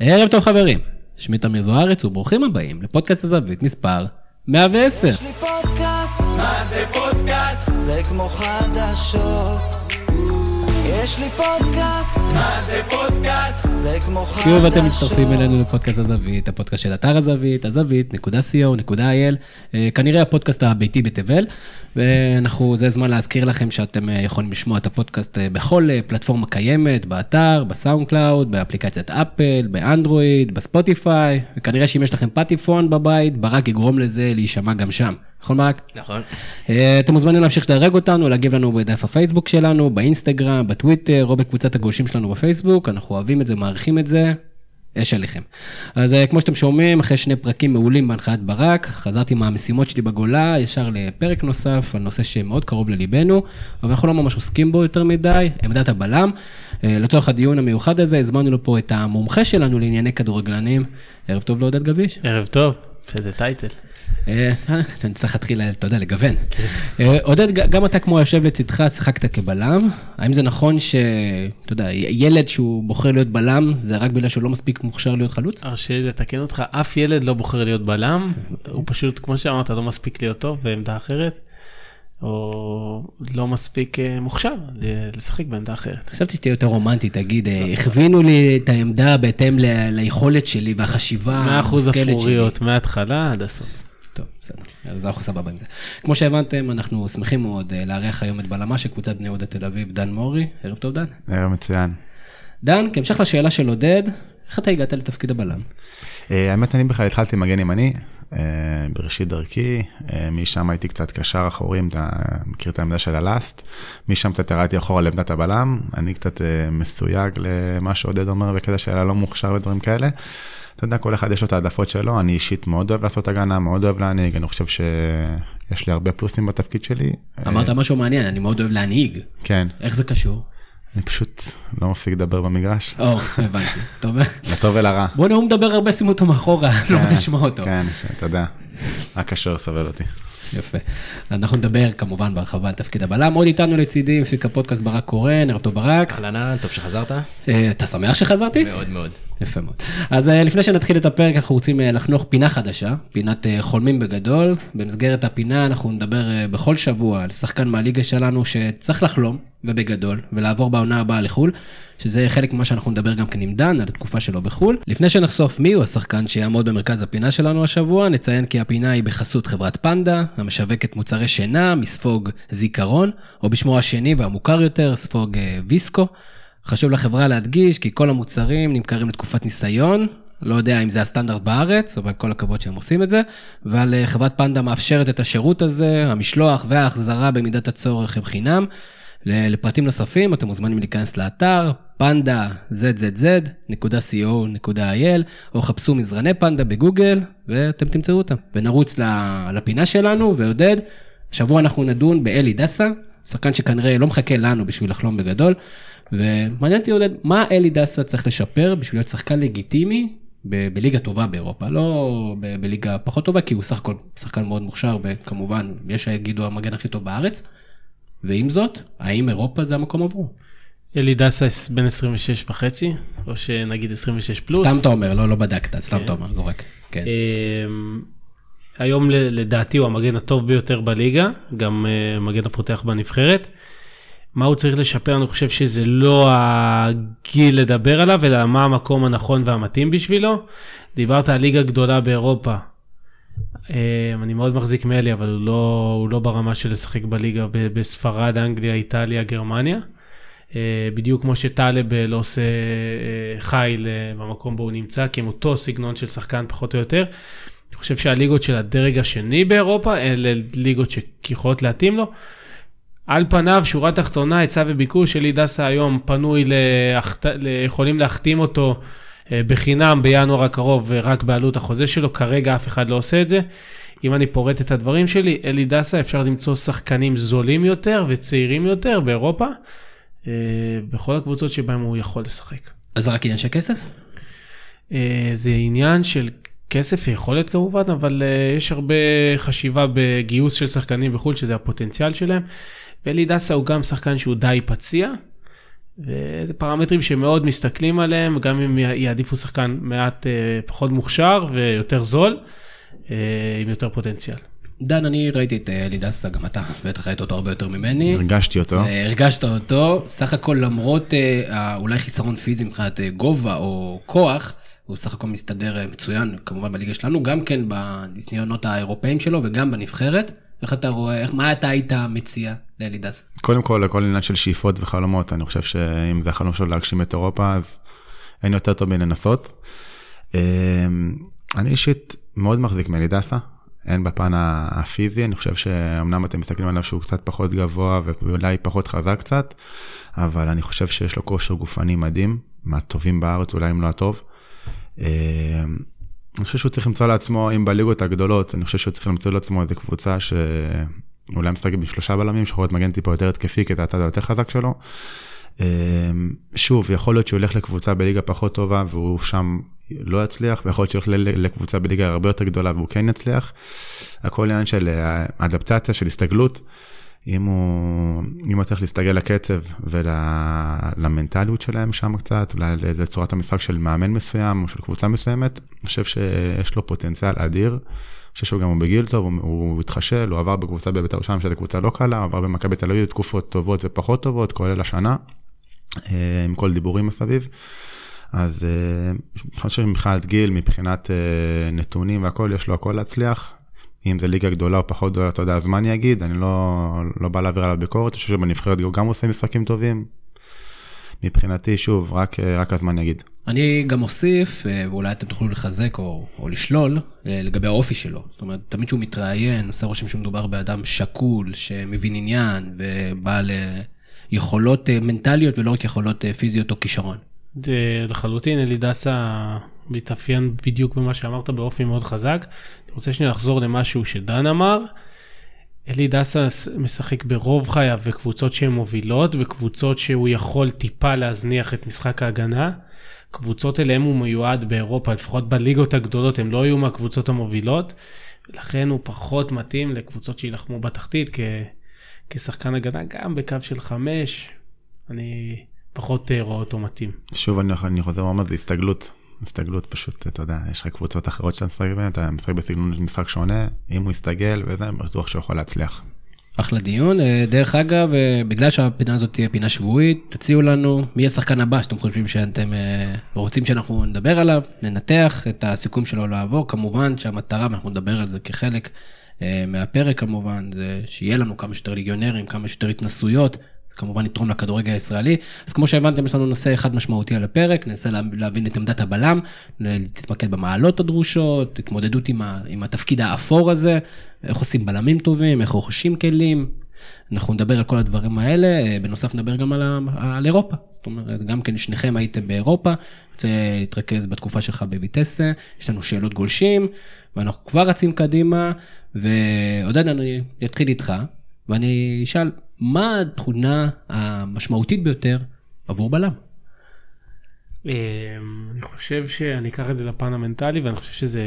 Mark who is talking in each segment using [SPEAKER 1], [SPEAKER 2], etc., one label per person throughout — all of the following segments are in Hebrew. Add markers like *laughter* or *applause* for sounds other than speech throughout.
[SPEAKER 1] ערב טוב חברים, שמי תמיר זוארץ וברוכים הבאים לפודקאסט הזווית מספר 110.
[SPEAKER 2] יש לי פודקאסט, מה זה פודקאסט? זה כמו חדשות. יש לי פודקאסט, מה זה פודקאסט?
[SPEAKER 1] שוב אתם מצטרפים אלינו לפודקאסט הזווית, הפודקאסט של אתר הזווית, הזווית.co.il, אה, כנראה הפודקאסט הביתי בתבל, ואנחנו, זה זמן להזכיר לכם שאתם אה, יכולים לשמוע את הפודקאסט אה, בכל פלטפורמה קיימת, באתר, בסאונד קלאוד, באפליקציית אפל, באנדרואיד, בספוטיפיי, וכנראה שאם יש לכם פטיפון בבית, ברק יגרום לזה להישמע גם שם. נכון ברק?
[SPEAKER 3] נכון.
[SPEAKER 1] אה, אתם מוזמנים להמשיך לדרג אותנו, להגיב לנו בדף הפייסבוק שלנו, באינסטגרם, בטוויטר, או בקבוצת הגולשים שלנו בפייסבוק, אנחנו אוהבים את זה, מעריכים את זה, אש עליכם. אז אה, כמו שאתם שומעים, אחרי שני פרקים מעולים בהנחיית ברק, חזרתי מהמשימות שלי בגולה, ישר לפרק נוסף, על נושא שמאוד קרוב לליבנו, אבל אנחנו לא ממש עוסקים בו יותר מדי, עמדת הבלם. אה, לצורך הדיון המיוחד הזה, הזמנו לו פה את המומחה שלנו לענייני כדורגלנים. ערב טוב לעודד גביש.
[SPEAKER 3] ערב טוב, איזה טייטל.
[SPEAKER 1] אה, אני צריך להתחיל, אתה יודע, לגוון. אה, עודד, גם אתה כמו יושב לצדך, שיחקת כבלם. האם זה נכון ש... אתה יודע, ילד שהוא בוחר להיות בלם, זה רק בגלל שהוא לא מספיק מוכשר להיות חלוץ?
[SPEAKER 3] הרשה לי לתקן אותך, אף ילד לא בוחר להיות בלם, הוא פשוט, כמו שאמרת, לא מספיק להיות טוב בעמדה אחרת, או לא מספיק אה, מוכשר לשחק בעמדה אחרת.
[SPEAKER 1] חשבתי שתהיה יותר רומנטי, תגיד, הכווינו לי את העמדה בהתאם ליכולת שלי והחשיבה
[SPEAKER 3] 100%
[SPEAKER 1] המושכלת שלי.
[SPEAKER 3] אפוריות מההתחלה עד הסוף.
[SPEAKER 1] טוב, בסדר, אז אנחנו סבבה עם זה. כמו שהבנתם, אנחנו שמחים מאוד אה, לארח היום את בלמה של קבוצת בני יהודה תל אביב, דן מורי. ערב טוב, דן.
[SPEAKER 4] ערב מצוין.
[SPEAKER 1] דן, כהמשך לשאלה של עודד, איך אתה הגעת לתפקיד הבלם?
[SPEAKER 4] אה, האמת, אני בכלל התחלתי מגן ימני, אה, בראשית דרכי, משם הייתי קצת קשר אחורי, אם אתה מכיר את העמדה של הלאסט, משם קצת ירדתי אחורה לעמדת הבלם, אני קצת מסויג למה שעודד אומר בקטע שהיה לא מוכשר ודברים כאלה. אתה יודע, כל אחד יש לו את העדפות שלו, אני אישית מאוד אוהב לעשות הגנה, מאוד אוהב להנהיג, אני חושב שיש לי הרבה פלוסים בתפקיד שלי. אה,
[SPEAKER 1] אמרת משהו מעניין, אני מאוד אוהב להנהיג.
[SPEAKER 4] כן,
[SPEAKER 1] איך זה קשור?
[SPEAKER 4] אני פשוט לא מפסיק לדבר במגרש,
[SPEAKER 1] או, הבנתי. אתה אומר,
[SPEAKER 4] לטוב ולרע.
[SPEAKER 1] בוא'נה, הוא מדבר הרבה, שימו אותו מאחורה, לא רוצה לשמוע אותו.
[SPEAKER 4] כן, שאתה יודע, רק השוער סובל אותי.
[SPEAKER 1] יפה. אנחנו נדבר כמובן בהרחבה על תפקיד הבלם. עוד איתנו לצידי, מפיק הפודקאסט ברק קורן, ערב טוב ברק.
[SPEAKER 5] אהלן אהלן, טוב שחזרת?
[SPEAKER 1] אה, אתה שמח שחזרתי?
[SPEAKER 5] מאוד מאוד.
[SPEAKER 1] יפה מאוד. אז אה, לפני שנתחיל את הפרק, אנחנו רוצים אה, לחנוך פינה חדשה, פינת אה, חולמים בגדול. במסגרת הפינה אנחנו נדבר בכל שבוע על שחקן מהליגה שלנו שצריך לחלום, ובגדול, ולעבור בעונה הבאה לחו"ל, שזה חלק ממה שאנחנו נדבר גם כן עם דן, על התקופה שלו בחו"ל. לפני שנחשוף מיהו השחקן שיעמוד במרכז הפינה שלנו השבוע, נציין כי הפינה היא בחסות חברת פנדה, המשווקת מוצרי שינה מספוג זיכרון, או בשמו השני והמוכר יותר, ספוג ויסקו. חשוב לחברה להדגיש כי כל המוצרים נמכרים לתקופת ניסיון, לא יודע אם זה הסטנדרט בארץ, אבל כל הכבוד שהם עושים את זה, אבל אה, חברת פנדה מאפשרת את השירות הזה, המשלוח וההחזרה במידת הצורך הם חינם. לפרטים נוספים אתם מוזמנים להיכנס לאתר פנדה zzz.co.il או חפשו מזרני פנדה בגוגל ואתם תמצאו אותם. ונרוץ לפינה שלנו ועודד, השבוע אנחנו נדון באלי דסה, שחקן שכנראה לא מחכה לנו בשביל לחלום בגדול. ומעניין אותי עודד, מה אלי דסה צריך לשפר בשביל להיות שחקן לגיטימי ב- בליגה טובה באירופה, לא ב- בליגה פחות טובה, כי הוא סך הכל שחקן מאוד מוכשר וכמובן יש שיגידו המגן הכי טוב בארץ. ועם זאת, האם אירופה זה המקום עבורו?
[SPEAKER 3] אלי דסה בן 26 וחצי, או שנגיד 26 פלוס.
[SPEAKER 1] סתם אתה אומר, לא, לא בדקת, סתם
[SPEAKER 3] כן.
[SPEAKER 1] אתה אומר, זורק. כן.
[SPEAKER 3] אמ, היום לדעתי הוא המגן הטוב ביותר בליגה, גם אה, מגן הפותח בנבחרת. מה הוא צריך לשפר, אני חושב שזה לא הגיל לדבר עליו, אלא מה המקום הנכון והמתאים בשבילו. דיברת על ליגה גדולה באירופה. אמ, אני מאוד מחזיק מאלי, אבל הוא לא, הוא לא ברמה של לשחק בליגה בספרד, אנגליה, איטליה, גרמניה. אה, בדיוק כמו שטלב אה, לא עושה אה, אה, במקום בו הוא נמצא, כי הם אותו סגנון של שחקן פחות או יותר. אני חושב שהליגות של הדרג השני באירופה, אלה ליגות שיכולות להתאים לו. על פניו, שורה תחתונה, היצע וביקוש, אלי דסה היום פנוי, להחת... יכולים להחתים אותו אה, בחינם בינואר הקרוב ורק בעלות החוזה שלו, כרגע אף אחד לא עושה את זה. אם אני פורט את הדברים שלי, אלי דסה אפשר למצוא שחקנים זולים יותר וצעירים יותר באירופה, אה, בכל הקבוצות שבהם הוא יכול לשחק.
[SPEAKER 1] אז זה רק עניין של כסף?
[SPEAKER 3] אה, זה עניין של כסף ויכולת כמובן, אבל יש הרבה חשיבה בגיוס של שחקנים בחו"ל, שזה הפוטנציאל שלהם. ואלי דסה הוא גם שחקן שהוא די פציע, וזה פרמטרים שמאוד מסתכלים עליהם, גם אם יעדיפו שחקן מעט אה, פחות מוכשר ויותר זול, אה, עם יותר פוטנציאל.
[SPEAKER 1] דן, אני ראיתי את אלי דסה, גם אתה בטח ראית אותו הרבה יותר ממני.
[SPEAKER 4] הרגשתי אותו.
[SPEAKER 1] הרגשת אותו, סך הכל למרות אולי חיסרון פיזי מבחינת גובה או כוח, הוא סך הכל מסתדר מצוין, כמובן בליגה שלנו, גם כן בניסיונות האירופאים שלו וגם בנבחרת. איך אתה רואה, איך, מה אתה היית מציע לאלי דסה?
[SPEAKER 4] קודם כל, הכל עניין של שאיפות וחלומות. אני חושב שאם זה החלום שלו להגשים את אירופה, אז אין יותר טוב מלנסות. אמ, אני אישית מאוד מחזיק מאלי דסה. הן בפן הפיזי, אני חושב שאומנם אתם מסתכלים עליו שהוא קצת פחות גבוה ואולי פחות חזק קצת, אבל אני חושב שיש לו כושר גופני מדהים, מהטובים בארץ, אולי אם לא הטוב. אני חושב שהוא צריך למצוא לעצמו, אם בליגות הגדולות, אני חושב שהוא צריך למצוא לעצמו איזה קבוצה שאולי משחק בשלושה בלמים, שיכול להיות מגן טיפה יותר התקפי, כי זה הצד היותר חזק שלו. אמ, שוב, יכול להיות שהוא ילך לקבוצה בליגה פחות טובה והוא שם לא יצליח, ויכול להיות שהוא ילך לקבוצה בליגה הרבה יותר גדולה והוא כן יצליח. הכל עניין של אה, אדפטציה, של הסתגלות. אם הוא, אם הוא צריך להסתגל לקצב ולמנטליות שלהם שם קצת, לצורת המשחק של מאמן מסוים או של קבוצה מסוימת, אני חושב שיש לו פוטנציאל אדיר. אני חושב שהוא גם בגיל טוב, הוא, הוא התחשל, הוא עבר בקבוצה בבית"ר ירושלים, שזו קבוצה לא קלה, עבר במכבי תל אביב תקופות טובות ופחות טובות, כולל השנה, אה, עם כל דיבורים מסביב. אז אה, אני חושב שמבחינת גיל, מבחינת אה, נתונים והכל, יש לו הכל להצליח. אם זה ליגה גדולה או פחות גדולה, אתה יודע, הזמן יגיד, אני לא, לא בא להעביר עליו ביקורת, אני חושב שבנבחרת הוא גם עושה משחקים טובים. מבחינתי, שוב, רק, רק הזמן יגיד.
[SPEAKER 1] אני גם אוסיף, אה, ואולי אתם תוכלו לחזק או, או לשלול, אה, לגבי האופי שלו. זאת אומרת, תמיד כשהוא מתראיין, עושה רושם שמדובר באדם שקול, שמבין עניין, ובעל אה, יכולות מנטליות ולא רק יכולות פיזיות או כישרון.
[SPEAKER 3] זה לחלוטין, אלי דסה מתאפיין בדיוק במה שאמרת באופי מאוד חזק. אני רוצה שנייה לחזור למשהו שדן אמר. אלי דסה משחק ברוב חייו בקבוצות שהן מובילות, וקבוצות שהוא יכול טיפה להזניח את משחק ההגנה. קבוצות אליהם הוא מיועד באירופה, לפחות בליגות הגדולות, הם לא יהיו מהקבוצות המובילות, ולכן הוא פחות מתאים לקבוצות שיילחמו בתחתית כ... כשחקן הגנה, גם בקו של חמש, אני פחות אה, רואה אותו מתאים.
[SPEAKER 4] שוב, אני, אני חוזר ואומר, זה הסתגלות. פשוט, אתה יודע, יש לך קבוצות אחרות שאתה משחק בהן, אתה משחק בסגנון משחק שונה, אם הוא יסתגל וזה, בטוח שהוא יכול להצליח.
[SPEAKER 1] אחלה דיון. אה, דרך אגב, אה, בגלל שהפינה הזאת תהיה פינה שבועית, תציעו לנו מי השחקן הבא שאתם חושבים שאתם רוצים שאנחנו נדבר עליו, ננתח את הסיכום שלו לעבור. כמובן שהמטרה, ואנחנו נדבר על זה כחלק מהפרק כמובן, זה שיהיה לנו כמה שיותר ליגיונרים, כמה שיותר התנסויות, כמובן יתרום לכדורגל הישראלי. אז כמו שהבנתם, יש לנו נושא אחד משמעותי על הפרק, ננסה להבין את עמדת הבלם, להתמקד במעלות הדרושות, התמודדות עם, ה, עם התפקיד האפור הזה, איך עושים בלמים טובים, איך רוכשים כלים. אנחנו נדבר על כל הדברים האלה, בנוסף נדבר גם על, על אירופה. זאת אומרת, גם כן שניכם הייתם באירופה, רוצה להתרכז בתקופה שלך בויטסה, יש לנו שאלות גולשים, ואנחנו כבר רצים קדימה, ועודד, אני אתחיל איתך, ואני אשאל, מה התכונה המשמעותית ביותר עבור בלם?
[SPEAKER 3] אמ, אני חושב שאני אקח את זה לפן המנטלי ואני חושב שזה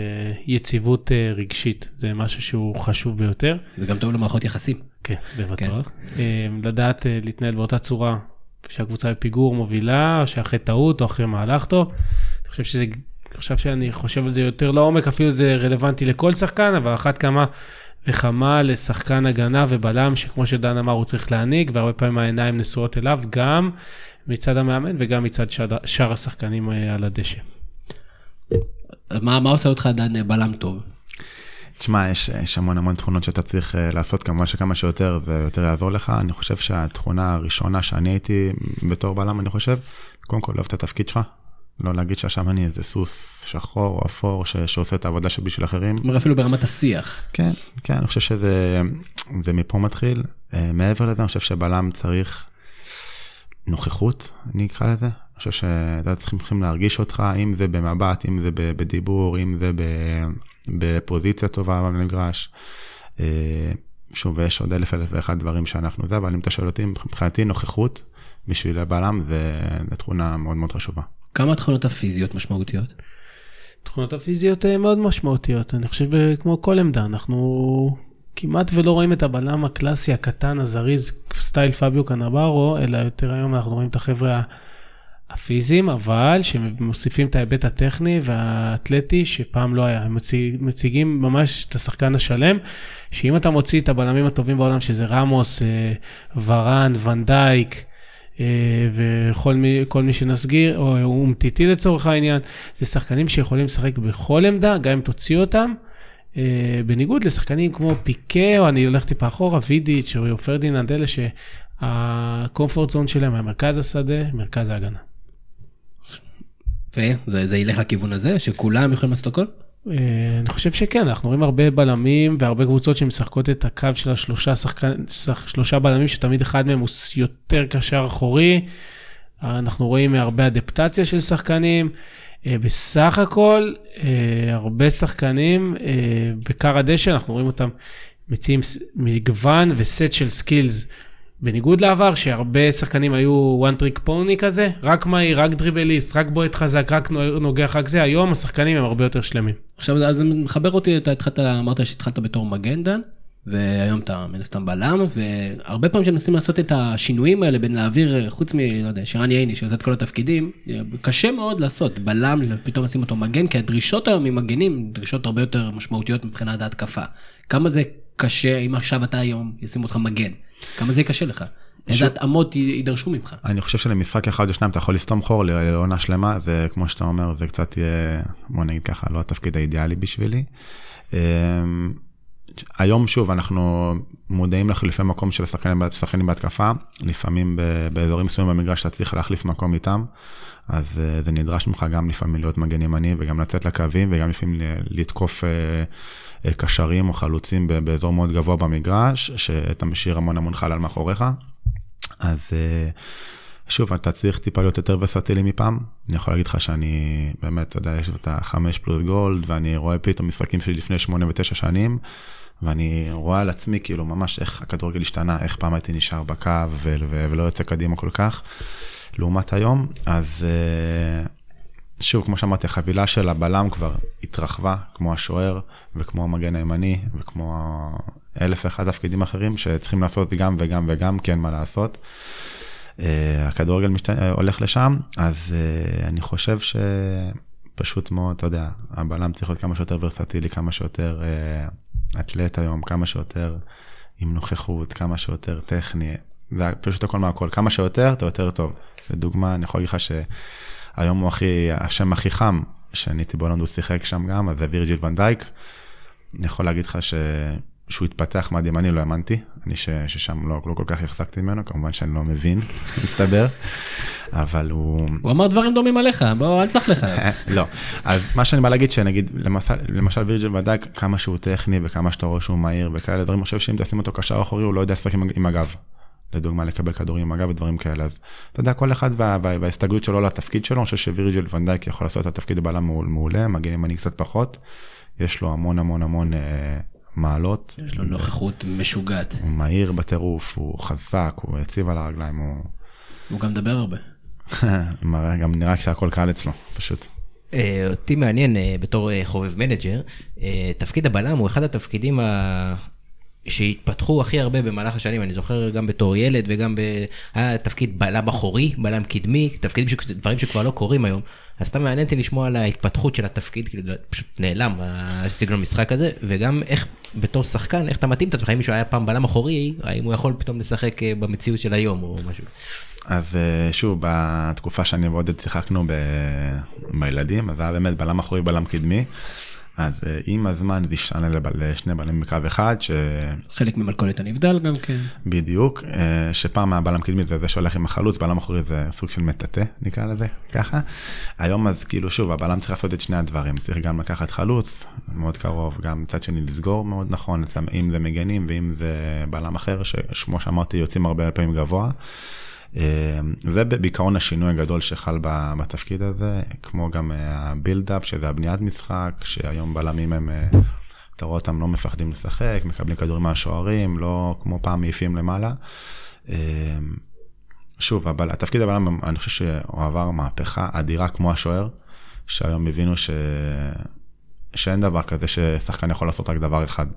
[SPEAKER 3] יציבות אה, רגשית זה משהו שהוא חשוב ביותר.
[SPEAKER 1] זה גם טוב למערכות יחסים.
[SPEAKER 3] כן, זה בטוח. כן. אמ, לדעת אה, להתנהל באותה צורה שהקבוצה בפיגור מובילה שאחרי טעות או אחרי מהלך טוב. אני חושב שזה, עכשיו שאני חושב על זה יותר לעומק אפילו זה רלוונטי לכל שחקן אבל אחת כמה וכמה לשחקן הגנה ובלם שכמו שדן אמר הוא צריך להנהיג והרבה פעמים העיניים נשואות אליו גם מצד המאמן וגם מצד שאר השחקנים אה, על הדשא.
[SPEAKER 1] מה, מה עושה אותך דן בלם טוב?
[SPEAKER 4] תשמע, יש, יש המון המון תכונות שאתה צריך אה, לעשות, כמובן שכמה שיותר זה יותר יעזור לך. אני חושב שהתכונה הראשונה שאני הייתי בתור בלם, אני חושב, קודם כל אוהב את התפקיד שלך, לא להגיד שעכשיו אני איזה סוס שחור או אפור ש, שעושה את העבודה שבשביל אחרים.
[SPEAKER 1] אומר אפילו ברמת השיח.
[SPEAKER 4] כן, כן, אני חושב שזה זה מפה מתחיל. Uh, מעבר לזה, אני חושב שבלם צריך נוכחות, אני אקרא לזה. אני חושב שאתה צריכים להרגיש אותך, אם זה במבט, אם זה בדיבור, אם זה בפוזיציה טובה במגרש. Uh, שוב, יש עוד אלף אלף ואחד דברים שאנחנו זה, אבל אם אתה שואל אותי, מבחינתי נוכחות בשביל הבלם זה תכונה מאוד מאוד חשובה.
[SPEAKER 1] כמה התכונות הפיזיות משמעותיות?
[SPEAKER 3] התכונות הפיזיות אה, מאוד משמעותיות, אני חושב כמו כל עמדה, אנחנו כמעט ולא רואים את הבלם הקלאסי הקטן, הזריז, סטייל פביו קנברו, אלא יותר היום אנחנו רואים את החבר'ה הפיזיים, אבל שמוסיפים את ההיבט הטכני והאתלטי שפעם לא היה. הם מציג, מציגים ממש את השחקן השלם, שאם אתה מוציא את הבלמים הטובים בעולם, שזה רמוס, אה, ורן, ונדייק, אה, וכל מי, מי שנסגיר, או אומטיטי לצורך העניין, זה שחקנים שיכולים לשחק בכל עמדה, גם אם תוציא אותם. אה, בניגוד לשחקנים כמו פיקה, או אני הולך טיפה אחורה, וידיץ' או פרדיננד, אלה שה comfort zone שלהם היה מרכז השדה, מרכז ההגנה.
[SPEAKER 1] וזה ילך לכיוון הזה, שכולם יכולים לעשות הכל?
[SPEAKER 3] אה, אני חושב שכן, אנחנו רואים הרבה בלמים והרבה קבוצות שמשחקות את הקו של השלושה שחקן, שלושה בלמים, שתמיד אחד מהם הוא יותר קשר אחורי. אנחנו רואים הרבה אדפטציה של שחקנים. אה, בסך הכל, אה, הרבה שחקנים בכר הדשא, אנחנו רואים אותם מציעים מגוון וסט של skills בניגוד לעבר, שהרבה שחקנים היו one trick pony כזה, רק מהיר, רק דריבליסט, רק בועט חזק, רק נוגח, רק זה, היום השחקנים הם הרבה יותר שלמים.
[SPEAKER 1] עכשיו, אז מחבר אותי, אתה התחלת, אמרת שהתחלת בתור מגן דן, והיום אתה מן הסתם בלם, והרבה פעמים שמנסים לעשות את השינויים האלה בין להעביר, חוץ מ... לא יודע, שרן ייני שעושה את כל התפקידים, קשה מאוד לעשות, בלם, פתאום לשים אותו מגן, כי הדרישות היום ממגנים, דרישות הרבה יותר משמעותיות מבחינת ההתקפה. כמה זה קשה אם עכשיו אתה היום ישימו אותך מגן? כמה זה קשה לך? איזה התאמות יידרשו ממך?
[SPEAKER 4] אני חושב שלמשחק אחד או שניים אתה יכול לסתום חור לעונה שלמה, זה כמו שאתה אומר, זה קצת יהיה, בוא נגיד ככה, לא התפקיד האידיאלי בשבילי. היום שוב אנחנו מודעים לחילופי מקום של השחקנים בהתקפה, לפעמים באזורים מסוימים במגרש אתה צריך להחליף מקום איתם, אז אה, זה נדרש ממך גם לפעמים להיות מגן ימני וגם לצאת לקווים וגם לפעמים לתקוף אה, אה, קשרים או חלוצים באזור מאוד גבוה במגרש, שאתה משאיר המון המון חלל מאחוריך. אז שוב, אתה צריך טיפה להיות יותר וסטילי מפעם. אני יכול להגיד לך שאני, באמת, אתה יודע, יש את החמש פלוס גולד, ואני רואה פתאום משחקים שלי לפני שמונה ותשע שנים, ואני רואה על עצמי כאילו ממש איך הכדורגל השתנה, איך פעם הייתי נשאר בקו ו- ו- ולא יוצא קדימה כל כך, לעומת היום. אז אה, שוב, כמו שאמרתי, החבילה של הבלם כבר התרחבה, כמו השוער וכמו המגן הימני וכמו אלף ואחד תפקידים אחרים שצריכים לעשות גם וגם וגם, כן מה לעשות. Uh, הכדורגל משת... uh, הולך לשם, אז אני חושב שפשוט מאוד, אתה יודע, הבלם צריך להיות כמה שיותר ורסטילי, כמה שיותר uh, אתלט היום כמה שיותר עם נוכחות, כמה שיותר טכני, זה פשוט הכל מהכל, כמה שיותר, אתה יותר טוב. לדוגמה, אני יכול להגיד לך שהיום הוא הכי, השם הכי חם, שאני הייתי הוא שיחק שם גם, אז זה וירג'יל ונדייק. אני יכול להגיד לך ש... שהוא התפתח מדהים, אני לא האמנתי, אני ש, ששם לא, לא כל כך החזקתי ממנו, כמובן שאני לא מבין, *laughs* מסתבר, אבל הוא...
[SPEAKER 1] הוא אמר דברים דומים עליך, בוא, אל תלך לך.
[SPEAKER 4] לא, אז מה שאני בא להגיד, שנגיד, למשל, למשל וירג'ל ודאג, כמה שהוא טכני וכמה שאתה רואה שהוא מהיר וכאלה דברים, אני חושב שאם תשים אותו קשר אחורי, הוא לא יודע לשחק עם, עם הגב. לדוגמה, לקבל כדורים עם הגב ודברים כאלה, אז אתה יודע, כל אחד וה, וה, וההסתגלות שלו לתפקיד שלו, אני חושב שווירג'ל ונדייק יכול לעשות את התפקיד בעולם מעולה, מגן ימני קצת פחות, יש לו המון המון המון אה, מעלות.
[SPEAKER 1] יש לו נוכחות משוגעת.
[SPEAKER 4] הוא מהיר בטירוף, הוא חזק, הוא יציב על הרגליים, הוא...
[SPEAKER 1] הוא גם מדבר הרבה. *laughs*
[SPEAKER 4] גם נראה שהכל קל אצלו, פשוט.
[SPEAKER 5] אה, אותי מעניין אה, בתור אה, חובב מנג'ר, תפקיד הבלם הוא אחד התפקידים שהתפתחו הכי הרבה במהלך השנים, אני זוכר גם בתור ילד וגם ב... היה תפקיד בלם אחורי, בלם קדמי, תפקידים, ש... דברים שכבר לא קורים היום. אז סתם מעניין אותי לשמוע על ההתפתחות של התפקיד, כאילו פשוט נעלם הסגנון המשחק הזה, וגם איך בתור שחקן, איך אתה מתאים את עצמך, אם מישהו היה פעם בלם אחורי, האם הוא יכול פתאום לשחק אה, במציאות של היום או משהו.
[SPEAKER 4] אז אה, שוב, בתקופה שאני ועודד שיחקנו ב... בילדים, אז היה באמת בלם אחורי, בלם קדמי. אז אה, עם הזמן זה השתנה לשני בלמים בקו אחד, ש...
[SPEAKER 1] חלק ממלכודת הנבדל גם כן.
[SPEAKER 4] בדיוק, אה, שפעם הבלם קדמי זה זה שהולך עם החלוץ, בלם אחורי זה סוג של מטאטא, נקרא לזה ככה. היום אז כאילו שוב, הבלם צריך לעשות את שני הדברים, צריך גם לקחת חלוץ, מאוד קרוב, גם מצד שני לסגור מאוד נכון, אם זה מגנים ואם זה בלם אחר, ששמו שאמרתי יוצאים הרבה פעמים גבוה. זה בעיקרון השינוי הגדול שחל בתפקיד הזה, כמו גם אה, הבילדאפ, שזה הבניית משחק, שהיום בלמים הם, אה, אתה רואה אותם לא מפחדים לשחק, מקבלים כדורים מהשוערים, לא כמו פעם מעיפים למעלה. שוב, אבל התפקיד הבלם, אני חושב שהוא עבר מהפכה אדירה כמו השוער, שהיום הבינו ש... שאין דבר כזה ששחקן יכול לעשות רק דבר אחד.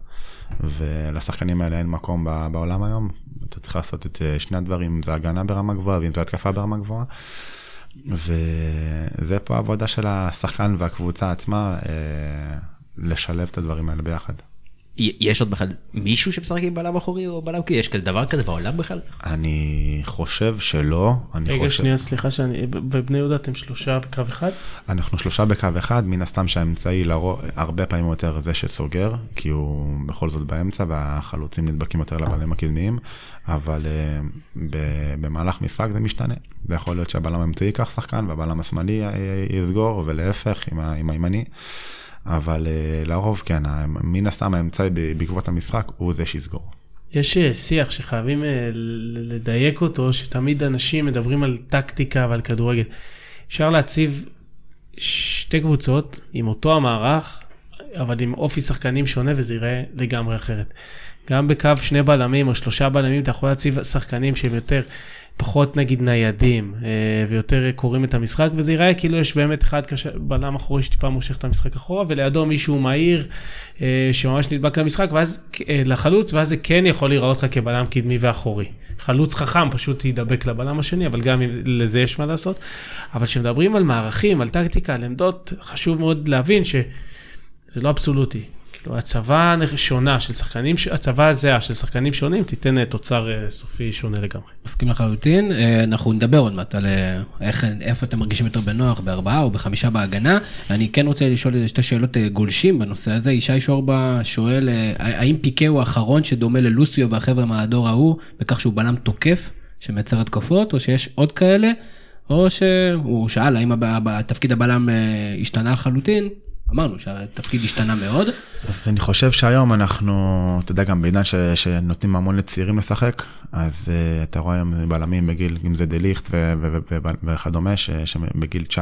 [SPEAKER 4] ולשחקנים האלה אין מקום בעולם היום, אתה צריך לעשות את אה, שני הדברים, אם זה הגנה ברמה גבוהה ואם זה התקפה ברמה גבוהה. וזה פה העבודה של השחקן והקבוצה עצמה, אה, לשלב את הדברים האלה ביחד.
[SPEAKER 5] יש עוד בכלל מישהו שמשחק עם בלם אחורי או בלם כי יש כזה דבר כזה בעולם בכלל?
[SPEAKER 4] אני חושב שלא. אני
[SPEAKER 3] רגע,
[SPEAKER 4] חושב...
[SPEAKER 3] שנייה, סליחה שאני... בבני יהודה אתם שלושה בקו אחד?
[SPEAKER 4] אנחנו שלושה בקו אחד, מן הסתם שהאמצעי לרוב, הרבה פעמים יותר זה שסוגר, כי הוא בכל זאת באמצע והחלוצים נדבקים יותר לבלמים הקדמיים, אבל uh, במהלך משחק זה משתנה. זה יכול להיות שהבלם האמצעי ייקח שחקן והבלם השמאלי יסגור, ולהפך עם הימני. אבל uh, לרוב כן, מן הסתם האמצעי בעקבות המשחק הוא זה שיסגור.
[SPEAKER 3] יש אה, שיח שחייבים uh, לדייק אותו, שתמיד אנשים מדברים על טקטיקה ועל כדורגל. אפשר להציב שתי קבוצות עם אותו המערך, אבל עם אופי שחקנים שונה וזה ייראה לגמרי אחרת. גם בקו שני בלמים או שלושה בלמים אתה יכול להציב שחקנים שהם יותר פחות נגיד ניידים אה, ויותר קוראים את המשחק וזה ייראה כאילו יש באמת אחד קשה, בלם אחורי שטיפה מושך את המשחק אחורה ולידו מישהו מהיר אה, שממש נדבק למשחק ואז אה, לחלוץ ואז זה כן יכול להיראות לך כבלם קדמי ואחורי. חלוץ חכם פשוט ידבק לבלם השני אבל גם לזה יש מה לעשות. אבל כשמדברים על מערכים על טקטיקה על עמדות חשוב מאוד להבין שזה לא אבסולוטי. כאילו הצבה שונה של שחקנים, הצבה הזהה של שחקנים שונים תיתן אה, תוצר אה, סופי שונה לגמרי.
[SPEAKER 1] מסכים לחלוטין, אה, אנחנו נדבר עוד מעט על איך, איפה אתם מרגישים יותר בנוח, בארבעה או בחמישה בהגנה. אני כן רוצה לשאול שתי שאלות גולשים בנושא הזה. ישי שורבה שואל, האם פיקה הוא האחרון שדומה ללוסיו והחבר'ה מהדור ההוא, בכך שהוא בלם תוקף, שמייצר התקפות, או שיש עוד כאלה? או שהוא שאל האם תפקיד הבלם השתנה לחלוטין, אמרנו שהתפקיד השתנה מאוד.
[SPEAKER 4] אז אני חושב שהיום אנחנו, אתה יודע, גם בעידן ש, שנותנים המון לצעירים לשחק, אז uh, אתה רואה היום בלמים בגיל, אם זה דליכט וכדומה, שבגיל 19-20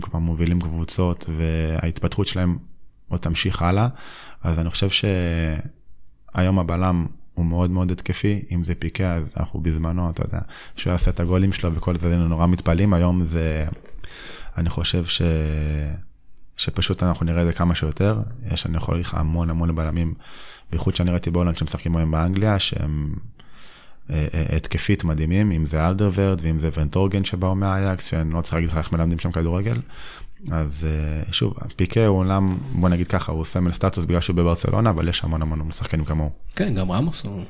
[SPEAKER 4] כבר מובילים קבוצות, וההתפתחות שלהם עוד תמשיך הלאה. אז אני חושב שהיום הבלם הוא מאוד מאוד התקפי, אם זה פיקה, אז אנחנו בזמנו, אתה יודע, שהוא יעשה את הגולים שלו וכל זה, היינו נורא מתפעלים, היום זה, אני חושב ש... שפשוט אנחנו נראה את זה כמה שיותר. יש, אני יכול להגיד לך המון המון בלמים, בייחוד שאני ראיתי בהולנד שמשחקים היום באנגליה, שהם אה, אה, התקפית מדהימים, אם זה אלדרוויירלד ואם זה ורטונגן שבאו מהאייקס, שאני לא צריך להגיד לך איך מלמדים שם כדורגל. אז אה, שוב, פיקה הוא עולם, בוא נגיד ככה, הוא סמל סטטוס בגלל שהוא בברצלונה, אבל יש המון המון שחקנים כמוהו.
[SPEAKER 1] כן, גם רמוס הוא...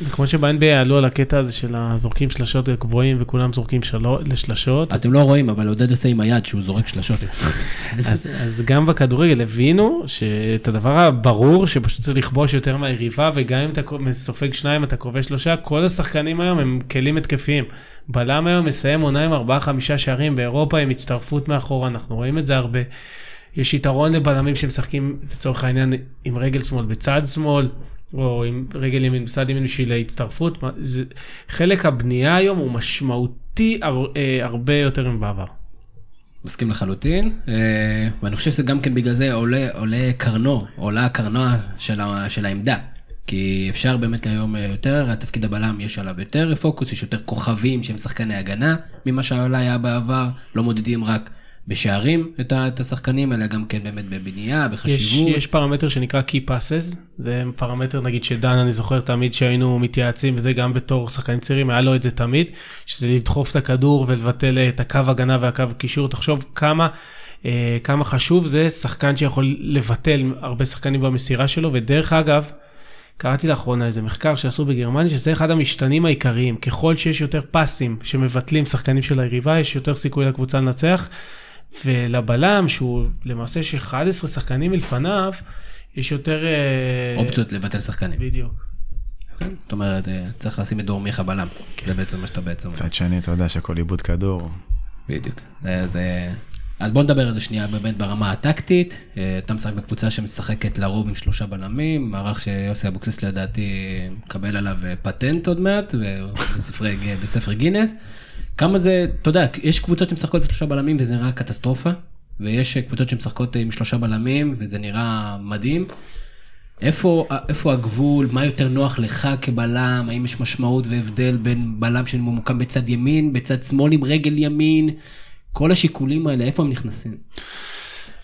[SPEAKER 3] זה כמו שב-NBA עלו על הקטע הזה של הזורקים שלשות גבוהים וכולם זורקים לשלשות.
[SPEAKER 1] אתם לא רואים, אבל עודד עושה עם היד שהוא זורק שלשות. *laughs*
[SPEAKER 3] אז גם בכדורגל הבינו שאת הדבר הברור שפשוט צריך לכבוש יותר מהיריבה, וגם אם אתה סופג שניים אתה כובש שלושה, כל השחקנים היום הם כלים התקפיים. בלם היום מסיים עונה עם 4-5 שערים באירופה עם הצטרפות מאחורה, אנחנו רואים את זה הרבה. יש יתרון לבלמים שמשחקים לצורך העניין עם רגל שמאל בצד שמאל, או עם רגל ימין בצד ימין בשביל ההצטרפות. זה, חלק הבנייה היום הוא משמעותי הר, אה, הרבה יותר מבעבר.
[SPEAKER 1] מסכים לחלוטין, אה, ואני חושב שזה גם כן בגלל זה עולה, עולה קרנו, עולה קרנה של, של העמדה. כי אפשר באמת היום אה, יותר, התפקיד הבלם יש עליו יותר פוקוס, יש יותר כוכבים שהם שחקני הגנה ממה שאולי היה בעבר, לא מודדים רק בשערים את השחקנים, אלא גם כן באמת בבנייה, בחשיבות.
[SPEAKER 3] יש, יש פרמטר שנקרא Key Passes, זה פרמטר נגיד שדן, אני זוכר תמיד שהיינו מתייעצים, וזה גם בתור שחקנים צעירים, היה לו את זה תמיד, שזה לדחוף את הכדור ולבטל את הקו הגנה והקו קישור, תחשוב כמה... אה, כמה חשוב זה שחקן שיכול לבטל הרבה שחקנים במסירה שלו, ודרך אגב, קראתי לאחרונה איזה מחקר שעשו בגרמניה, שזה אחד המשתנים העיקריים. ככל שיש יותר פסים שמבטלים שחקנים של היריבה, יש יותר סיכוי לקבוצה לנצח. ולבלם, שהוא למעשה יש 11 שחקנים מלפניו, יש יותר...
[SPEAKER 1] אה, אופציות לבטל שחקנים.
[SPEAKER 3] בדיוק.
[SPEAKER 1] זאת אומרת, אה, צריך לשים את דור מיכה בלם. זה בעצם מה שאתה בעצם...
[SPEAKER 4] מצד שני, אתה יודע שהכל איבוד כדור.
[SPEAKER 1] בדיוק. זה... אז בוא נדבר על זה שנייה באמת ברמה הטקטית. אה, אתה משחק בקבוצה שמשחקת לרוב עם שלושה בלמים, מערך שיוסי אבוקסיס לדעתי מקבל עליו אה, פטנט עוד מעט, *laughs* בספר גינס. כמה זה, אתה יודע, יש קבוצות שמשחקות עם שלושה בלמים וזה נראה קטסטרופה, ויש קבוצות שמשחקות עם שלושה בלמים וזה נראה מדהים. איפה, איפה הגבול, מה יותר נוח לך כבלם, האם יש משמעות והבדל בין בלם שממוקם בצד ימין, בצד שמאל עם רגל ימין? כל השיקולים האלה, איפה הם נכנסים?
[SPEAKER 4] תשמע,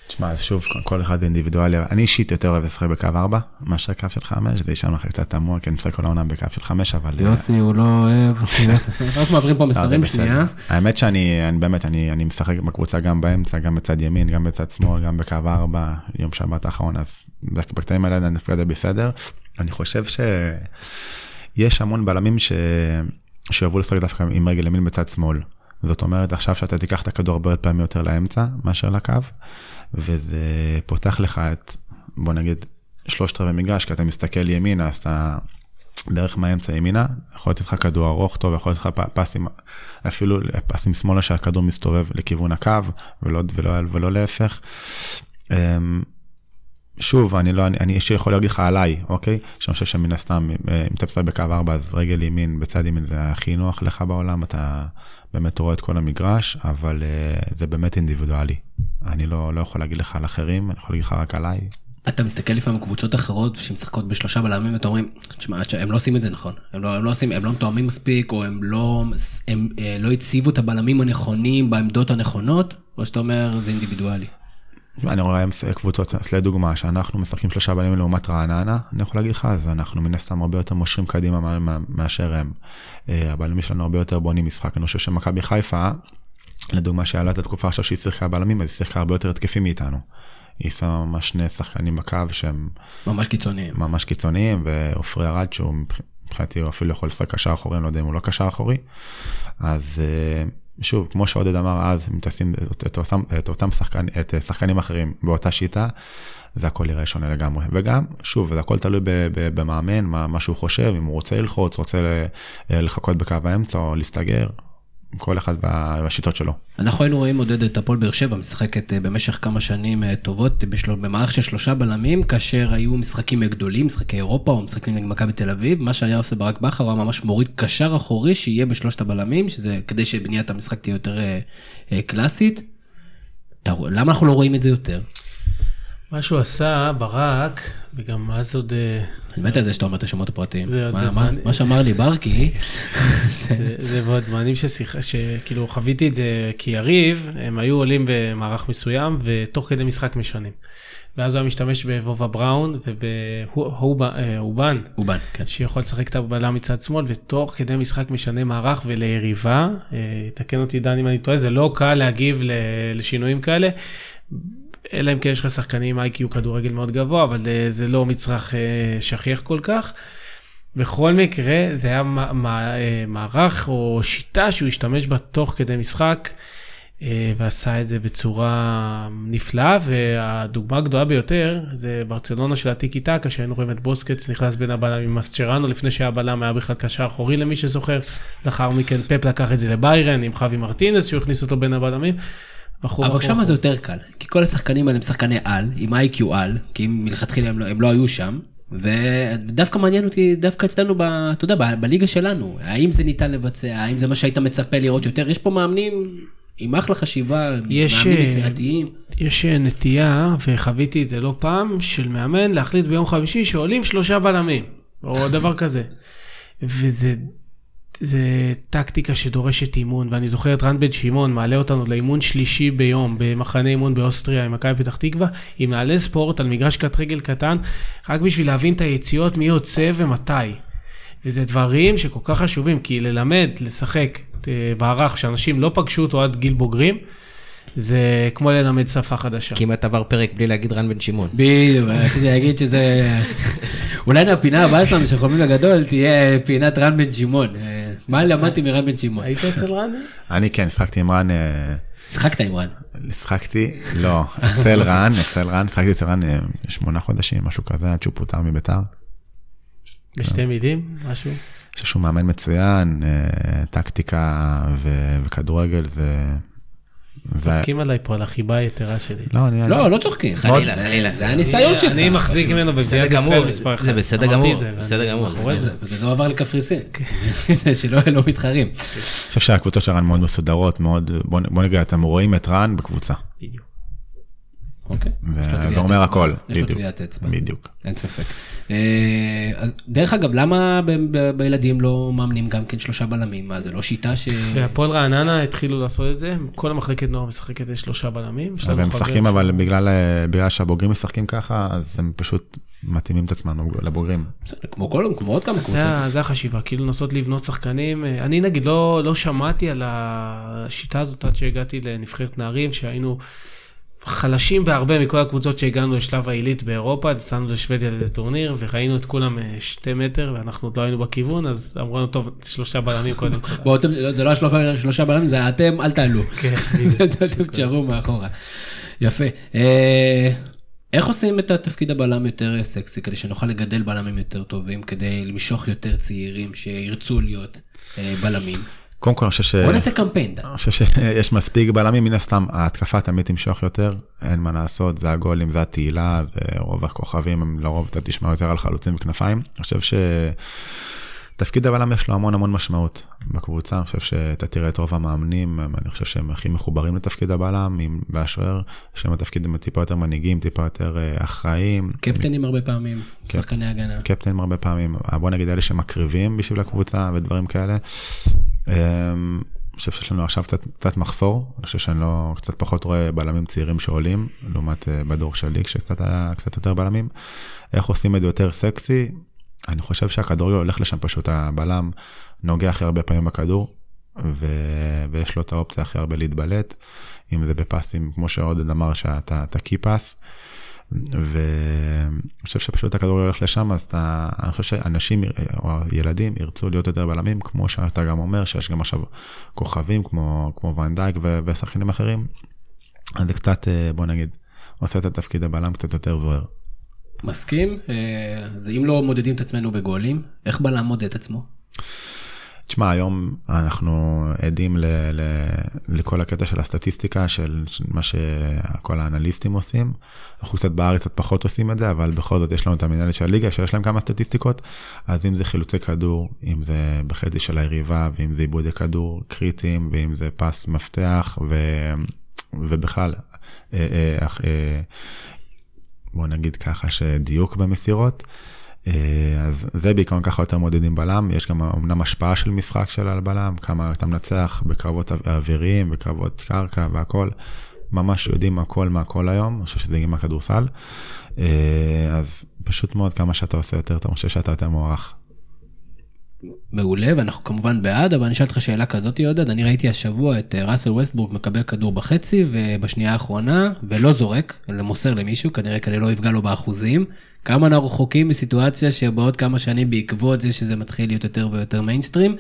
[SPEAKER 4] שמע, אז שוב, כל אחד זה אינדיבידואלי. אני אישית יותר אוהב לשחק בקו 4, מאשר קו של 5, זה יישאר לך קצת תמוה, כי אני משחק כל העונה בקו של 5, אבל... אה,
[SPEAKER 1] יוסי, הוא לא אוהב. *laughs* רק מעבירים פה
[SPEAKER 4] לא,
[SPEAKER 1] מסרים. שנייה.
[SPEAKER 4] האמת שאני, אני באמת, אני, אני משחק בקבוצה גם באמצע, גם בצד ימין, גם בצד שמאל, גם בקו 4, יום שבת האחרון, אז בקטעים האלה אני דווקא די בסדר. אני חושב שיש המון בלמים. שאוהבו לשחק דווקא עם רגל ימין בצד שמאל. זאת אומרת, עכשיו שאתה תיקח את הכדור הרבה פעמים יותר לאמצע מאשר לקו, וזה פותח לך את, בוא נגיד, שלושת רבעי מגרש, כי אתה מסתכל ימינה, אז אתה דרך מהאמצע ימינה, יכול לתת לך כדור ארוך טוב, יכול לתת לך פסים, אפילו פסים שמאלה שהכדור מסתובב לכיוון הקו, ולא, ולא, ולא להפך. שוב, אני לא, אני, אני יכול להגיד לך עליי, אוקיי? שאני חושב שמן הסתם, אה, אם אתה משחק בקו 4, אז רגל ימין, בצד ימין זה הכי נוח לך בעולם, אתה באמת רואה את כל המגרש, אבל uh, זה באמת אינדיבידואלי. אני לא, לא יכול להגיד לך על אחרים, אני יכול להגיד לך רק עליי.
[SPEAKER 1] אתה מסתכל לפעמים על קבוצות אחרות שמשחקות בשלושה בלמים ואתה אומרים, תשמע, הם לא עושים את זה נכון, הם לא, הם לא עושים, הם לא מתואמים מספיק, או הם לא, הם אה, לא הציבו את הבלמים הנכונים בעמדות הנכונות, או שאתה אומר זה אינדיבידואלי.
[SPEAKER 4] אני רואה קבוצות, לדוגמה, שאנחנו משחקים שלושה בלמים לעומת רעננה, אני יכול להגיד לך, אז אנחנו מן הסתם הרבה יותר מושכים קדימה מה- מה- מאשר הם. אה, הבלמים שלנו הרבה יותר בונים משחק. אני חושב שמכבי חיפה, לדוגמה, שהיה לה את התקופה עכשיו שהיא שיחקה בלמים, אז היא שיחקה הרבה יותר התקפי מאיתנו. היא שמה ממש שני שחקנים בקו שהם
[SPEAKER 1] ממש קיצוניים.
[SPEAKER 4] ממש קיצוניים, ועופרי ארד, שהוא מבח- מבחינתי הוא אפילו יכול לשחק קשר אחורי, אני לא יודע אם הוא לא קשר אחורי. אז אה, שוב, כמו שעודד אמר אז, אם תשים את, את, את אותם שחקנים, את שחקנים אחרים באותה שיטה, זה הכל יראה שונה לגמרי. וגם, שוב, זה הכל תלוי במאמן, מה, מה שהוא חושב, אם הוא רוצה ללחוץ, רוצה לחכות בקו האמצע או להסתגר, כל אחד וה- והשיטות שלו.
[SPEAKER 1] אנחנו היינו רואים עודד את הפועל באר שבע משחקת אה, במשך כמה שנים אה, טובות בשל... במערכת של שלושה בלמים, כאשר היו משחקים גדולים, משחקי אירופה או משחקים נגד מכבי תל אביב, מה שהיה עושה ברק בכר, הוא ממש מוריד קשר אחורי שיהיה בשלושת הבלמים, שזה כדי שבניית המשחק תהיה יותר אה, קלאסית. למה אנחנו לא רואים את זה יותר?
[SPEAKER 3] מה שהוא עשה, ברק, וגם אז עוד... אה,
[SPEAKER 1] אני מת על זה שאתה אומר את השמות הפרטיים. מה- שאמר לי ברקי, *laughs*
[SPEAKER 3] זה- בעוד זמנים שכאילו חוויתי את זה כיריב, הם היו עולים במערך מסוים ותוך כדי משחק משנים. ואז הוא היה משתמש בוובה בראון ובאובן,
[SPEAKER 1] אובן, כן.
[SPEAKER 3] שיכול לשחק את הבלם מצד שמאל, ותוך כדי משחק משנה מערך וליריבה, אה, תקן אותי דן אם אני טועה, זה לא קל להגיב לשינויים כאלה. אלא אם כן יש לך שחקנים עם איי-קיו כדורגל מאוד גבוה, אבל אה, זה לא מצרך אה, שכיח כל כך. בכל מקרה, זה היה אה, מערך או שיטה שהוא השתמש בה תוך כדי משחק, ועשה את זה בצורה נפלאה, והדוגמה הגדולה ביותר זה ברצלונה של הטיקי טקה, שהיינו רואים את בוסקץ נכנס בין הבלם עם מסצ'רנו, לפני שהיה בלם היה בכלל קשר אחורי למי שזוכר, לאחר מכן פפ לקח את זה לביירן עם חווי מרטינס, שהוא הכניס אותו בין הבלמים. בחור,
[SPEAKER 1] אבל שם. זה יותר קל, כי כל השחקנים האלה הם שחקני על, עם איי-קיו על, כי אם מלכתחילה הם לא, הם לא היו שם, ודווקא מעניין אותי, דווקא אצלנו, ב, אתה יודע, ב- בליגה שלנו, האם זה ניתן לבצע, האם זה מה שהיית מצפה לראות יותר, יש פה מאמנים עם אחלה חשיבה,
[SPEAKER 3] יש,
[SPEAKER 1] מאמנים
[SPEAKER 3] אה,
[SPEAKER 1] יצירתיים.
[SPEAKER 3] יש אה, נטייה, וחוויתי את זה לא פעם, של מאמן להחליט ביום חמישי שעולים שלושה בלמים, או דבר כזה. *laughs* וזה זה טקטיקה שדורשת אימון, ואני זוכר את רן בן שמעון מעלה אותנו לאימון שלישי ביום במחנה אימון באוסטריה עם מכבי פתח תקווה, עם נעלי ספורט על מגרש קט רגל קטן, רק בשביל להבין את היציאות, מי יוצא ומתי. וזה דברים שכל כך חשובים, כי ללמד, לשחק אה, מערך שאנשים לא פגשו אותו עד גיל בוגרים, זה כמו ללמד שפה חדשה.
[SPEAKER 5] כמעט עבר פרק בלי להגיד רן בן שמעון.
[SPEAKER 1] בדיוק, רציתי להגיד שזה... אולי הפינה הבאה שלנו של חולמים לגדול תהיה פינת רן בן שמעון. אה, מה למדתי מרן בן שמעון?
[SPEAKER 3] היית אצל רן?
[SPEAKER 4] אני כן, שחקתי עם רן, אה,
[SPEAKER 1] שיחקת עם רן.
[SPEAKER 4] שחקתי, לא, אצל רן, אצל רן, שחקתי אצל רן אה, שמונה חודשים, משהו כזה, עד שהוא פוטר מביתר.
[SPEAKER 3] בשתי מילים, משהו?
[SPEAKER 4] אני חושב שהוא מאמן מצוין, טקטיקה וכדורגל זה...
[SPEAKER 3] צוחקים עליי פה על החיבה היתרה שלי.
[SPEAKER 4] לא, אני...
[SPEAKER 1] לא, לא צוחקים.
[SPEAKER 5] חלילה, חלילה.
[SPEAKER 1] זה הניסיון שלך.
[SPEAKER 3] אני מחזיק ממנו במדינת
[SPEAKER 5] גמור,
[SPEAKER 3] ישראל מספר אחד.
[SPEAKER 5] זה בסדר גמור, בסדר גמור.
[SPEAKER 3] זה.
[SPEAKER 1] בגלל זה הוא עבר לקפריסין. *laughs* שלא לא מתחרים.
[SPEAKER 4] אני חושב שהקבוצות של רן מאוד מסודרות, מאוד... בוא נגיד, אתם רואים את רן בקבוצה.
[SPEAKER 1] אוקיי.
[SPEAKER 4] זה אומר. הכל,
[SPEAKER 1] יש לו. טביעת אצבע.
[SPEAKER 4] בדיוק.
[SPEAKER 1] אין ספק. אה, אז דרך אגב, למה בילדים לא מאמנים גם כן שלושה בלמים? מה, זה לא שיטה ש...
[SPEAKER 3] בהפועל רעננה התחילו לעשות את זה, כל המחלקת נוער משחקת לשלושה בלמים.
[SPEAKER 4] והם משחקים אבל בגלל אה, בגלל שהבוגרים משחקים ככה, אז הם פשוט מתאימים את עצמם לבוגרים.
[SPEAKER 1] כמו כל, כמו עוד כמה
[SPEAKER 3] זה,
[SPEAKER 1] קבוצות.
[SPEAKER 3] זה החשיבה, כאילו לנסות לבנות שחקנים. אה, אני נגיד לא, לא שמעתי על השיטה הזאת עד שהגעתי לנבחרת נערים, שהיינו חלשים בהרבה מכל הקבוצות שהגענו לשלב העילית באירופה, יצאנו לשוודיה לאיזה טורניר, וראינו את כולם אה, שתי מטר, ואנחנו עוד לא היינו בכיוון, אז אמרו לנו, טוב, שלושה בלמים קודם כל.
[SPEAKER 1] לא, זה לא השלושה שלושה בלמים, זה אתם, אל תעלו.
[SPEAKER 3] כן, *laughs*
[SPEAKER 1] אתם תשארו מאחורה. יפה. אה, איך עושים את התפקיד הבלם יותר סקסי, כדי שנוכל לגדל בלמים יותר טובים, כדי למשוך יותר צעירים שירצו להיות אה, בלמים?
[SPEAKER 4] קודם כל אני חושב ש...
[SPEAKER 1] בוא נעשה קמפיין.
[SPEAKER 4] אני חושב שיש מספיק בלמים, מן הסתם ההתקפה תמיד תמשוך יותר, אין מה לעשות, זה הגולים, זה התהילה, זה רוב הכוכבים, הם לרוב אתה תשמע יותר על חלוצים וכנפיים. אני חושב שתפקיד הבלם יש לו המון המון משמעות בקבוצה, אני חושב שאתה תראה את רוב המאמנים, אני חושב שהם הכי מחוברים לתפקיד הבלם, עם והשוער, יש להם תפקידים טיפה יותר מנהיגים, טיפה יותר אה, אחראיים.
[SPEAKER 1] קפטנים הרבה פעמים,
[SPEAKER 4] כן.
[SPEAKER 1] שחקני הגנה.
[SPEAKER 4] קפטנים הרבה פעמים, בוא נגיד אלה שמקריבים בשביל הקבוצה ודברים כאלה. אמ, אני חושב שיש לנו עכשיו קצת, קצת מחסור, אני חושב שאני לא, קצת פחות רואה בלמים צעירים שעולים, לעומת אה, בדור שלי, כשקצת היה קצת יותר בלמים. איך עושים את זה יותר סקסי? אני חושב שהכדורגל הולך לשם פשוט, הבלם נוגע הכי הרבה פעמים בכדור, ו... ויש לו את האופציה הכי הרבה להתבלט, אם זה בפסים, כמו שעודד אמר, שאתה אתה קי פס. ואני חושב שפשוט הכדורגל הולך לשם, אז אתה, אני חושב שאנשים או ילדים ירצו להיות יותר בלמים, כמו שאתה גם אומר, שיש גם עכשיו כוכבים כמו, כמו ואנדייק ו- ושחקנים אחרים, אז זה קצת, אה, בוא נגיד, עושה את התפקיד הבלם קצת יותר זוהר.
[SPEAKER 1] מסכים? אה, אז אם לא מודדים את עצמנו בגולים, איך בלם מודד את עצמו?
[SPEAKER 4] תשמע, היום אנחנו עדים ל, ל, לכל הקטע של הסטטיסטיקה, של מה שכל האנליסטים עושים. אנחנו קצת בארץ קצת פחות עושים את זה, אבל בכל זאת יש לנו את המנהלת של הליגה, שיש להם כמה סטטיסטיקות. אז אם זה חילוצי כדור, אם זה בחצי של היריבה, ואם זה עיבודי כדור קריטיים, ואם זה פס מפתח, ו, ובכלל, אה, אה, אה, בוא נגיד ככה, שדיוק במסירות. אה, אז זה בעיקרון ככה יותר מודדים בלם, יש גם אמנם השפעה של משחק של על בלם, כמה אתה מנצח בקרבות אוויריים, בקרבות קרקע והכל, ממש יודעים הכל מהכל היום, אני חושב שזה הגיע מהכדורסל, אה, אז פשוט מאוד כמה שאתה עושה יותר, אתה חושב שאתה יותר מוערך.
[SPEAKER 1] מעולה, ואנחנו כמובן בעד, אבל אני אשאל אותך שאלה כזאת, עודד, אני ראיתי השבוע את אה, ראסל ווסטבורג מקבל כדור בחצי, ובשנייה האחרונה, ולא זורק, אלא מוסר למישהו, כנראה כדי לא יפגע לו באחוזים. כמה אנחנו רחוקים מסיטואציה שבעוד כמה שנים בעקבות זה שזה מתחיל להיות יותר ויותר מיינסטרים,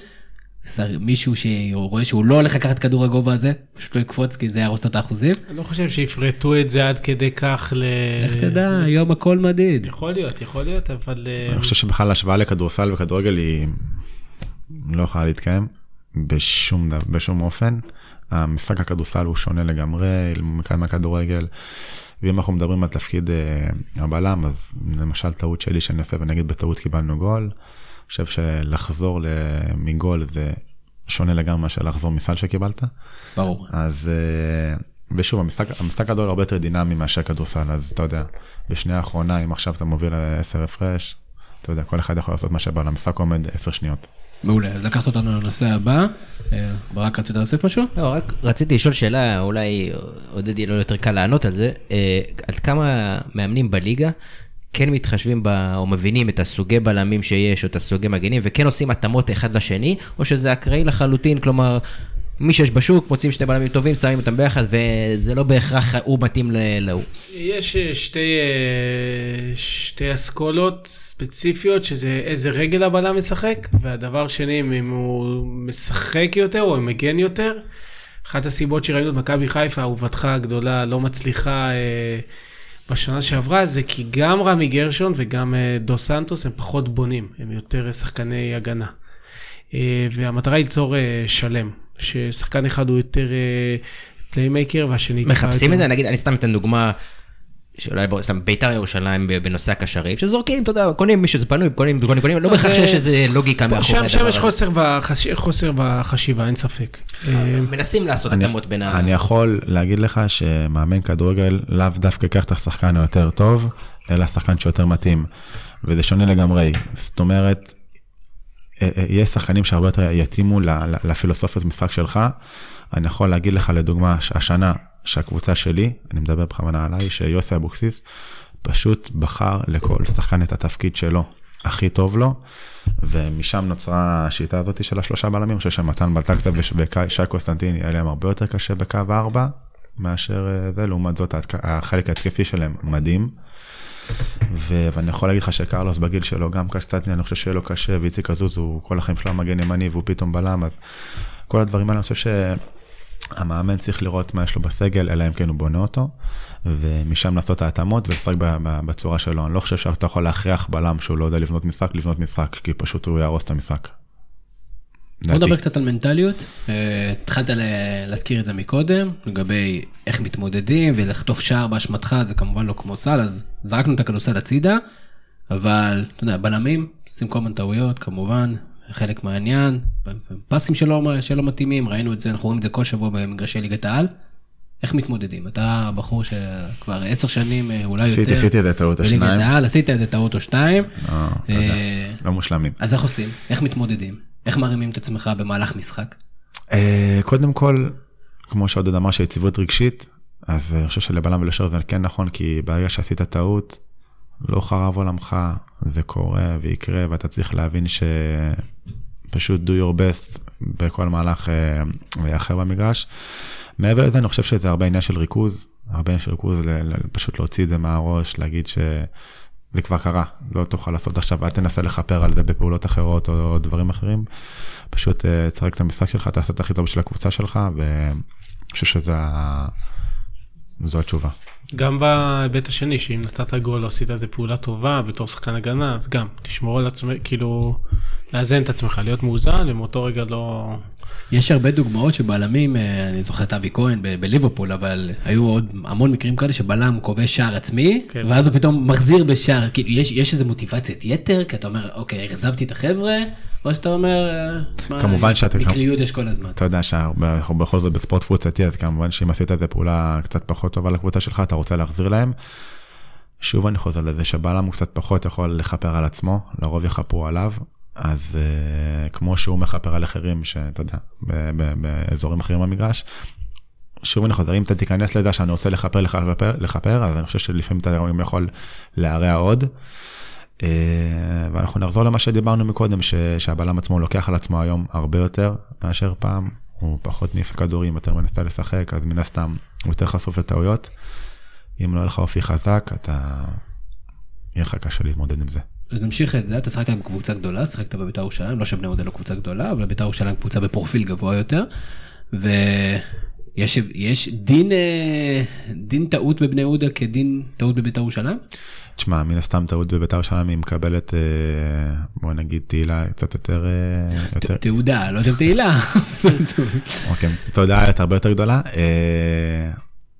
[SPEAKER 1] מישהו שרואה שהוא לא הולך לקחת כדור הגובה הזה, פשוט לא יקפוץ כי זה יהרוס לו את האחוזים.
[SPEAKER 3] אני לא חושב שיפרטו את זה עד כדי כך ל...
[SPEAKER 1] איך תדע, היום הכל מדיד.
[SPEAKER 3] יכול להיות, יכול להיות, אבל...
[SPEAKER 4] אני חושב שבכלל השוואה לכדורסל וכדורגל היא לא יכולה להתקיים בשום, בשום אופן. המשחק הכדורסל הוא שונה לגמרי מכאן מהכדורגל. ואם אנחנו מדברים על תפקיד אה, הבלם, אז למשל טעות שלי שאני עושה ונגיד בטעות קיבלנו גול. אני חושב שלחזור מגול זה שונה לגמרי מאשר לחזור מסל שקיבלת.
[SPEAKER 1] ברור.
[SPEAKER 4] אז אה, ושוב המשחק המשחק גדול הרבה יותר דינמי מאשר כדורסל אז אתה יודע בשנייה האחרונה אם עכשיו אתה מוביל 10 הפרש אתה יודע כל אחד יכול לעשות מה שבא למשחק עומד 10 שניות.
[SPEAKER 1] מעולה, אז לקחת אותנו לנושא הבא. אה, ברק, רצית להוסיף משהו?
[SPEAKER 5] לא, רק רציתי לשאול שאלה, אולי עודד יהיה לו יותר קל לענות על זה. אה, עד כמה מאמנים בליגה כן מתחשבים ב, או מבינים את הסוגי בלמים שיש, או את הסוגי מגנים, וכן עושים התאמות אחד לשני, או שזה אקראי לחלוטין, כלומר, מי שיש בשוק, מוצאים שני בלמים טובים, שמים אותם ביחד, וזה לא בהכרח הוא מתאים להוא.
[SPEAKER 3] יש אה, שתי, אה, שתי אסכולות ספציפיות, שזה איזה רגל הבלם משחק, והדבר שני, אם הוא משחק יותר או מגן יותר. אחת הסיבות שראינו את מכבי חיפה, אהובתך הגדולה, לא מצליחה אה, בשנה שעברה, זה כי גם רמי גרשון וגם אה, דו סנטוס הם פחות בונים, הם יותר שחקני הגנה. אה, והמטרה היא ליצור אה, שלם, ששחקן אחד הוא יותר אה, playmaker והשני... טיפה
[SPEAKER 5] מחפשים
[SPEAKER 3] יותר-
[SPEAKER 5] את זה, נגיד, אני סתם אתן דוגמה, שאולי בוא, סתם ביתר ירושלים בנושא הקשרים, שזורקים, אתה יודע, קונים מי שזה פנוי, קונים קונים קונים, לא בהכרח שיש איזה לוגיקה מאחורי הדבר הזה.
[SPEAKER 3] שם יש חוסר, בחש... חוסר בחשיבה, אין ספק.
[SPEAKER 5] אה, מנסים לעשות התאמות בין ה...
[SPEAKER 4] אני יכול להגיד לך שמאמן כדורגל לאו דווקא ייקח את השחקן היותר טוב, אלא השחקן שיותר מתאים. וזה שונה לגמרי. זאת אומרת, אה, אה, יש שחקנים שהרבה יותר יתאימו לפילוסופיות משחק שלך. אני יכול להגיד לך לדוגמה, השנה שהקבוצה שלי, אני מדבר בכוונה עליי, שיוסי אבוקסיס, פשוט בחר לכל שחקן את התפקיד שלו, הכי טוב לו, ומשם נוצרה השיטה הזאת של השלושה בלמים, אני חושב שמתן בלטקסה ושי קוסטנטיני, היה להם הרבה יותר קשה בקו 4 מאשר אה, זה, לעומת זאת החלק ההתקפי שלהם מדהים. ו- ואני יכול להגיד לך שקרלוס בגיל שלו גם קצת, אני חושב שיהיה לו קשה, ואיציק עזוז הוא כל החיים שלו מגן ימני והוא פתאום בלם, אז כל הדברים האלה, אני חושב שהמאמן צריך לראות מה יש לו בסגל, אלא אם כן הוא בונה אותו, ומשם לעשות את ההתאמות ולשחק בצורה שלו. אני לא חושב שאתה יכול להכריח בלם שהוא לא יודע לבנות משחק, לבנות משחק, כי פשוט הוא יהרוס את המשחק.
[SPEAKER 1] בוא נדבר קצת על מנטליות. אה, התחלת להזכיר את זה מקודם, לגבי איך מתמודדים ולחטוף שער באשמתך, זה כמובן לא כמו סל, אז זרקנו את הכדורסל הצידה, אבל אתה יודע, בלמים, עושים כל מיני טעויות, כמובן, חלק מהעניין, פסים שלא, שלא מתאימים, ראינו את זה, אנחנו רואים את זה כל שבוע במגרשי ליגת העל. איך מתמודדים? אתה בחור שכבר עשר שנים, אה, אולי יותר,
[SPEAKER 4] עשיתי איזה טעות או שניים.
[SPEAKER 1] עשית איזה טעות או שתיים.
[SPEAKER 4] לא, אה, לא מושלמים.
[SPEAKER 1] אז איך עושים? איך מתמודדים? איך מרימים את עצמך במהלך משחק?
[SPEAKER 4] אה, קודם כל, כמו שעודד אמר שיציבות רגשית, אז אני חושב שלבלם ולשוער זה כן נכון, כי ברגע שעשית טעות, לא חרב עולמך, זה קורה ויקרה, ואתה צריך להבין שפשוט do your best בכל מהלך אה, אחר במגרש. מעבר לזה, אני חושב שזה הרבה עניין של ריכוז, הרבה עניין של ריכוז, פשוט להוציא את זה מהראש, להגיד ש... זה כבר קרה, לא תוכל לעשות עכשיו, אל תנסה לכפר על זה בפעולות אחרות או דברים אחרים. פשוט אה, תשחק את המשחק שלך, תעשה את הכי טוב של הקבוצה שלך, ואני חושב שזו התשובה.
[SPEAKER 3] גם בהיבט השני, שאם נתת גול או עשית איזה פעולה טובה בתור שחקן הגנה, אז גם, תשמור על עצמך, כאילו, לאזן את עצמך, להיות מאוזן, ומאותו רגע לא...
[SPEAKER 1] יש הרבה דוגמאות שבלמים, אה, אני זוכר את אבי כהן בליברפול, אבל היו עוד המון מקרים כאלה שבלם כובש שער עצמי, כן. ואז הוא פתאום מחזיר בשער, כאילו יש, יש איזה מוטיבציית יתר, כי אתה אומר, אוקיי, אכזבתי את החבר'ה, או שאתה אומר,
[SPEAKER 4] כמובן שאתה...
[SPEAKER 1] מקריות יש כל הזמן.
[SPEAKER 4] אתה יודע שאנחנו בכל זאת בספורט קבוצתי, אז כמובן שאם עשית איזה פעולה קצת פחות טובה לקבוצה שלך, אתה רוצה להחזיר להם. שוב אני חוזר לזה שבלם הוא קצת פחות יכול לכפר על עצמו, לרוב יכפרו עליו, אז uh, כמו שהוא מכפר על אחרים, שאתה יודע, באזורים אחרים במגרש, שוב אני חוזר, אם אתה תיכנס לזה שאני רוצה לכפר, לכפר, לכפר, אז אני חושב שלפעמים אתה יכול להרע עוד. Uh, ואנחנו נחזור למה שדיברנו מקודם, ש, שהבלם עצמו לוקח על עצמו היום הרבה יותר מאשר פעם, הוא פחות מעיף כדורים, יותר מנסה לשחק, אז מן הסתם הוא יותר חשוף לטעויות. אם לא יהיה לך אופי חזק, אתה... יהיה לך קשה להתמודד עם זה.
[SPEAKER 1] אז נמשיך את זה, אתה שחקת בקבוצה גדולה, שחקת בבית"ר ירושלים, לא שבני יהודה לא קבוצה גדולה, אבל בית"ר ירושלים קבוצה בפרופיל גבוה יותר. ויש יש דין, אה, דין טעות בבני יהודה כדין טעות בבית"ר ירושלים?
[SPEAKER 4] תשמע, מן הסתם טעות בבית"ר ירושלים היא מקבלת, אה, בוא נגיד תהילה קצת יותר...
[SPEAKER 1] אה, תעודה, לא יותר תהילה. *laughs*
[SPEAKER 4] אוקיי, תעודה הרבה יותר גדולה.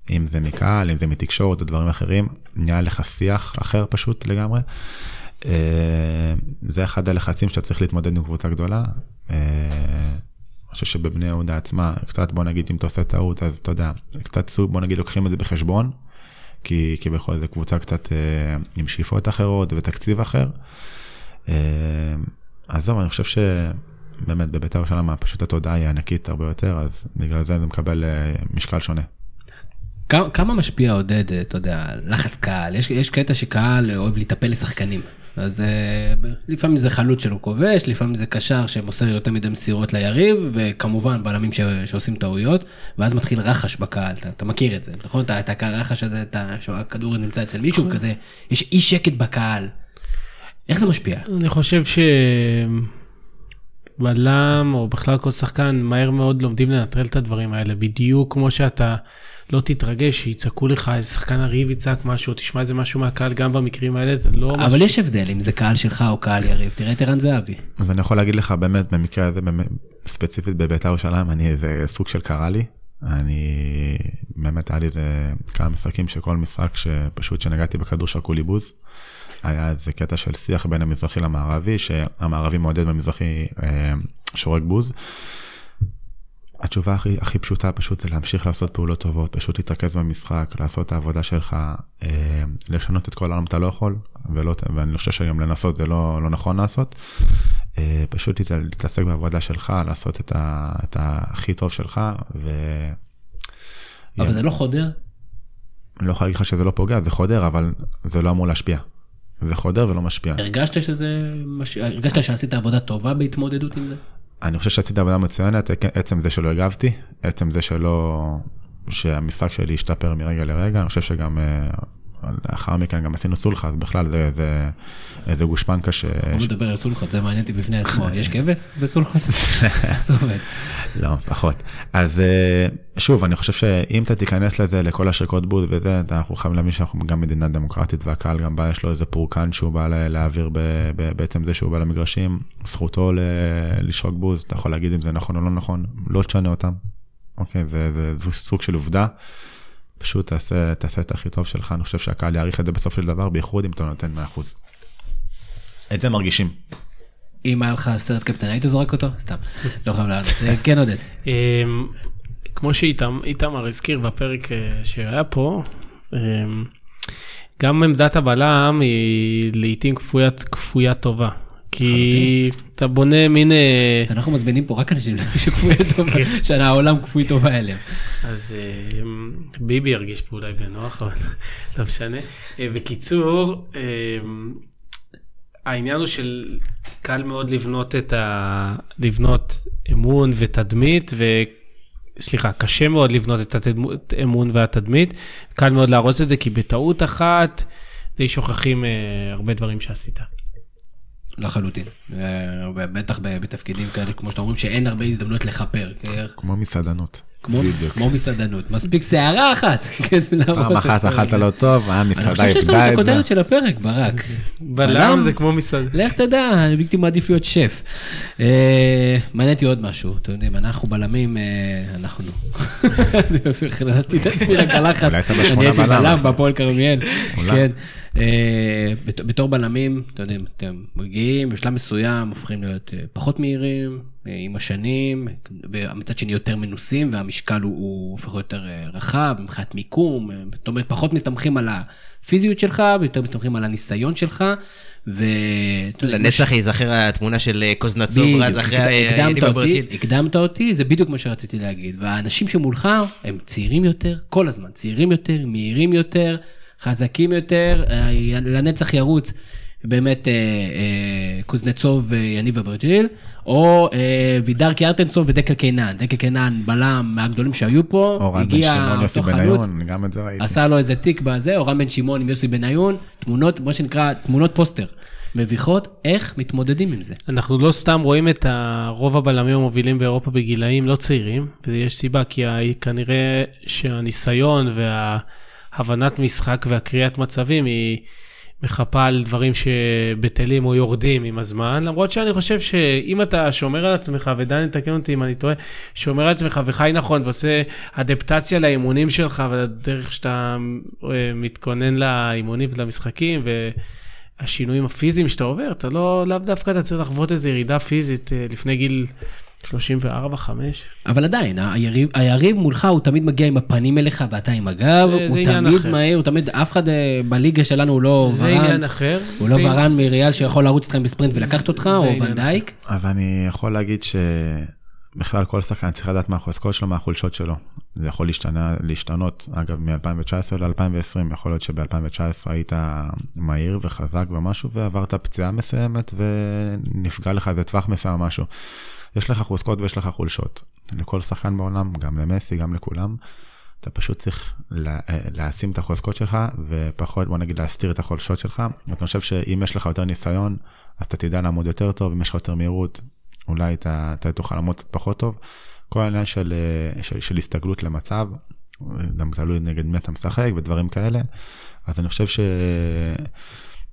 [SPEAKER 4] אם זה מקהל, אם זה מתקשורת או דברים אחרים, נהיה לך שיח אחר פשוט לגמרי. אה, זה אחד הלחצים שאתה צריך להתמודד עם קבוצה גדולה. אה, אני חושב שבבני יהודה עצמה, קצת בוא נגיד אם אתה עושה טעות, אז אתה יודע, קצת סוג, בוא נגיד לוקחים את זה בחשבון, כי כביכול זו קבוצה קצת אה, עם שאיפות אחרות ותקציב אחר. אז זהו, אני חושב שבאמת בבית"ר ירושלים פשוט התודעה היא ענקית הרבה יותר, אז בגלל זה זה מקבל משקל שונה.
[SPEAKER 1] כמה משפיע עודד, אתה יודע, לחץ קהל? יש, יש קטע שקהל אוהב להיטפל לשחקנים. אז uh, לפעמים זה חלוץ שלו כובש, לפעמים זה קשר שמוסר יותר מדי מסירות ליריב, וכמובן בלמים ש... שעושים טעויות, ואז מתחיל רחש בקהל, אתה, אתה מכיר את זה, נכון? את הרחש הזה, אתה, שהכדור נמצא אצל מישהו נכון. כזה, יש אי שקט בקהל. איך זה משפיע?
[SPEAKER 3] אני חושב שבלם, או בכלל כל שחקן, מהר מאוד לומדים לנטרל את הדברים האלה, בדיוק כמו שאתה... לא תתרגש שיצעקו לך איזה שחקן הריב יצעק משהו, תשמע איזה משהו מהקהל, גם במקרים האלה זה לא
[SPEAKER 1] משהו. אבל יש הבדל אם זה קהל שלך או קהל יריב, תראה את ערן זהבי.
[SPEAKER 4] אז אני יכול להגיד לך באמת במקרה הזה, ספציפית בבית"ר ירושלים, אני איזה סוג של קרה לי. אני, באמת היה לי איזה כמה משחקים שכל משחק שפשוט שנגעתי בכדור שרקו לי בוז. היה איזה קטע של שיח בין המזרחי למערבי, שהמערבי מעודד במזרחי אה, שורק בוז. התשובה הכי, הכי פשוטה פשוט זה להמשיך לעשות פעולות טובות, פשוט להתרכז במשחק, לעשות את העבודה שלך, אה, לשנות את כל העולם אתה לא יכול, ולא, ואני חושב שגם לנסות זה לא, לא נכון לעשות. אה, פשוט להתעסק בעבודה שלך, לעשות את, ה, את הכי טוב שלך, ו...
[SPEAKER 1] אבל זה לא חודר?
[SPEAKER 4] אני לא יכול להגיד לך שזה לא פוגע, זה חודר, אבל זה לא אמור להשפיע. זה חודר ולא משפיע.
[SPEAKER 1] הרגשת שזה, מש... הרגשת שעשית עבודה טובה בהתמודדות עם זה?
[SPEAKER 4] אני חושב שעשיתי עבודה מצוינת, עצם זה שלא הגבתי, עצם זה שלא, שהמשחק שלי השתפר מרגע לרגע, אני חושב שגם אה, לאחר מכן גם עשינו סולחה, אז בכלל זה איזה, איזה גושפנקה ש...
[SPEAKER 1] בוא נדבר על סולחות, זה מעניין אותי בפני עצמו. יש כבש בסולחות? *laughs* איך זה עובד?
[SPEAKER 4] לא, פחות. אז אה, שוב, אני חושב שאם אתה תיכנס לזה, לכל השריקות בוד וזה, אנחנו חייבים להבין שאנחנו גם מדינה דמוקרטית, והקהל גם בא, יש לו איזה פורקן שהוא בא להעביר בעצם זה שהוא בא למגרשים, זכותו לשרוק בוז, אתה יכול להגיד אם זה נכון או לא נכון, לא תשנה אותם. אוקיי, זה, זה, זה סוג של עובדה. פשוט תעשה, תעשה את הכי טוב שלך, אני חושב שהקהל יעריך את זה בסוף של דבר, בייחוד אם אתה נותן 100%. את זה מרגישים.
[SPEAKER 1] אם היה לך סרט קפטן, היית זורק אותו? סתם, לא חייב לענות. כן, עודד.
[SPEAKER 3] אמ, כמו שאיתמר הזכיר בפרק אה, שהיה פה, אמ, גם עמדת הבלם היא לעיתים כפויה טובה. כי אתה בונה מין... אה,
[SPEAKER 1] אנחנו מזמינים פה רק אנשים *laughs* שכפוי טובה, כן. שהעולם כפוי טובה אליהם.
[SPEAKER 3] אז אה, ביבי ירגיש פה אולי בנוח, אבל *laughs* לא משנה. אה, בקיצור, העניין הוא של קל מאוד לבנות את ה... לבנות אמון ותדמית, ו... סליחה, קשה מאוד לבנות את האמון והתדמית, קל מאוד להרוס את זה, כי בטעות אחת די שוכחים הרבה דברים שעשית.
[SPEAKER 1] לחלוטין. בטח בתפקידים כאלה, כמו שאתם אומרים, שאין הרבה הזדמנויות לכפר.
[SPEAKER 4] כמו מסעדנות.
[SPEAKER 1] כמו, מסעדנות, מספיק שערה אחת. *laughs*
[SPEAKER 4] כן, פעם אחת אכלת לא טוב, המסעדה
[SPEAKER 1] איבדה את זה. אני חושב שיש לנו את הכותרת של הפרק, ברק.
[SPEAKER 3] בלם זה כמו מסעדה.
[SPEAKER 1] לך תדע, אני בלתי מעדיף להיות שף. אה, מעניין אותי עוד משהו, אתם יודעים, אנחנו בלמים, אה, אנחנו. הכנסתי את עצמי לקלחת.
[SPEAKER 4] אולי אתה בשמונה בלם.
[SPEAKER 1] אני הייתי בלם בהפועל כרמיאל. כן. אה, בתור בלמים, אתם יודעים, אתם מגיעים בשלב מסוים, הופכים להיות פחות מהירים. עם השנים, מצד שני יותר מנוסים והמשקל הוא, הוא הופך יותר אה, רחב מבחינת מיקום, אה, זאת אומרת פחות מסתמכים על הפיזיות שלך ויותר מסתמכים על הניסיון שלך. ו...
[SPEAKER 5] לנצח ייזכר התמונה של אה, קוזנצוב רץ אחרי
[SPEAKER 1] הקדמת אותי, הקדמת אותי, זה בדיוק מה שרציתי להגיד. והאנשים שמולך הם צעירים יותר, כל הזמן, צעירים יותר, מהירים יותר, חזקים יותר, לנצח ירוץ. באמת אה, אה, קוזנצוב ויניב אברג'יל, או אה, וידר קיארטנסון ודקל קינן. דקל קינן בלם מהגדולים שהיו פה,
[SPEAKER 4] הגיע אותו חלוץ, גם את זה ראיתי.
[SPEAKER 1] עשה לו איזה תיק בזה, או רם בן שמעון עם יוסי בניון, תמונות, מה שנקרא, תמונות פוסטר. מביכות, איך מתמודדים עם זה.
[SPEAKER 3] אנחנו לא סתם רואים את רוב הבלמים המובילים באירופה בגילאים לא צעירים, ויש סיבה, כי כנראה שהניסיון וההבנת משחק והקריאת מצבים היא... מחפה על דברים שבטלים או יורדים עם הזמן, למרות שאני חושב שאם אתה שומר על עצמך, ודני תקן אותי אם אני טועה, שומר על עצמך וחי נכון ועושה אדפטציה לאימונים שלך ולדרך שאתה אה, מתכונן לאימונים ולמשחקים והשינויים הפיזיים שאתה עובר, אתה לא, לאו דווקא אתה צריך לחוות איזו ירידה פיזית אה, לפני גיל 34, 5.
[SPEAKER 1] אבל עדיין, היריב, היריב מולך הוא תמיד מגיע עם הפנים אליך ואתה עם הגב, זה, הוא זה תמיד אחר. מהיר, הוא תמיד, אף אחד אה, בליגה שלנו הוא לא
[SPEAKER 3] זה ורן. זה עניין אחר.
[SPEAKER 1] הוא לא ורן מריאל שיכול לרוץ איתכם בספרינט ולקחת אותך, או ונדייק.
[SPEAKER 4] אז אני יכול להגיד שבכלל כל שחקן צריך לדעת מה החוזקות שלו, מה החולשות שלו. זה יכול להשתנה, להשתנות, אגב, מ-2019 ל-2020, יכול להיות שב-2019 היית מהיר וחזק ומשהו, ועברת פציעה מסוימת ונפגע לך איזה טווח מסוים או משהו. יש לך חוזקות ויש לך חולשות. לכל שחקן בעולם, גם למסי, גם לכולם. אתה פשוט צריך אה, להעצים את החוזקות שלך, ופחות, בוא נגיד, להסתיר את החולשות שלך. אז אני חושב שאם יש לך יותר ניסיון, אז אתה תדע לעמוד יותר טוב, אם יש לך יותר מהירות, אולי אתה, אתה תוכל לעמוד קצת פחות טוב. כל העניין של, אה, של, של הסתגלות למצב, גם תלוי נגד מי אתה משחק ודברים כאלה. אז אני חושב ש...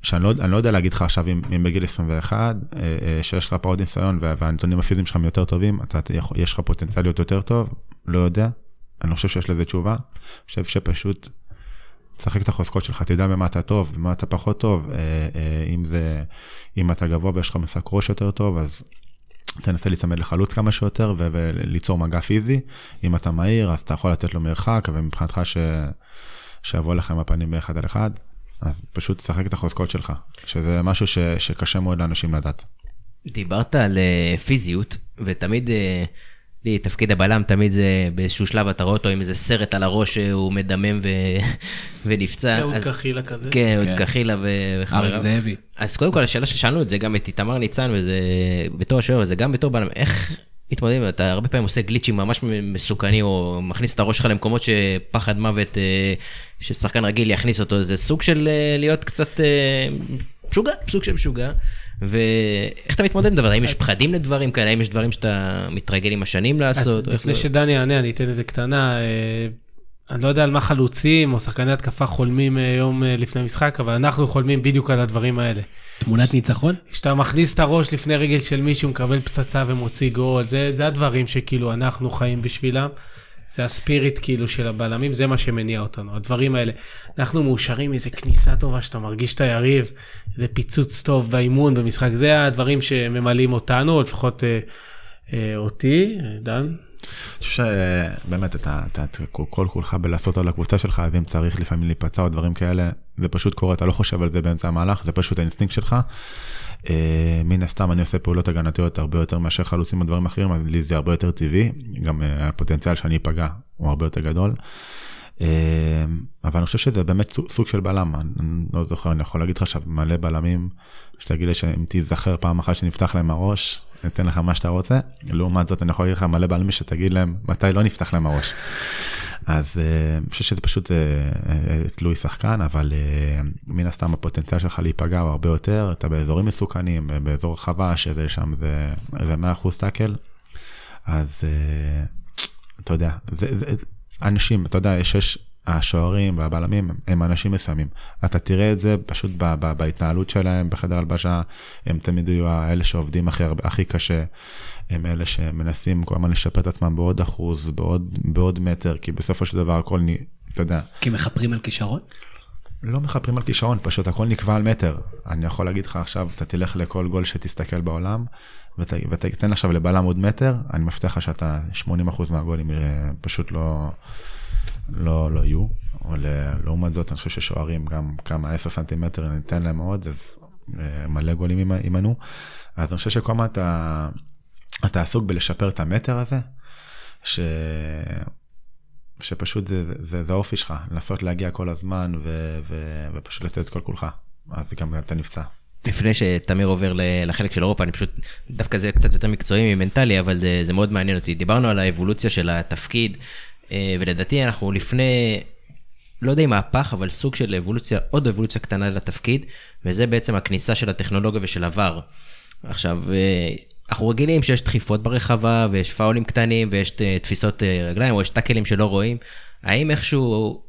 [SPEAKER 4] שאני לא, לא יודע להגיד לך עכשיו אם, אם בגיל 21, אה, אה, שיש לך פה עוד ניסיון והנתונים הפיזיים שלך יותר טובים, אתה, יש לך פוטנציאל להיות יותר טוב, לא יודע. אני חושב שיש לזה תשובה. אני חושב שפשוט תשחק את החוזקות שלך, תדע במה אתה טוב, במה אתה פחות טוב. אה, אם זה, אם אתה גבוה ויש לך משחק ראש יותר טוב, אז תנסה להיצמד לחלוץ כמה שיותר ו- וליצור מגע פיזי. אם אתה מהיר, אז אתה יכול לתת לו מרחק, ומבחינתך ש... שיבוא לך עם הפנים באחד על אחד, אז פשוט תשחק את החוזקות שלך, שזה משהו ש... שקשה מאוד לאנשים לדעת.
[SPEAKER 5] דיברת על אה, פיזיות, ותמיד, אה, לי תפקיד הבלם תמיד זה באיזשהו שלב אתה רואה אותו עם איזה סרט על הראש שהוא מדמם ו... *laughs* ונפצע.
[SPEAKER 3] אהוד
[SPEAKER 5] אז-
[SPEAKER 3] קחילה כזה.
[SPEAKER 5] כן, אהוד
[SPEAKER 1] כן.
[SPEAKER 5] קחילה ו-
[SPEAKER 1] אריק
[SPEAKER 5] וחבריו.
[SPEAKER 1] זאבי.
[SPEAKER 5] אז קודם כל השאלה ששאלנו את זה גם את איתמר ניצן וזה בתור השוער וזה גם בתור בלם איך מתמודדים אתה הרבה פעמים עושה גליצ'ים ממש מסוכנים או מכניס את הראש שלך למקומות שפחד מוות אה, ששחקן רגיל יכניס אותו. זה סוג של אה, להיות קצת אה, משוגע סוג של משוגע. ואיך אתה מתמודד עם דבר האם יש פחדים לדברים כאלה? האם יש דברים שאתה מתרגל עם השנים
[SPEAKER 3] אז
[SPEAKER 5] לעשות? איך
[SPEAKER 3] לפני שדני יענה, אני אתן איזה קטנה. אני לא יודע על מה חלוצים או שחקני התקפה חולמים אה, יום אה, לפני משחק, אבל אנחנו חולמים בדיוק על הדברים האלה.
[SPEAKER 1] תמונת ניצחון?
[SPEAKER 3] כשאתה מכניס את הראש לפני רגל של מישהו, מקבל פצצה ומוציא גול, זה, זה הדברים שכאילו אנחנו חיים בשבילם. זה הספיריט כאילו של הבלמים, זה מה שמניע אותנו, הדברים האלה. אנחנו מאושרים מאיזה כניסה טובה שאתה מרגיש את היריב, איזה פיצוץ טוב באימון, במשחק, זה הדברים שממלאים אותנו, או לפחות אה, אה, אותי, אה, דן.
[SPEAKER 4] אני חושב שבאמת אתה, אתה, אתה כל כולך בלעשות על הקבוצה שלך, אז אם צריך לפעמים להיפצע או דברים כאלה, זה פשוט קורה, אתה לא חושב על זה באמצע המהלך, זה פשוט האינסטינקט שלך. אה, מן הסתם אני עושה פעולות הגנתיות הרבה יותר מאשר חלוצים ודברים אחרים, אז לי זה הרבה יותר טבעי, גם אה, הפוטנציאל שאני אפגע הוא הרבה יותר גדול. אה, אבל אני חושב שזה באמת סוג- של בלם, אני לא זוכר, אני יכול להגיד לך עכשיו מלא בלמים, שתגיד לי שאם תיזכר פעם אחת שנפתח להם הראש, ניתן לך מה שאתה רוצה. לעומת זאת, אני יכול להגיד לך מלא בלמים שתגיד להם מתי לא נפתח להם הראש. אז אה, אני חושב שזה פשוט אה, אה, תלוי שחקן, אבל מן הסתם הפוטנציאל שלך להיפגע הוא הרבה יותר, אתה באזורים מסוכנים, באזור רחבה, שזה שם זה, זה 100% טאקל, אז אתה יודע, זה, אנשים, אתה יודע, יש, יש, השוערים והבלמים הם אנשים מסוימים. אתה תראה את זה פשוט ב, ב, בהתנהלות שלהם בחדר הלבשה, הם תמיד יהיו האלה שעובדים הכי, הכי קשה, הם אלה שמנסים כל הזמן לשפר את עצמם בעוד אחוז, בעוד, בעוד מטר, כי בסופו של דבר הכל, אתה יודע,
[SPEAKER 1] כי מכפרים על כישרון?
[SPEAKER 4] לא מכפרים על כישרון, פשוט הכל נקבע על מטר. אני יכול להגיד לך עכשיו, אתה תלך לכל גול שתסתכל בעולם, ות, ותתן עכשיו לבלם עוד מטר, אני מבטיח לך שאתה 80% מהגולים אה, פשוט לא, לא, לא יהיו. אבל אה, לעומת זאת, אני חושב ששוערים גם כמה 10 סנטימטר ניתן להם עוד, אז אה, מלא גולים יימ- יימנעו. אז אני חושב שכל הזמן אתה, אתה עסוק בלשפר את המטר הזה, ש... שפשוט זה, זה, זה, זה האופי שלך, לנסות להגיע כל הזמן ו, ו, ופשוט לתת את כל כולך, אז גם אתה נפצע.
[SPEAKER 5] לפני שתמיר עובר לחלק של אירופה, אני פשוט, דווקא זה קצת יותר מקצועי ממנטלי, אבל זה, זה מאוד מעניין אותי. דיברנו על האבולוציה של התפקיד, אה, ולדעתי אנחנו לפני, לא יודע אם מהפך, אבל סוג של אבולוציה, עוד אבולוציה קטנה לתפקיד, וזה בעצם הכניסה של הטכנולוגיה ושל עבר. עכשיו, אה, אנחנו רגילים שיש דחיפות ברחבה, ויש פאולים קטנים, ויש אה, תפיסות רגליים, או יש טאקלים שלא רואים. האם איכשהו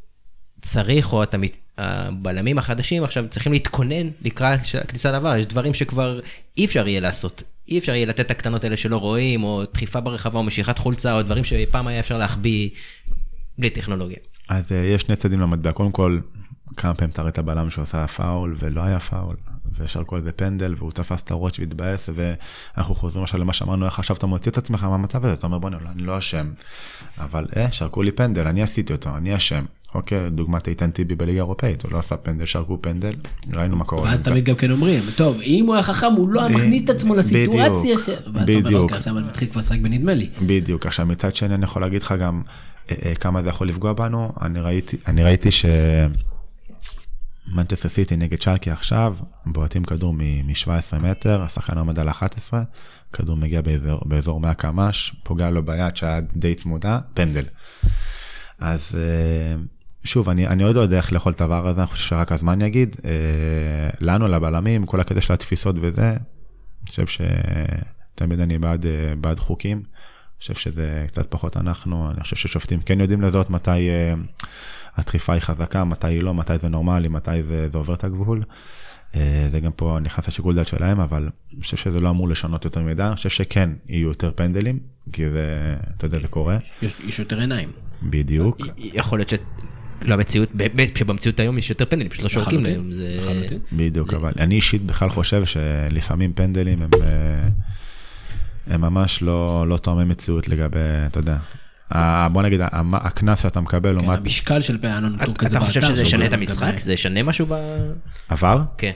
[SPEAKER 5] צריך, או אתה, מת- הבלמים החדשים עכשיו צריכים להתכונן לקראת הכניסה לעבר, יש דברים שכבר אי אפשר יהיה לעשות. אי אפשר יהיה לתת את הקטנות האלה שלא רואים, או דחיפה ברחבה, או משיכת חולצה, או דברים שפעם היה אפשר להחביא בלי טכנולוגיה.
[SPEAKER 4] אז uh, יש שני צדדים למטבע, קודם כל, כמה פעמים תראה את הבלם שעושה פאול ולא היה פאול, וישר כל זה פנדל, והוא תפס את הראש והתבאס, ואנחנו חוזרים עכשיו למה שאמרנו, איך עכשיו אתה מוציא את עצמך מהמצב הזה, אתה אומר בוא'נה, אני לא אשם, אבל אה, שרקו לי פנדל, אני עשיתי אותו, אני אשם. אוקיי, דוגמת איתן טיבי בליגה האירופאית, הוא לא עשה פנדל, שרקו פנדל, ראינו מה קורה.
[SPEAKER 1] ואז. תמיד גם כן אומרים, טוב, אם הוא היה חכם, הוא לא היה מכניס את עצמו לסיטואציה ש... אומר,
[SPEAKER 4] בדיוק.
[SPEAKER 1] אוקיי, עכשיו אני מתחיל כבר לשחק בנדמה לי.
[SPEAKER 4] בדיוק, עכשיו מצד שני אני יכול להגיד לך גם אה, אה, כמה זה יכול לפגוע בנו, אני ראיתי, ש... מנצ'סטר סיטי נגד שלקי עכשיו, בועטים כדור מ-17 מטר, השחקן עומד על 11, כדור מגיע באזור, באזור 100 קמ"ש, פוגע לו ביד שהיה די צמודה, פנדל. אז אה, שוב, אני, אני עוד לא יודע איך לאכול את הדבר הזה, אני חושב שרק הזמן יגיד. אה, לנו, לבלמים, כל הקטע של התפיסות וזה, אני חושב שתמיד אני בעד, אה, בעד חוקים. אני חושב שזה קצת פחות אנחנו, אני חושב ששופטים כן יודעים לזהות מתי אה, הדחיפה היא חזקה, מתי היא לא, מתי זה נורמלי, מתי זה, זה עובר את הגבול. אה, זה גם פה נכנס לשיקול דעת שלהם, אבל אני חושב שזה לא אמור לשנות יותר מדי, אני חושב שכן יהיו יותר פנדלים, כי זה, אתה יודע, זה קורה.
[SPEAKER 1] יש, יש יותר עיניים.
[SPEAKER 4] בדיוק.
[SPEAKER 5] יכול להיות ש... לא, המציאות, באמת, שבמציאות היום יש יותר פנדלים, פשוט לא שורקים להם. זה-
[SPEAKER 1] לחלוטין.
[SPEAKER 4] בדיוק, אבל אני אישית בכלל חושב שלפעמים פנדלים הם, אה, הם ממש לא, לא תואמי מציאות לגבי, אתה יודע, בוא נגיד, הקנס שאתה מקבל
[SPEAKER 1] כן,
[SPEAKER 4] לעומת
[SPEAKER 1] המשקל של פענון נתון כזה
[SPEAKER 5] אתה חושב
[SPEAKER 1] באתר,
[SPEAKER 5] שזה ישנה את המשחק? זה ישנה משהו ב...
[SPEAKER 4] עבר,
[SPEAKER 5] כן.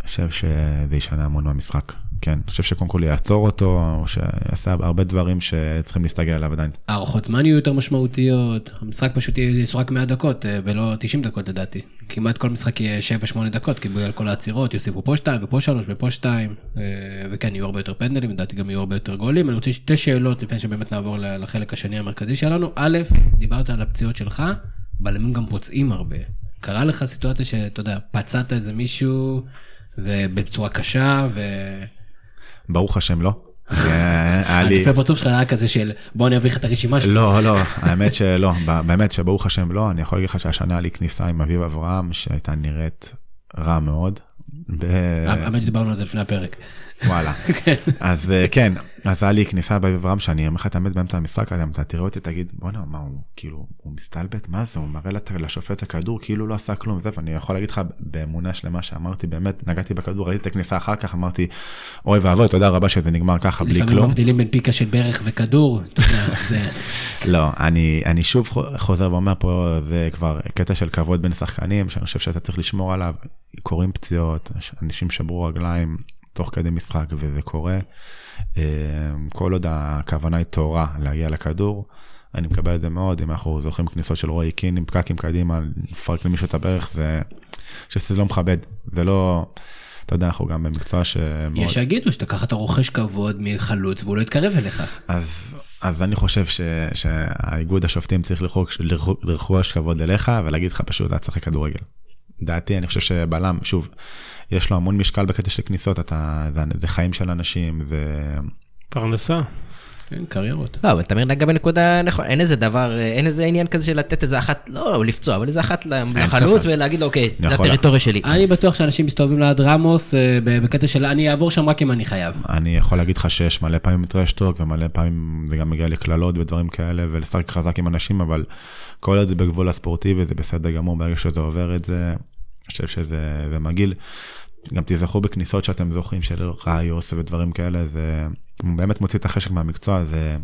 [SPEAKER 4] אני חושב שזה ישנה המון במשחק. כן, אני חושב שקודם כל יעצור אותו, או שיעשה הרבה דברים שצריכים להסתגל עליו עדיין.
[SPEAKER 1] הארכות זמן יהיו יותר משמעותיות, המשחק פשוט ישוחק 100 דקות אה, ולא 90 דקות לדעתי. כמעט כל משחק יהיה 7-8 דקות, כי בגלל כל העצירות יוסיפו פה 2 ופה 3 ופה 2, וכן יהיו הרבה יותר פנדלים, לדעתי גם יהיו הרבה יותר גולים. אני רוצה שתי שאלות לפני שבאמת נעבור לחלק השני המרכזי שלנו. א', דיברת על הפציעות שלך, בלמים גם פוצעים הרבה. קרה לך סיטואציה שאתה יודע, פצעת איזה מישהו ובצורה קשה, ו...
[SPEAKER 4] ברוך השם לא. זה היה לי...
[SPEAKER 1] הפרצוף שלך היה כזה של בוא אני אביא לך את הרשימה שלי.
[SPEAKER 4] לא, לא, האמת שלא, באמת שברוך השם לא, אני יכול להגיד לך שהשנה היה לי כניסה עם אביב אברהם שהייתה נראית רע מאוד.
[SPEAKER 1] האמת שדיברנו על זה לפני הפרק.
[SPEAKER 4] וואלה. *laughs* אז אה, כן, אז היה לי כניסה באביב אברהם שאני אומר לך את האמת באמצע המשחק, אז אתה תראה אותי תגיד בואנה מה הוא כאילו הוא מסתלבט מה זה הוא מראה לשופט הכדור כאילו לא עשה כלום זה ואני יכול להגיד לך באמונה שלמה שאמרתי באמת נגעתי בכדור ראיתי את הכניסה אחר כך אמרתי אוי ואבוי תודה רבה שזה נגמר ככה בלי
[SPEAKER 1] לפעמים
[SPEAKER 4] כלום.
[SPEAKER 1] מבדילים בין פיקה של ברך וכדור, אתה יודע, *laughs* זה...
[SPEAKER 4] לא, אני, אני שוב חו- חוזר ואומר פה, זה כבר קטע של כבוד בין שחקנים, שאני חושב שאתה צריך לשמור עליו. קורים פציעות, אנשים שברו רגליים תוך כדי משחק, וזה קורה. אה, כל עוד הכוונה היא טהורה להגיע לכדור, אני מקבל את זה מאוד. אם אנחנו זוכרים כניסות של רועי קין עם פקקים קדימה, לפרק למישהו את הברך, זה... אני חושב שזה לא מכבד. זה לא... אתה יודע, אנחנו גם במקצוע שמאוד...
[SPEAKER 1] יש שיגידו שאתה ככה אתה רוכש כבוד מחלוץ והוא לא יתקרב אליך.
[SPEAKER 4] אז, אז אני חושב ש, שהאיגוד השופטים צריך לרכוש כבוד אליך ולהגיד לך פשוט, אתה צריך כדורגל. דעתי, אני חושב שבלם, שוב, יש לו המון משקל בקטע של כניסות, אתה, זה, זה חיים של אנשים, זה...
[SPEAKER 3] פרנסה.
[SPEAKER 1] כן, קריירות.
[SPEAKER 5] לא, אבל תמיר נגע בנקודה נכון, אין איזה דבר, אין איזה עניין כזה של לתת איזה אחת, לא לפצוע, אבל איזה אחת לחלוץ. ולהגיד לו, אוקיי, זה. הטריטוריה שלי.
[SPEAKER 1] אני בטוח שאנשים מסתובבים ליד רמוס אה, בקטע של אני אעבור שם רק אם אני חייב.
[SPEAKER 4] אני יכול להגיד לך שיש מלא פעמים טרשטוק ומלא פעמים זה גם מגיע לקללות ודברים כאלה ולשחק חזק עם אנשים, אבל כל עוד זה בגבול הספורטיבי זה בסדר גמור, ברגע שזה עובר את זה, חושב שזה זה מגעיל. גם תיזכרו בכניסות שאתם זוכרים של ראיוס ודברים כאלה, זה באמת מוציא את החשק מהמקצוע, זה...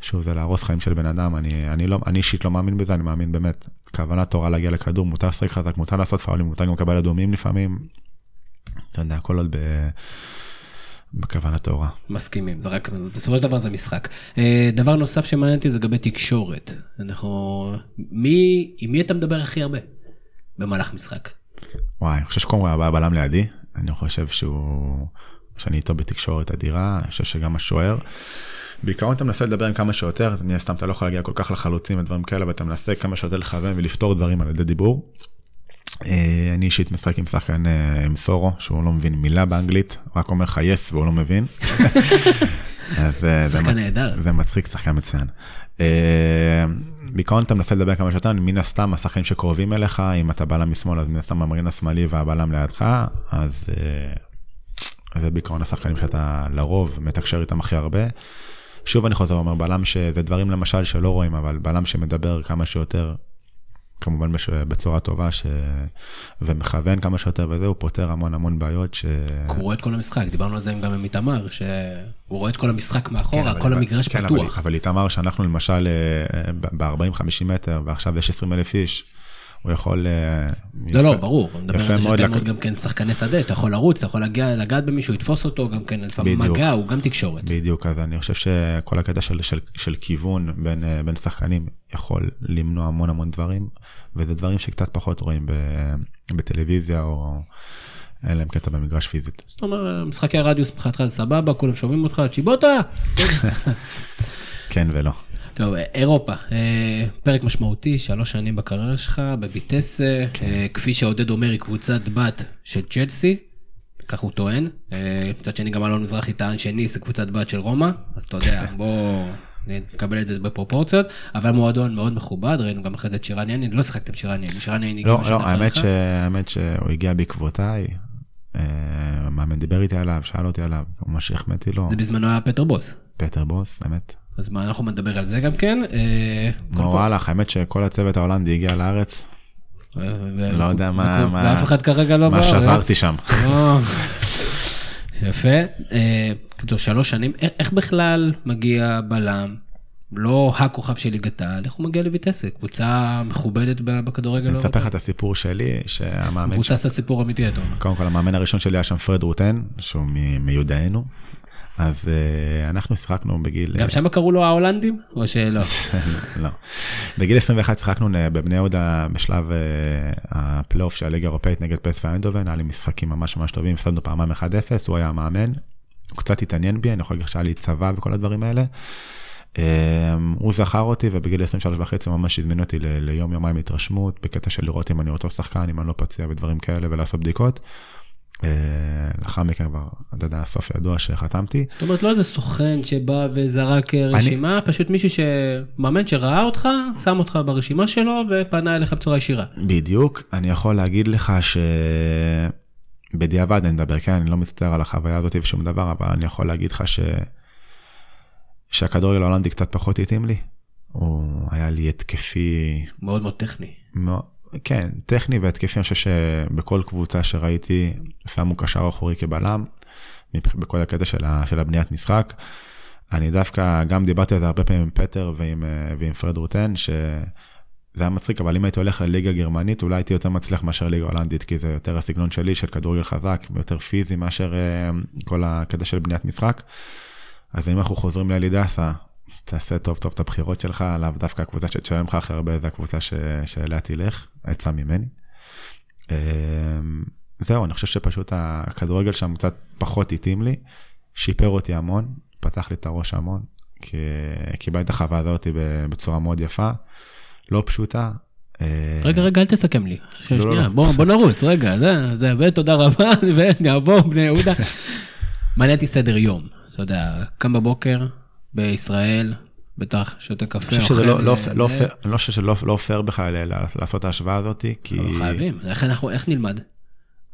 [SPEAKER 4] שוב, זה להרוס חיים של בן אדם, אני, אני, לא, אני אישית לא מאמין בזה, אני מאמין באמת, כוונה תורה להגיע לכדור, מותר לשחק חזק, מותר לעשות פאולים, מותר גם לקבל אדומים לפעמים. אתה יודע, כל עוד ב... בכוונה טהורה.
[SPEAKER 1] מסכימים, זה רק, בסופו של דבר זה משחק. אה, דבר נוסף שמעניין אותי זה לגבי תקשורת. אנחנו, מי, עם מי אתה מדבר הכי הרבה במהלך משחק?
[SPEAKER 4] וואי, אני חושב שקודם הבא בלם לידי, אני חושב שהוא, שאני איתו בתקשורת אדירה, אני חושב שגם השוער. בעיקרון אתה מנסה לדבר עם כמה שיותר, מן הסתם אתה לא יכול להגיע כל כך לחלוצים ודברים כאלה, ואתה מנסה כמה שיותר לכוון ולפתור דברים על ידי דיבור. אה, אני אישית משחק עם שחקן אה, עם סורו, שהוא לא מבין מילה באנגלית, רק אומר לך יס והוא לא מבין. *laughs* אז, אה,
[SPEAKER 1] שחקן נהדר.
[SPEAKER 4] זה מצחיק, שחקן מצוין. בעיקרון אתה מנסה לדבר כמה שיותר, מן הסתם השחקנים שקרובים אליך, אם אתה בלם משמאל אז מן הסתם המגן השמאלי והבלם לידך, אז אה, זה בעיקרון השחקנים שאתה לרוב מתקשר איתם הכי הרבה. שוב אני חוזר ואומר, בלם שזה דברים למשל שלא רואים, אבל בלם שמדבר כמה שיותר, כמובן בש... בצורה טובה, ש... ומכוון כמה שיותר וזה, הוא פותר המון המון בעיות ש...
[SPEAKER 1] הוא רואה את כל המשחק, דיברנו על זה גם עם איתמר, שהוא רואה את כל המשחק מאחורה,
[SPEAKER 4] אבל-
[SPEAKER 1] כל המגרש
[SPEAKER 4] כן,
[SPEAKER 1] פתוח.
[SPEAKER 4] אבל, אבל איתמר שאנחנו למשל ב-40-50 מטר ועכשיו יש 20 אלף איש, הוא יכול... אה,
[SPEAKER 1] לא, לא, ברור, אני מדבר
[SPEAKER 4] יפה
[SPEAKER 1] על זה
[SPEAKER 4] מאוד
[SPEAKER 1] גם כן שחקני שדה, שאתה יכול לרוץ, אתה יכול להגיע, לגעת במישהו, לתפוס אותו, גם כן, לפעמים. מגע הוא גם תקשורת.
[SPEAKER 4] בדיוק, אז אני חושב שכל הקטע של, כיוון בין, אה, בין שחקנים יכול למנוע המון המון דברים, וזה דברים שקצת פחות רואים בטלוויזיה או אין להם קטע במגרש פיזית.
[SPEAKER 1] זאת אומרת, משחקי הרדיוס מבחינתך זה סבבה, כולם שומעים אותך, צ'יבוטה! *laughs*
[SPEAKER 4] כן ולא.
[SPEAKER 1] טוב, אירופה, אה, פרק משמעותי, שלוש שנים בקריירה שלך, בביטסה, אה, כפי שעודד אומר, היא קבוצת בת של צ'לסי, כך הוא טוען. אה, מצד שני, גם אלון מזרחי טען שניס זה קבוצת בת של רומא, אז אתה יודע, *laughs* בוא נקבל את זה בפרופורציות, אבל מועדון מאוד מכובד, ראינו גם אחרי זה את שירן יני, לא שיחקתם שירן יני, שירן יני
[SPEAKER 4] לא,
[SPEAKER 1] הגיע בשנה
[SPEAKER 4] לא, האמת,
[SPEAKER 1] אחריך.
[SPEAKER 4] ש, האמת שהוא הגיע בעקבותיי, אה, מאמן דיבר איתי עליו, שאל אותי עליו, מה שהחמאתי לו,
[SPEAKER 1] זה בזמנו היה פטר בוס.
[SPEAKER 4] פטר בוס, האמת.
[SPEAKER 1] אז מה, אנחנו נדבר על זה גם כן. אה,
[SPEAKER 4] נו וואלה, האמת שכל הצוות ההולנדי הגיע לארץ, לא יודע מה- מה-
[SPEAKER 1] ואף אחד כרגע לא
[SPEAKER 4] מה
[SPEAKER 1] בארץ.
[SPEAKER 4] שברתי שם.
[SPEAKER 1] לא. יפה. אה, כאילו שלוש שנים, איך- בכלל מגיע בלם, לא הכוכב של ליגת העל, איך הוא מגיע לויטסה? קבוצה מכובדת בכדורגל?
[SPEAKER 4] אני אספר לך? את הסיפור שלי, שהמאמן
[SPEAKER 1] מבוסס על סיפור אמיתי, אתה אומר.
[SPEAKER 4] קודם כל המאמן הראשון שלי היה שם פרד רוטן, שהוא מיודענו, אז אה, אנחנו שיחקנו בגיל...
[SPEAKER 1] גם שם קראו לו ההולנדים? או שלא? *laughs*
[SPEAKER 4] לא. בגיל 21 שיחקנו בבני יהודה בשלב אה, הפלייאוף של הליגה האירופאית נגד פ.ס.וו איינדהובן, היה לי משחקים ממש ממש טובים, הפסדנו פעמיים 1-0, הוא היה המאמן, הוא קצת התעניין בי, אני יכול להגיד שהיה לי צבא וכל הדברים האלה. אה, הוא זכר אותי ובגיל 23 וחצי ממש הזמין אותי ליום יומיים התרשמות, בקטע של לראות אם אני אותו שחקן, אם אני לא פציע ודברים כאלה ולעשות בדיקות. אה, לאחר מכן כבר, אתה יודע, הסוף ידוע שחתמתי.
[SPEAKER 1] זאת אומרת, לא איזה סוכן שבא וזרק אה, רשימה, פשוט מישהו שמאמן שראה אותך, שם אותך ברשימה שלו ופנה אליך בצורה ישירה.
[SPEAKER 4] בדיוק, אני יכול להגיד לך שבדיעבד אני מדבר, כן, אני לא מצטער על החוויה הזאת ושום דבר, אבל אני יכול להגיד לך ש... שהכדורגל ההולנדי קצת פחות התאים לי. הוא היה לי התקפי,
[SPEAKER 1] מאוד מאוד טכני.
[SPEAKER 4] מאוד, כן, טכני והתקפי, אני חושב שבכל קבוצה שראיתי שמו קשר אחורי כבלם, בכל הקטע של, ה... של הבניית משחק. אני דווקא גם דיברתי על זה הרבה פעמים עם פטר ועם, אה, ועם פרד רוטן, שזה היה מצחיק, אבל אם הייתי הולך לליגה גרמנית, אולי הייתי יותר מצליח מאשר ליגה הולנדית, כי זה יותר הסגנון שלי של כדורגל חזק, יותר פיזי מאשר אה, כל הקטע של בניית משחק. אז אם אנחנו חוזרים לאלידסה, תעשה טוב טוב את הבחירות שלך, לאו דווקא הקבוצה שתשלם לך הכי הרבה, זה הקבוצה ש... שאליה תלך, עצה ממני. אה, זהו, אני חושב שפשוט הכדורגל שם קצת פחות התאים לי, שיפר אותי המון, פתח לי את הראש המון, כי קיבלתי את החוויה הזאת בצורה מאוד יפה, לא פשוטה. אה,
[SPEAKER 1] רגע, רגע, אל תסכם לי.
[SPEAKER 4] לא,
[SPEAKER 1] שנייה,
[SPEAKER 4] לא.
[SPEAKER 1] בוא בוא נרוץ, רגע, זה, זה, ותודה רבה, *laughs* ונעבור בני יהודה. *laughs* מעניין אותי סדר יום, אתה יודע, קם בבוקר בישראל, בטח שותה קפה,
[SPEAKER 4] אני חושב שזה לא- לא-
[SPEAKER 1] אה,
[SPEAKER 4] לא פייר- אני לא חושב שלא לא פייר בכלל לעשות את ההשוואה הזאת, כי...
[SPEAKER 1] אבל חייבים, איך אנחנו, איך נלמד?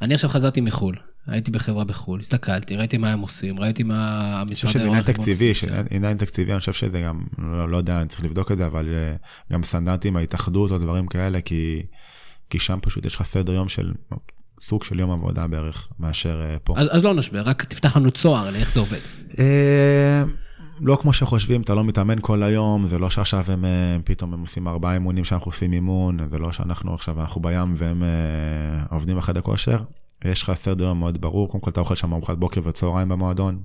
[SPEAKER 1] אני עכשיו חזרתי מחו"ל, הייתי בחברה בחו"ל, הסתכלתי, ראיתי מה הם עושים, ראיתי מה
[SPEAKER 4] אני חושב
[SPEAKER 1] המשרד
[SPEAKER 4] שזה עניין תקציבי. עניין תקציבי, אני חושב שזה גם, לא, לא יודע, אני צריך לבדוק את זה, אבל אה, גם סטנדרטים ההתאחדות או דברים כאלה, כי, כי שם פשוט יש לך סדר יום של סוג של יום עבודה בערך, מאשר אה, פה.
[SPEAKER 1] אז, אז לא נשבר, רק תפתח לנו צוהר לאיך זה עובד.
[SPEAKER 4] לא כמו שחושבים, אתה לא מתאמן כל היום, זה לא שעכשיו הם אה, פתאום הם עושים ארבעה אימונים שאנחנו עושים אימון, זה לא שאנחנו עכשיו, אנחנו בים והם אה, עובדים בחדר כושר. יש לך סדר יום מאוד ברור, קודם כל אתה אוכל שם ארוחת בוקר וצהריים במועדון.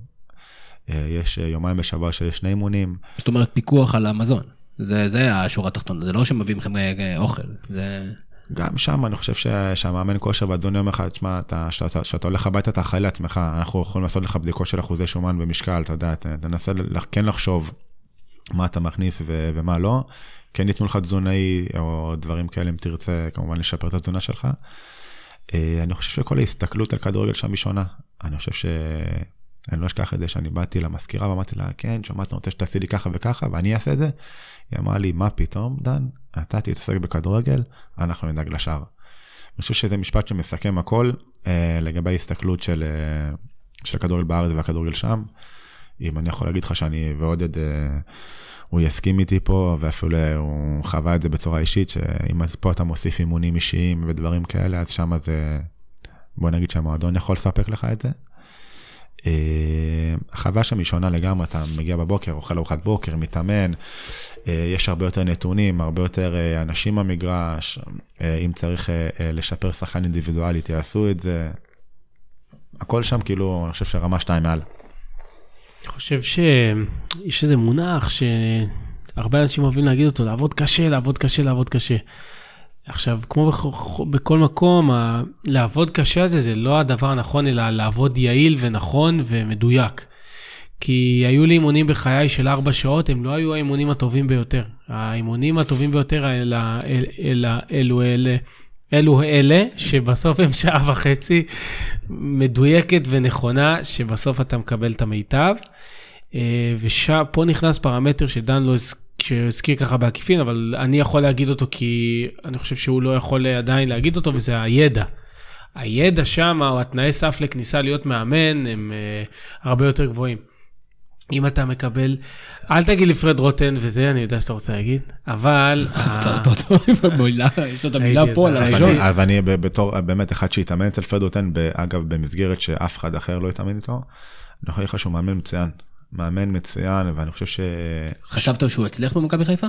[SPEAKER 4] אה, יש יומיים בשבוע שיש שני אימונים.
[SPEAKER 1] זאת אומרת, פיקוח על המזון. זה, זה השורה התחתונה, זה לא שמביאים לכם אוכל, זה...
[SPEAKER 4] גם שם אני חושב ש- שהמאמן כושר והתזון יום אחד, תשמע, אתה- כשאתה הולך הביתה אתה אחראי לעצמך, אנחנו יכולים לעשות לך בדיקות של אחוזי שומן ומשקל, אתה יודע, תנסה כן לחשוב מה אתה מכניס ו- ומה לא, כן ייתנו לך תזונאי או דברים כאלה אם תרצה כמובן לשפר את התזונה שלך. אה, אני חושב שכל ההסתכלות על כדורגל שם היא שונה, אני חושב ש... אני לא אשכח את זה שאני באתי למזכירה ואמרתי לה, כן, שומעת, אני רוצה שתעשי לי ככה וככה, ואני אעשה את זה. היא אמרה לי, מה פתאום, דן, אתה תתעסק בכדורגל, אנחנו נדאג לשאר. אני חושב שזה משפט שמסכם הכל אה, לגבי ההסתכלות של, אה, של הכדורגל בארץ והכדורגל שם. אם אני יכול להגיד לך שאני ועודד, אה, הוא יסכים איתי פה, ואפילו אה, הוא חווה את זה בצורה אישית, שאם פה אתה מוסיף אימונים אישיים ודברים כאלה, אז שם זה, בוא נגיד שהמועדון יכול לספק לך את זה. אה, החוויה שם היא שונה לגמרי, אתה מגיע בבוקר, אוכל ארוחת בוקר, מתאמן, אה, יש הרבה יותר נתונים, הרבה יותר אה, אנשים במגרש, אם צריך לשפר שחקן אינדיבידואלית, יעשו את זה. הכל שם כאילו, אני חושב שרמה שתיים מעל.
[SPEAKER 3] אני חושב שיש איזה מונח שהרבה אנשים אוהבים להגיד אותו, לעבוד קשה, לעבוד קשה, לעבוד קשה. עכשיו, כמו בכ- בכל מקום, ה- לעבוד קשה הזה זה לא הדבר הנכון, אלא לעבוד יעיל ונכון ומדויק. כי היו לי אימונים בחיי של ארבע שעות, הם לא היו האימונים הטובים ביותר. האימונים הטובים ביותר אל, אל, אל, אלו אלה, אלו אלה, שבסוף הם שעה וחצי מדויקת ונכונה, שבסוף אתה מקבל את המיטב. ופה נכנס פרמטר שדן לא הז- שהזכיר ככה בעקיפין, אבל אני יכול להגיד אותו כי אני חושב שהוא לא יכול עדיין להגיד אותו, וזה הידע. הידע שם, או התנאי סף לכניסה להיות מאמן, הם uh, הרבה יותר גבוהים. אם אתה מקבל, אל תגיד לי פרד רוטן וזה, אני יודע שאתה רוצה להגיד, אבל... *laughs*
[SPEAKER 1] רוצה אותו אותו עם המילה, יש לו את המילה פה על הראשון.
[SPEAKER 4] אני- אז אני בתור באמת אחד שהתאמן אצל פרדוטן, אגב במסגרת שאף אחד אחר לא התאמן איתו, אני יכול להגיד לך שהוא מאמן מצוין. מאמן מצוין ואני חושב ש...
[SPEAKER 1] חשבת שהוא הצליח במכבי חיפה?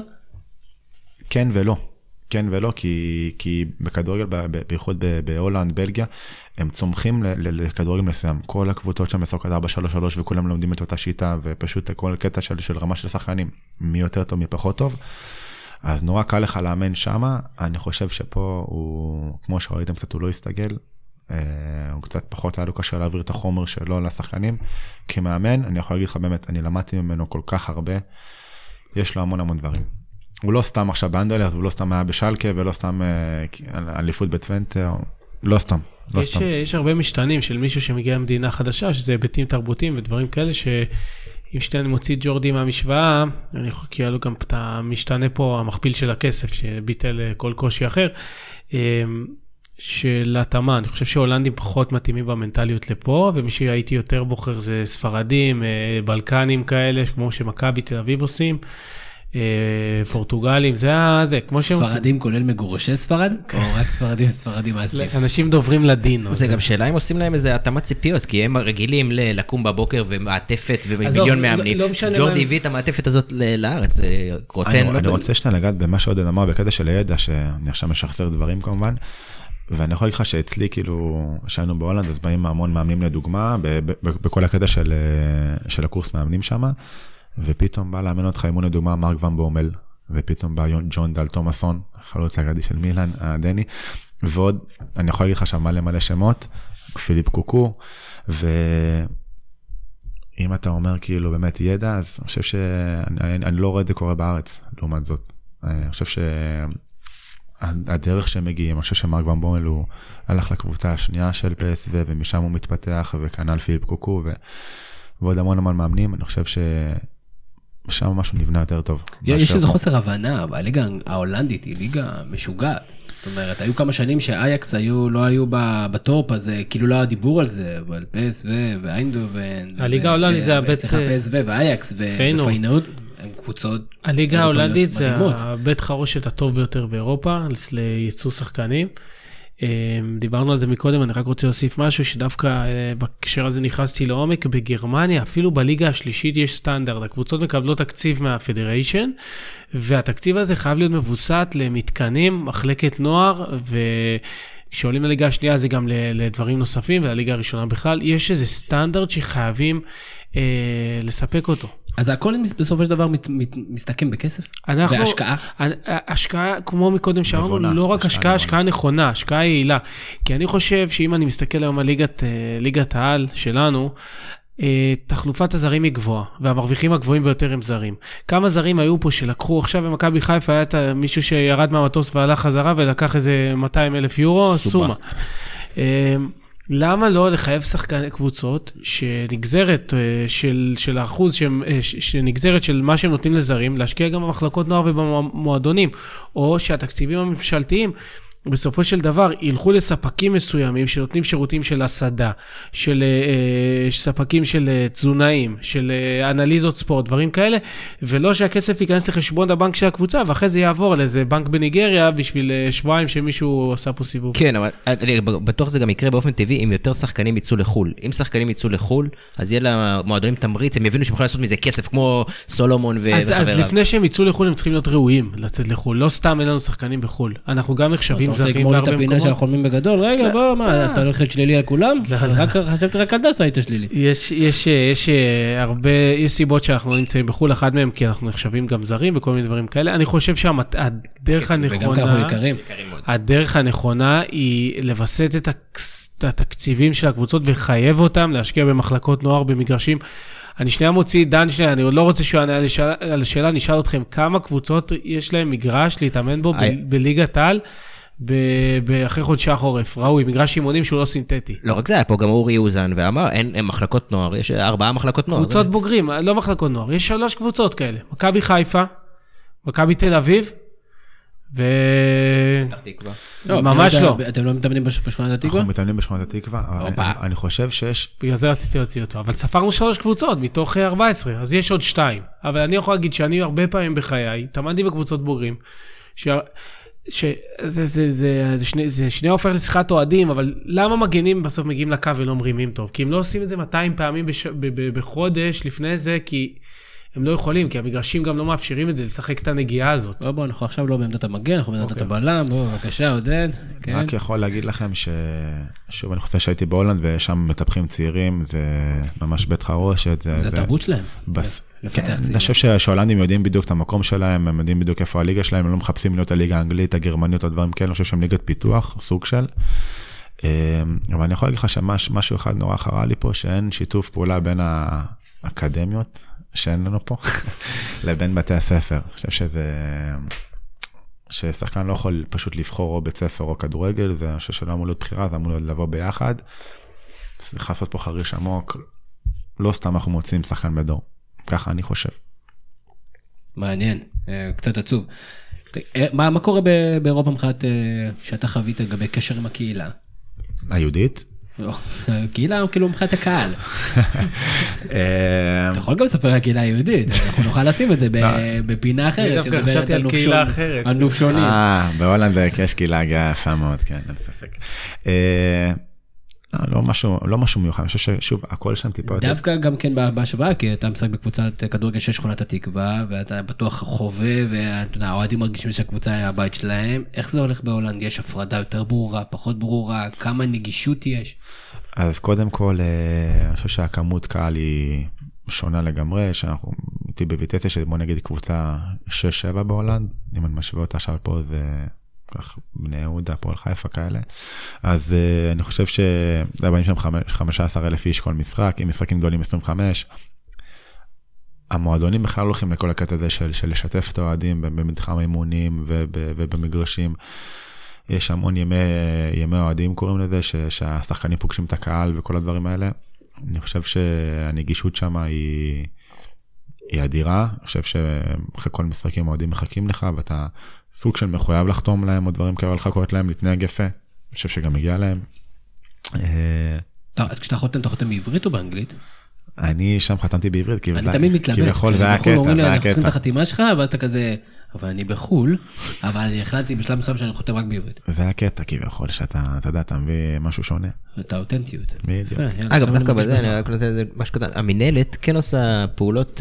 [SPEAKER 4] כן ולא. כן ולא, כי, כי בכדורגל, בייחוד בהולנד, בלגיה, הם צומחים לכדורגל מסוים. כל הקבוצות שם משחקות 4-3-3 וכולם לומדים את אותה שיטה, ופשוט כל קטע של, של רמה של שחקנים, מי יותר טוב, מי פחות טוב. אז נורא קל לך לאמן שמה, אני חושב שפה הוא, כמו שראיתם קצת, הוא לא הסתגל. אה, הוא קצת פחות היה לו קשה להעביר את החומר שלו לשחקנים. כמאמן, אני יכול להגיד לך באמת, אני למדתי ממנו כל כך הרבה, יש לו המון המון דברים. הוא לא סתם עכשיו באנדרלכט, הוא לא סתם היה בשלקה ולא סתם אה, אליפות בטוונטר, לא סתם, לא
[SPEAKER 3] יש,
[SPEAKER 4] סתם.
[SPEAKER 3] יש הרבה משתנים של מישהו שמגיע למדינה חדשה, שזה היבטים תרבותיים ודברים כאלה, שאם שנייה אני מוציא את ג'ורדי מהמשוואה, אני יכול, כי היה לו גם את המשתנה פה, המכפיל של הכסף, שביטל אה, כל קושי אחר, אה, של התאמה, אני חושב שהולנדים פחות מתאימים במנטליות לפה, ומי שהייתי יותר בוחר זה ספרדים, אה, בלקנים כאלה, כמו שמכבי תל אביב עושים. אה, פורטוגלים, זה ה... זה, כמו שהם עושים.
[SPEAKER 1] ספרדים כולל מגורשי ספרד? או רק ספרדים ספרדים אסלים?
[SPEAKER 3] אנשים דוברים לדין.
[SPEAKER 5] זה גם שאלה אם עושים להם איזה התאמת ציפיות, כי הם רגילים ל- לקום בבוקר ומעטפת ומיליון
[SPEAKER 3] לא-
[SPEAKER 5] מאמנים.
[SPEAKER 3] לא משנה
[SPEAKER 5] ג'ורדי
[SPEAKER 3] מה-
[SPEAKER 5] הביא את המעטפת הזאת ל- לארץ, זה רוטן.
[SPEAKER 4] אני,
[SPEAKER 5] לא
[SPEAKER 4] אני רוצה שנייה לגעת במה שעודד אמר בקטע של הידע, שאני עכשיו משחזר דברים כמובן, ואני יכול להגיד לך שאצלי כאילו, כשהיינו בהולנד, אז באים המון מאמנים לדוגמה, בכל הקטע של, אה, של הקורס מאמנים שם, ופתאום בא לאמן אותך אימון לדוגמה מרק ון בומל, ופתאום בא ג'ון דל תומאסון, חלוץ אגדי של מילאן, הדני, ועוד, אני יכול להגיד לך עכשיו מלא מלא שמות, פיליפ קוקו, ו... אם אתה אומר כאילו באמת ידע, אז אני חושב שאני אני, לא רואה את זה קורה בארץ, לעומת זאת. אני חושב שהדרך שהם מגיעים, אני חושב שמרק ון בומל הוא הלך לקבוצה השנייה של PSV ומשם הוא מתפתח, וכנ"ל פיליפ קוקו ו... ועוד המון המון מאמנים, אני חושב ששם משהו נבנה יותר טוב.
[SPEAKER 1] יש
[SPEAKER 4] מאשר
[SPEAKER 1] איזה. חוסר הבנה, אבל הליגה ההולנדית היא ליגה משוגעת. זאת אומרת, היו כמה שנים שאייקס היו, לא היו ב- בטופ, אז אה, כאילו לא היה דיבור על זה, אבל פסו ואיינדובן.
[SPEAKER 3] הליגה ההולנדית זה הבית,
[SPEAKER 1] סליחה, פסו ואייקס. ופיינורד, הם קבוצות.
[SPEAKER 3] הליגה ההולנדית זה. הבית חרושת הטוב ביותר באירופה לייצוא שחקנים. אה, דיברנו על זה מקודם, אני רק רוצה להוסיף משהו שדווקא אה, בהקשר הזה נכנסתי לעומק. בגרמניה, אפילו בליגה השלישית יש סטנדרט, הקבוצות מקבלות תקציב מהפדריישן, והתקציב הזה חייב להיות מבוסת למתקנים, מחלקת נוער, ו... כשעולים לליגה השנייה זה גם לדברים נוספים, ולליגה הראשונה בכלל, יש איזה סטנדרט שחייבים אה, לספק אותו.
[SPEAKER 1] אז הכל בסופו של דבר מת- מת- מסתכם בכסף?
[SPEAKER 3] אנחנו,
[SPEAKER 1] והשקעה?
[SPEAKER 3] השקעה, כמו מקודם שאמרנו, לא רק
[SPEAKER 4] השקעה
[SPEAKER 3] השקעה. השקעה נכונה, השקעה יעילה. כי אני חושב שאם אני מסתכל היום על ליגת, אה, ליגת העל שלנו, אה, תחלופת הזרים היא גבוהה, והמרוויחים הגבוהים ביותר הם זרים. כמה זרים היו פה שלקחו, עכשיו במכבי חיפה היה מישהו שירד מהמטוס והלך חזרה ולקח איזה 200 אלף יורו,
[SPEAKER 1] סומה.
[SPEAKER 3] סומה. למה לא לחייב שחקני קבוצות שנגזרת אה, של, של האחוז שהם, אה, שנגזרת של מה שהם נותנים לזרים, להשקיע גם במחלקות נוער ובמועדונים, או שהתקציבים הממשלתיים בסופו של דבר ילכו לספקים מסוימים שנותנים שירותים של הסעדה, של אה, ספקים של אה, תזונאים, של אה, אנליזות ספורט, דברים כאלה, ולא שהכסף ייכנס לחשבון הבנק של הקבוצה ואחרי זה יעבור לאיזה בנק בניגריה בשביל אה, שבועיים שמישהו עשה פה סיבוב.
[SPEAKER 5] כן, אבל אני בטוח זה גם יקרה באופן טבעי אם יותר שחקנים יצאו לחו"ל. אם שחקנים יצאו לחו"ל, אז יהיה למועדונים תמריץ, הם יבינו שהם יכולים לעשות מזה כסף כמו סולומון ו-
[SPEAKER 3] אז, אז
[SPEAKER 5] וחבריו.
[SPEAKER 3] לפני שהם יצאו לחו"ל הם צריכים להיות ראויים לצאת לחו"ל, לא סתם אין לנו שחקנים בחו"ל. אנחנו גם נחשבים
[SPEAKER 1] אתה רוצה
[SPEAKER 3] זרים
[SPEAKER 1] לגמור לי את הפינה של. החולמים בגדול? רגע, בוא, מה, אתה הולך להיות שלילי על כולם?
[SPEAKER 3] לא,
[SPEAKER 1] רק חשבתי רק הדסה היית שלילי.
[SPEAKER 3] יש, יש, יש אה, הרבה, יש סיבות שאנחנו לא נמצאים בחו"ל, אחת מהן כי אנחנו נחשבים גם זרים וכל מיני דברים כאלה. אני חושב שהדרך
[SPEAKER 1] וגם ככה אנחנו
[SPEAKER 3] הנכונה,
[SPEAKER 1] יקרים.
[SPEAKER 3] הדרך הנכונה היא לווסת את התקציבים של הקבוצות ולחייב אותם להשקיע במחלקות נוער, במגרשים. אני שנייה מוציא, דן שנייה, אני עוד לא רוצה שהוא יענה על השאלה- על אני אשאל אתכם, כמה קבוצות יש להם מגרש להתאמן בו
[SPEAKER 5] היי.
[SPEAKER 3] בליגת העל ב- ב- אחרי חודשי החורף? ראוי, מגרש אימונים שהוא לא סינתטי.
[SPEAKER 5] לא רק זה, היה פה גם אורי אוזן ואמר, אין אין מחלקות נוער, יש ארבעה מחלקות נוער.
[SPEAKER 3] קבוצות
[SPEAKER 5] זה-
[SPEAKER 3] בוגרים, לא מחלקות נוער, יש שלוש קבוצות כאלה, מכבי חיפה, מכבי תל אביב ו...
[SPEAKER 5] תקווה.
[SPEAKER 3] ממש
[SPEAKER 1] אתה-
[SPEAKER 3] לא.
[SPEAKER 1] אתם לא מתאמנים בש- בשכונת התקווה?
[SPEAKER 4] אנחנו מתאמנים בשכונת התקווה, אבל
[SPEAKER 1] הופה.
[SPEAKER 4] אני- אני חושב שיש,
[SPEAKER 3] בגלל זה רציתי להוציא אותו, אבל ספרנו שלוש קבוצות מתוך אה, 14, אז יש עוד שתיים. אבל אני יכול להגיד שאני הרבה פעמים בחיי, התאמנתי בקבוצות בוגרים, ש... שזה זה, זה, זה, זה, שני, זה שנייה הופך לשיחת אוהדים, אבל למה מגנים בסוף מגיעים לקו ולא מרימים טוב? כי הם לא עושים את זה 200 פעמים בש... ב- ב- בחודש לפני זה, כי הם לא יכולים, כי המגרשים גם לא מאפשרים את זה, לשחק את הנגיעה הזאת.
[SPEAKER 1] בוא, בוא, אנחנו עכשיו לא בעמדת המגן, אנחנו בעמדת
[SPEAKER 3] אוקיי.
[SPEAKER 1] הבלם, בוא, בבקשה, עודד. כן.
[SPEAKER 4] רק יכול להגיד לכם ש... שוב, אני חושב שהייתי בהולנד ושם מטפחים צעירים, זה ממש בית חרושת.
[SPEAKER 1] זה התרבות שלהם.
[SPEAKER 4] בס...
[SPEAKER 1] לפתח
[SPEAKER 4] כן,
[SPEAKER 1] צעירים.
[SPEAKER 4] אני חושב שה- שההולנדים יודעים בדיוק את המקום שלהם, הם יודעים בדיוק איפה הליגה שלהם, הם לא מחפשים להיות הליגה האנגלית, הגרמנית או דברים כאלה, אני חושב שהם ליגת פיתוח, סוג של. אה, אבל אני יכול להגיד לך שמשהו אחד נורא חרה לי פה, שאין שיתוף פעולה בין האקדמיות, שאין לנו פה, *laughs* לבין בתי הספר. אני חושב שזה... ששחקן לא יכול פשוט לבחור או בית ספר או כדורגל, זה אני חושב שלא אמור להיות בחירה, זה אמור להיות לבוא ביחד. צריך לעשות פה חריש עמוק, לא סתם אנחנו מוצאים שחקן בדור, ככה אני חושב.
[SPEAKER 1] מעניין, אה, קצת עצוב. אה, מה מה קורה באירופה מבחינת אה, שאתה חווית לגבי קשר עם הקהילה?
[SPEAKER 4] היהודית?
[SPEAKER 1] לא, הקהילה כאילו מבחינת הקהל. *laughs* אתה יכול גם לספר על הקהילה היהודית, *laughs* אנחנו נוכל לשים את זה ב- בפינה אחרת.
[SPEAKER 3] אני דווקא חשבתי על קהילה אחרת.
[SPEAKER 1] על נופשונים.
[SPEAKER 4] אה, בהולנד יש קהילה גאה יפה מאוד, כן, אין ספק. אה, לא, לא משהו, לא משהו מיוחד, אני חושב ששוב, הכל שם טיפה יותר.
[SPEAKER 1] דווקא גם כן בה- בהשוואה, כי אתה משחק בקבוצת כדורגל של שכונת התקווה, ואתה בטוח חווה, והאוהדים מרגישים שהקבוצה היא הבית שלהם. איך זה הולך בהולנד? יש הפרדה יותר ברורה, פחות ברורה? כמה נגישות יש?
[SPEAKER 4] אז קודם כל, אה, אני חושב שהכמות קהל היא שונה לגמרי, שאנחנו איתי בויטסיה, שבוא נגיד קבוצה 6-7 בהולנד, אם אני משווה אותה עכשיו פה זה בני יהודה, הפועל חיפה כאלה. אז uh, אני חושב שזה באים שם 15 אלף איש כל משחק, עם משחקים גדולים 25. המועדונים בכלל הולכים לכל הקטע הזה של, של לשתף את האוהדים במתחם האימונים וב- ובמגרשים. יש המון ימי, ימי אוהדים קוראים לזה, ש, שהשחקנים פוגשים את הקהל וכל הדברים האלה. אני חושב שהנגישות שם היא, היא אדירה. אני חושב שאחרי כל משחקים האוהדים מחכים לך ואתה סוג של מחויב לחתום להם או דברים כאלה, לחכות להם, להתנהג יפה. אני חושב שגם מגיע להם. אה,
[SPEAKER 1] אתה- כשאתה חותם, אתה חותם בעברית או באנגלית?
[SPEAKER 4] אני שם חתמתי בעברית, כי
[SPEAKER 1] אני תמיד מתלבט.
[SPEAKER 4] כביכול זה היה
[SPEAKER 1] בחו"ל
[SPEAKER 4] הקטע,
[SPEAKER 1] אומרים לי,
[SPEAKER 4] זה היה
[SPEAKER 1] אנחנו צריכים את. החתימה שלך, ואז אתה כזה, אבל אני בחו"ל, אבל אני החלטתי בשלב מסוים שאני חותם רק בעברית.
[SPEAKER 4] זה הקטע כביכול, שאתה, אתה יודע, אתה מביא משהו שונה.
[SPEAKER 1] את האותנטיות.
[SPEAKER 4] בדיוק.
[SPEAKER 5] אגב, דווקא
[SPEAKER 1] אני
[SPEAKER 5] בזה, אני רק נותן איזה משהו קטן, המינהלת כן עושה פעולות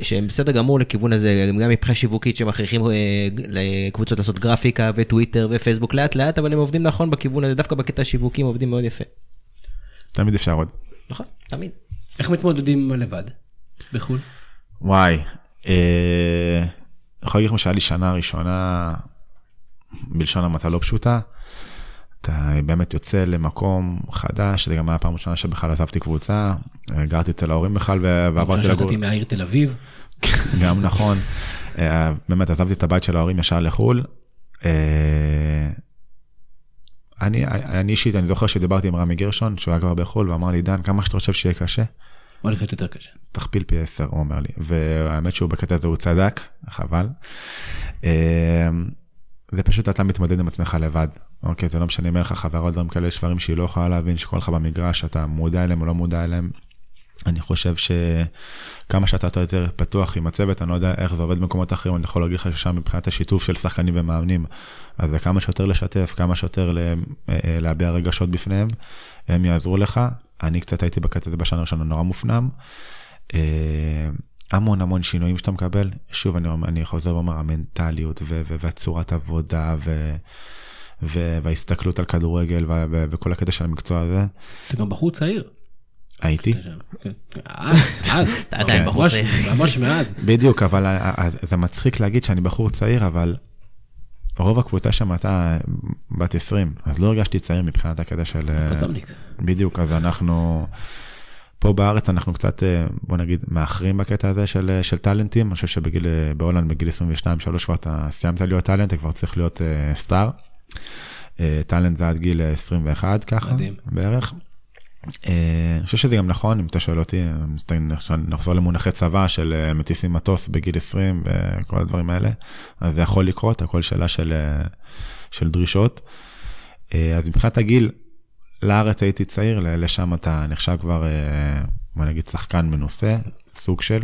[SPEAKER 5] שהן בסדר גמור לכיוון הזה, גם מבחינה שיווקית שמכריחים אה, לקבוצות לעשות גרפיקה וטוויטר ופייסבוק לאט לאט, אבל הם עובדים נכון בכיוון הזה, דווקא בקטע השיווקים עובדים מאוד יפה.
[SPEAKER 4] תמיד אפשר עוד.
[SPEAKER 5] נכון, תמיד.
[SPEAKER 1] איך מתמודדים לבד? בחו"ל?
[SPEAKER 4] וואי, אה, יכול להגיד לכם שהיה לי שנה ראשונה, בלשון המעטה לא פשוטה. אתה באמת יוצא למקום חדש, זה גם היה הפעם ראשונה שבכלל עזבתי קבוצה, גרתי אצל ההורים בכלל ועברתי לגור,
[SPEAKER 1] שיצאתי מהעיר תל אביב. *laughs*
[SPEAKER 4] גם נכון. אה, באמת עזבתי את הבית של ההורים ישר לחו"ל. אה, אני אני אישית, אני זוכר שדיברתי עם רמי גרשון, שהוא היה כבר בחו"ל, ואמר לי, דן, כמה שאתה חושב שיהיה קשה,
[SPEAKER 1] הולך להיות יותר קשה.
[SPEAKER 4] תכפיל פי 10, הוא אומר לי. והאמת שהוא בקטע הזה הוא צדק, חבל. אה, זה פשוט אתה מתמודד עם עצמך לבד. אוקיי, זה לא משנה אם אין לך חברה או דברים כאלה, יש דברים שהיא לא יכולה להבין, שקורה לך במגרש, אתה מודע אליהם או לא מודע אליהם. אני חושב שכמה שאתה יותר פתוח עם הצוות, אני לא יודע איך זה עובד במקומות אחרים, אני יכול להגיד לך ששם מבחינת השיתוף של שחקנים ומאמנים, אז זה כמה שיותר לשתף, כמה שיותר ל- אה, להביע רגשות בפניהם, הם יעזרו לך. אני קצת הייתי בקטע הזה בשנה הראשונה נורא מופנם. אה, המון המון שינויים שאתה מקבל, שוב אני, אני חוזר ואומר, המנטליות ו- ו- והצורת עבודה ו- וההסתכלות על כדורגל וכל הקטע של המקצוע הזה,
[SPEAKER 1] אתה גם בחור צעיר.
[SPEAKER 4] הייתי.
[SPEAKER 1] כן. אז.
[SPEAKER 5] אתה עדיין
[SPEAKER 4] כן.
[SPEAKER 5] בחור צעיר.
[SPEAKER 1] ממש מאז.
[SPEAKER 4] בדיוק, אבל ה- ה- זה מצחיק להגיד שאני בחור צעיר, אבל רוב הקבוצה שם הייתה בת 20, אז לא הרגשתי צעיר מבחינת הקטע של... אה,
[SPEAKER 1] פזמניק.
[SPEAKER 4] בדיוק, אז אנחנו... פה בארץ אנחנו קצת, אה, בוא נגיד, מאחרים בקטע הזה של, אה, של טאלנטים. אני חושב שבגיל, אה, בהולנד בגיל 22-3 כבר אתה סיימת להיות טאלנט, אתה כבר צריך להיות אה, star. אה, טאלנט זה עד גיל 21 ככה,
[SPEAKER 1] מדהים.
[SPEAKER 4] בערך. אה, אני חושב שזה גם נכון, אם אתה שואל אותי, נחזור למונחי צבא של אה, מטיסים מטוס בגיל 20 וכל הדברים האלה, אז זה יכול לקרות, הכל שאלה של, אה, של דרישות. אז מבחינת הגיל, לארץ הייתי צעיר, לשם אתה נחשב כבר, בוא נגיד, שחקן מנוסה, סוג של.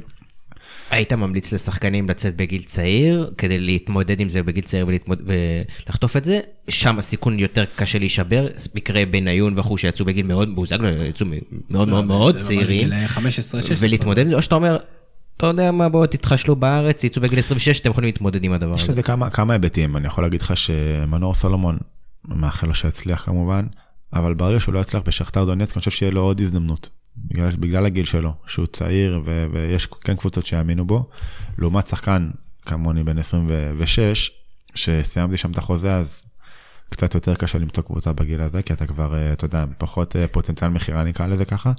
[SPEAKER 5] היית ממליץ לשחקנים לצאת בגיל צעיר כדי להתמודד עם זה בגיל צעיר ולהתמוד... ולחטוף את זה? שם הסיכון יותר קשה להישבר, מקרה בניון וכו' שיצאו בגיל מאוד, בוזגלו יצאו מאוד מאוד מאוד צעירים. ולהתמודד עם זה, או שאתה אומר, אתה יודע מה, בואו תתחשלו בארץ, יצאו בגיל 26, אתם יכולים להתמודד עם הדבר הזה.
[SPEAKER 4] יש לזה כמה, כמה היבטים, אני יכול להגיד לך שמנור סולומון, מאחל לו שיצליח כמובן, אבל ברגע שהוא לא יצליח בשכתר דונייצק, אני חושב שיהיה לו עוד הזדמנות. בגלל, בגלל הגיל שלו, שהוא צעיר ו, ויש כן קבוצות שיאמינו בו, לעומת שחקן כמוני בן 26, שסיימתי שם את החוזה, אז קצת יותר קשה למצוא קבוצה בגיל הזה, כי אתה כבר, אה, אתה יודע, פחות אה, פוטנציאל מכירה נקרא לזה ככה.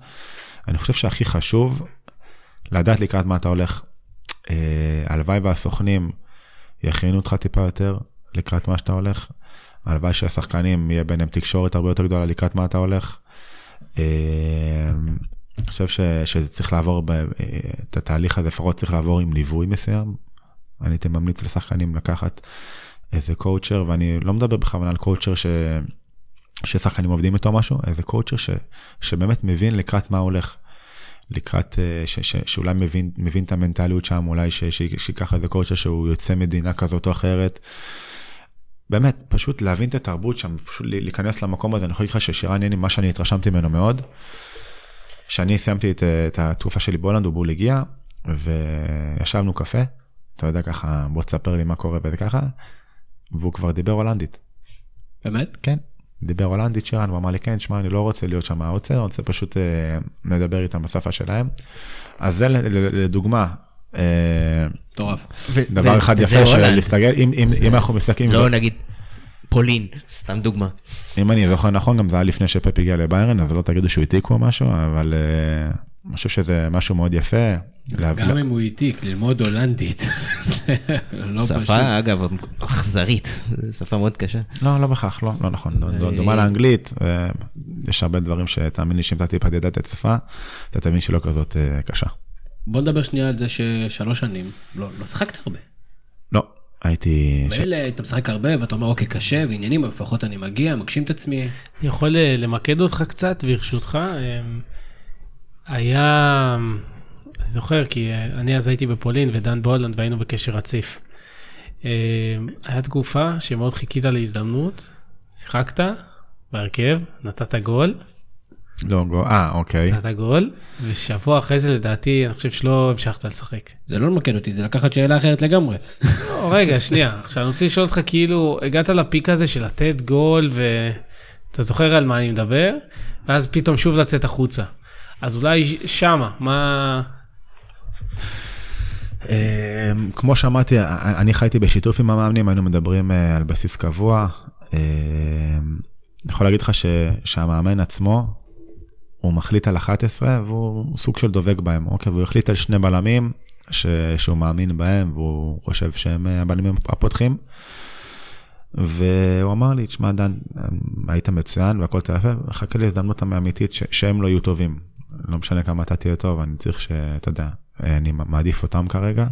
[SPEAKER 4] אני חושב שהכי חשוב, לדעת לקראת מה אתה הולך. אה, הלוואי והסוכנים יכינו אותך טיפה יותר לקראת מה שאתה הולך. הלוואי שהשחקנים יהיה ביניהם תקשורת הרבה יותר גדולה לקראת מה אתה הולך. אני חושב ש, שזה צריך לעבור, ב, את התהליך הזה לפחות צריך לעבור עם ליווי מסוים. אני הייתי ממליץ לשחקנים לקחת איזה קואוצ'ר, ואני לא מדבר בכוונה על קואוצ'ר ש... ששחקנים עובדים איתו משהו, איזה קואוצ'ר ש... שבאמת מבין לקראת מה הולך. לקראת, אה, ש, ש, שאולי מבין, מבין את המנטליות שם, אולי ש, ש, שיקח איזה קואוצ'ר שהוא יוצא מדינה כזאת או אחרת. באמת, פשוט להבין את התרבות שם, פשוט להיכנס למקום הזה. אני יכול להגיד לך ששירן ייני, מה שאני התרשמתי ממנו מאוד, שאני סיימתי את, את התקופה שלי בהולנד, הוא בול הגיע, וישבנו קפה, אתה יודע ככה, בוא תספר לי מה קורה וזה ככה, והוא כבר דיבר הולנדית.
[SPEAKER 1] באמת?
[SPEAKER 4] כן. דיבר הולנדית שירן, הוא אמר לי, כן, שמע, אני לא רוצה להיות שם העוצר, אני רוצה פשוט אה, לדבר איתם בשפה שלהם. אז זה לדוגמה,
[SPEAKER 1] אה, מטורף.
[SPEAKER 4] דבר אחד יפה של להסתגל, אם אנחנו מסתכלים...
[SPEAKER 5] לא נגיד פולין, סתם דוגמה.
[SPEAKER 4] אם אני זוכר נכון, גם זה היה לפני שפפ הגיע לביירן, אז לא תגידו שהוא העתיק או משהו, אבל אה, אני חושב שזה משהו מאוד יפה.
[SPEAKER 1] גם אם הוא העתיק, ללמוד הולנדית, *laughs* זה
[SPEAKER 5] לא פשוט. שפה, אגב, אכזרית, שפה מאוד קשה.
[SPEAKER 4] לא, לא בהכרח, לא, לא נכון, דומה לאנגלית, יש הרבה דברים שתאמין לי שאם אתה טיפה תדע את השפה, אתה תבין שלא כזאת אה, קשה.
[SPEAKER 1] בוא נדבר שנייה על זה ששלוש שנים, לא, לא שחקת הרבה.
[SPEAKER 4] לא, הייתי...
[SPEAKER 1] מילא ש... אתה משחק הרבה ואתה אומר אוקיי קשה ועניינים, אבל לפחות אני מגיע, מגשים את עצמי. אני
[SPEAKER 3] יכול אה, למקד אותך קצת ברשותך. אמ, היה, אני זוכר כי אה, אני אז הייתי בפולין ודן בהולנד והיינו בקשר רציף. אמ, היה תקופה שמאוד חיכית להזדמנות, שיחקת בהרכב, נתת גול.
[SPEAKER 4] לא גול, אה, אוקיי.
[SPEAKER 3] נתת גול, ושבוע אחרי זה לדעתי, אני חושב שלא המשכת לשחק.
[SPEAKER 1] זה לא למקד אותי, זה לקחת שאלה אחרת לגמרי. *laughs*
[SPEAKER 3] לא, רגע, שנייה. עכשיו אני רוצה לשאול אותך, כאילו, הגעת לפיק הזה של לתת גול, ואתה זוכר על מה אני מדבר, ואז פתאום שוב לצאת החוצה. אז אולי שמה, מה...
[SPEAKER 4] אמ, כמו שאמרתי, אני חייתי בשיתוף עם המאמנים, היינו מדברים אה, על בסיס קבוע. אמ, אני יכול להגיד לך שהמאמן עצמו, הוא מחליט על 11 והוא סוג של דובק בהם, אוקיי? והוא החליט על שני בלמים ש... שהוא מאמין בהם והוא חושב שהם הבלמים הפותחים. והוא אמר לי, תשמע דן, היית מצוין והכל תהיה יפה, חכה לי הזדמנות האמיתית ש... שהם לא יהיו טובים. לא משנה כמה אתה תהיה טוב, אני צריך שאתה יודע, אני מעדיף אותם כרגע.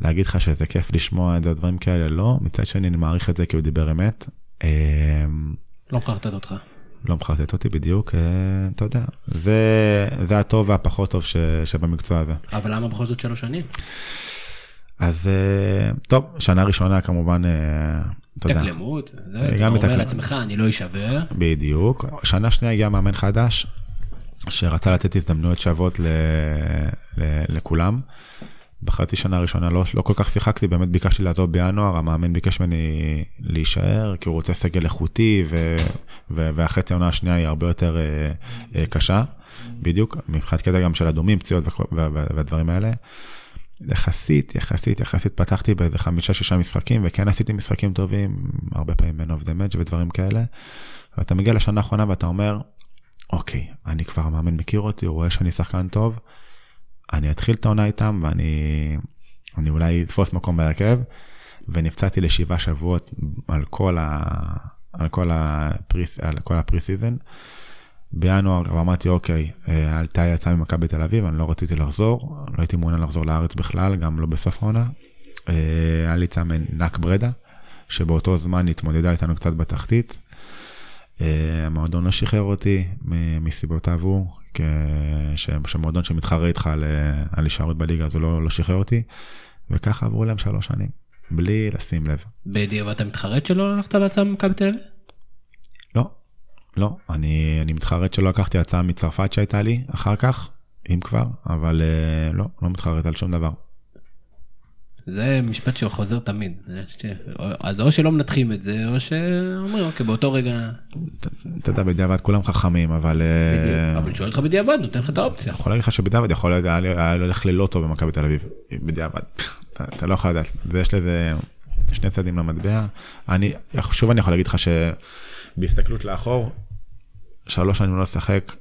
[SPEAKER 4] להגיד לך שזה כיף לשמוע את הדברים כאלה, לא. מצד שני, אני מעריך את זה כי הוא דיבר אמת. אמ,
[SPEAKER 1] לא מחרטט אותך.
[SPEAKER 4] לא מחרטט אותי בדיוק, אה, אתה יודע, זה, זה הטוב והפחות טוב ש, שבמקצוע הזה.
[SPEAKER 1] אבל למה בכל זאת שלוש שנים?
[SPEAKER 4] אז אה, טוב, שנה ראשונה כמובן, אה,
[SPEAKER 1] אתה יודע. תקלמות, אתה אומר לעצמך, אני לא אשבר.
[SPEAKER 4] בדיוק. שנה שנייה הגיע מאמן חדש, שרצה לתת הזדמנויות שוות ל, ל, לכולם. בחצי שנה הראשונה לא, לא כל כך שיחקתי, באמת ביקשתי לעזוב בינואר, המאמן ביקש ממני להישאר, כי הוא רוצה סגל איכותי, ו, ו, והחצי העונה השנייה היא הרבה יותר אה, אה, קשה, בדיוק, מבחינת קטע גם של אדומים, פציעות והדברים האלה. יחסית, יחסית, יחסית פתחתי באיזה חמישה, שישה משחקים, וכן עשיתי משחקים טובים, הרבה פעמים man of the match ודברים כאלה. ואתה מגיע לשנה האחרונה ואתה אומר, אוקיי, אני כבר, המאמן מכיר אותי, הוא רואה שאני שחקן טוב. אני אתחיל את העונה איתם ואני אני אולי אתפוס מקום בהרכב, ונפצעתי לשבעה שבועות על כל ה... על כל ה pre, על כל ה pre-season. בינואר אמרתי, אוקיי, אה, הייתה הצעה ממכבי תל אביב, אני לא רציתי לחזור, לא הייתי מעוניין לחזור לארץ בכלל, גם לא בסוף העונה. אה, היה לי הצעה מנאק ברדה, שבאותו זמן התמודדה איתנו קצת בתחתית. אה, המועדון לא שחרר אותי מסיבותיו הוא, שמועדון שמתחרה איתך על, על הישארות בליגה, אז הוא לא, לא שחרר אותי, וככה עברו להם שלוש שנים, בלי לשים לב.
[SPEAKER 1] בדיעבד אתה מתחרט שלא הלכת להצעה ממכבי תל אביב?
[SPEAKER 4] לא, לא, אני, אני מתחרט שלא לקחתי הצעה מצרפת שהייתה לי אחר כך, אם כבר, אבל אה, לא, לא מתחרט על שום דבר.
[SPEAKER 1] זה משפט שחוזר תמיד. אז או שלא מנתחים את זה, או שאומרים, אוקיי, באותו רגע...
[SPEAKER 4] אתה יודע, בדיעבד כולם חכמים, אבל...
[SPEAKER 1] אה, אבל שואל אותך בדיעבד, נותן לך את האופציה.
[SPEAKER 4] יכול להגיד לך שבדיעבד יכול היה הולך ללא טוב במכבי תל אביב, בדיעבד. אתה לא יכול לדעת, ויש לזה שני צדדים למטבע. אני, שוב אני יכול להגיד לך שבהסתכלות לאחור, שלוש שנים לא לשחק,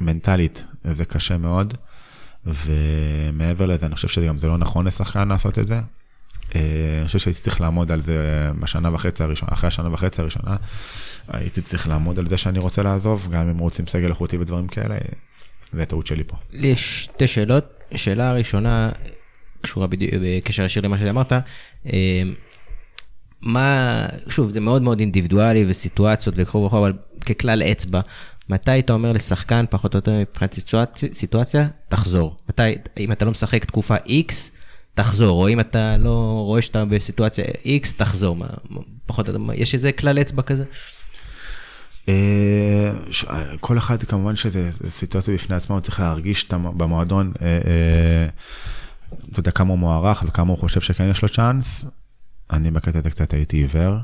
[SPEAKER 4] מנטלית זה קשה מאוד, ומעבר לזה אני חושב שגם זה לא נכון לשחקן לעשות את זה. אה, אני חושב שהייתי צריך לעמוד על זה בשנה וחצי הראשונה, אחרי השנה וחצי הראשונה, הייתי צריך לעמוד על זה שאני רוצה לעזוב, גם אם רוצים סגל איכותי ודברים כאלה, זה טעות שלי פה.
[SPEAKER 5] יש שתי שאלות, שאלה ראשונה קשורה בקשר ישיר למה שאמרת. אה, מה, שוב, זה מאוד מאוד אינדיבידואלי וסיטואציות וכו' וכו', אבל ככלל אצבע, מתי אתה אומר לשחקן, פחות או יותר מבחינת סיטואציה, תחזור. מתי, אם אתה לא משחק תקופה X, תחזור, או אם אתה לא רואה שאתה בסיטואציה X, תחזור. מה, פחות או יותר, יש איזה כלל אצבע כזה?
[SPEAKER 4] אה, כל אחד כמובן שזה סיטואציה בפני עצמה, הוא צריך להרגיש במועדון, אה, אה, אתה יודע כמה הוא מוערך וכמה הוא חושב שכן יש לו צ'אנס. אני בקטע הזה קצת הייתי עיוור,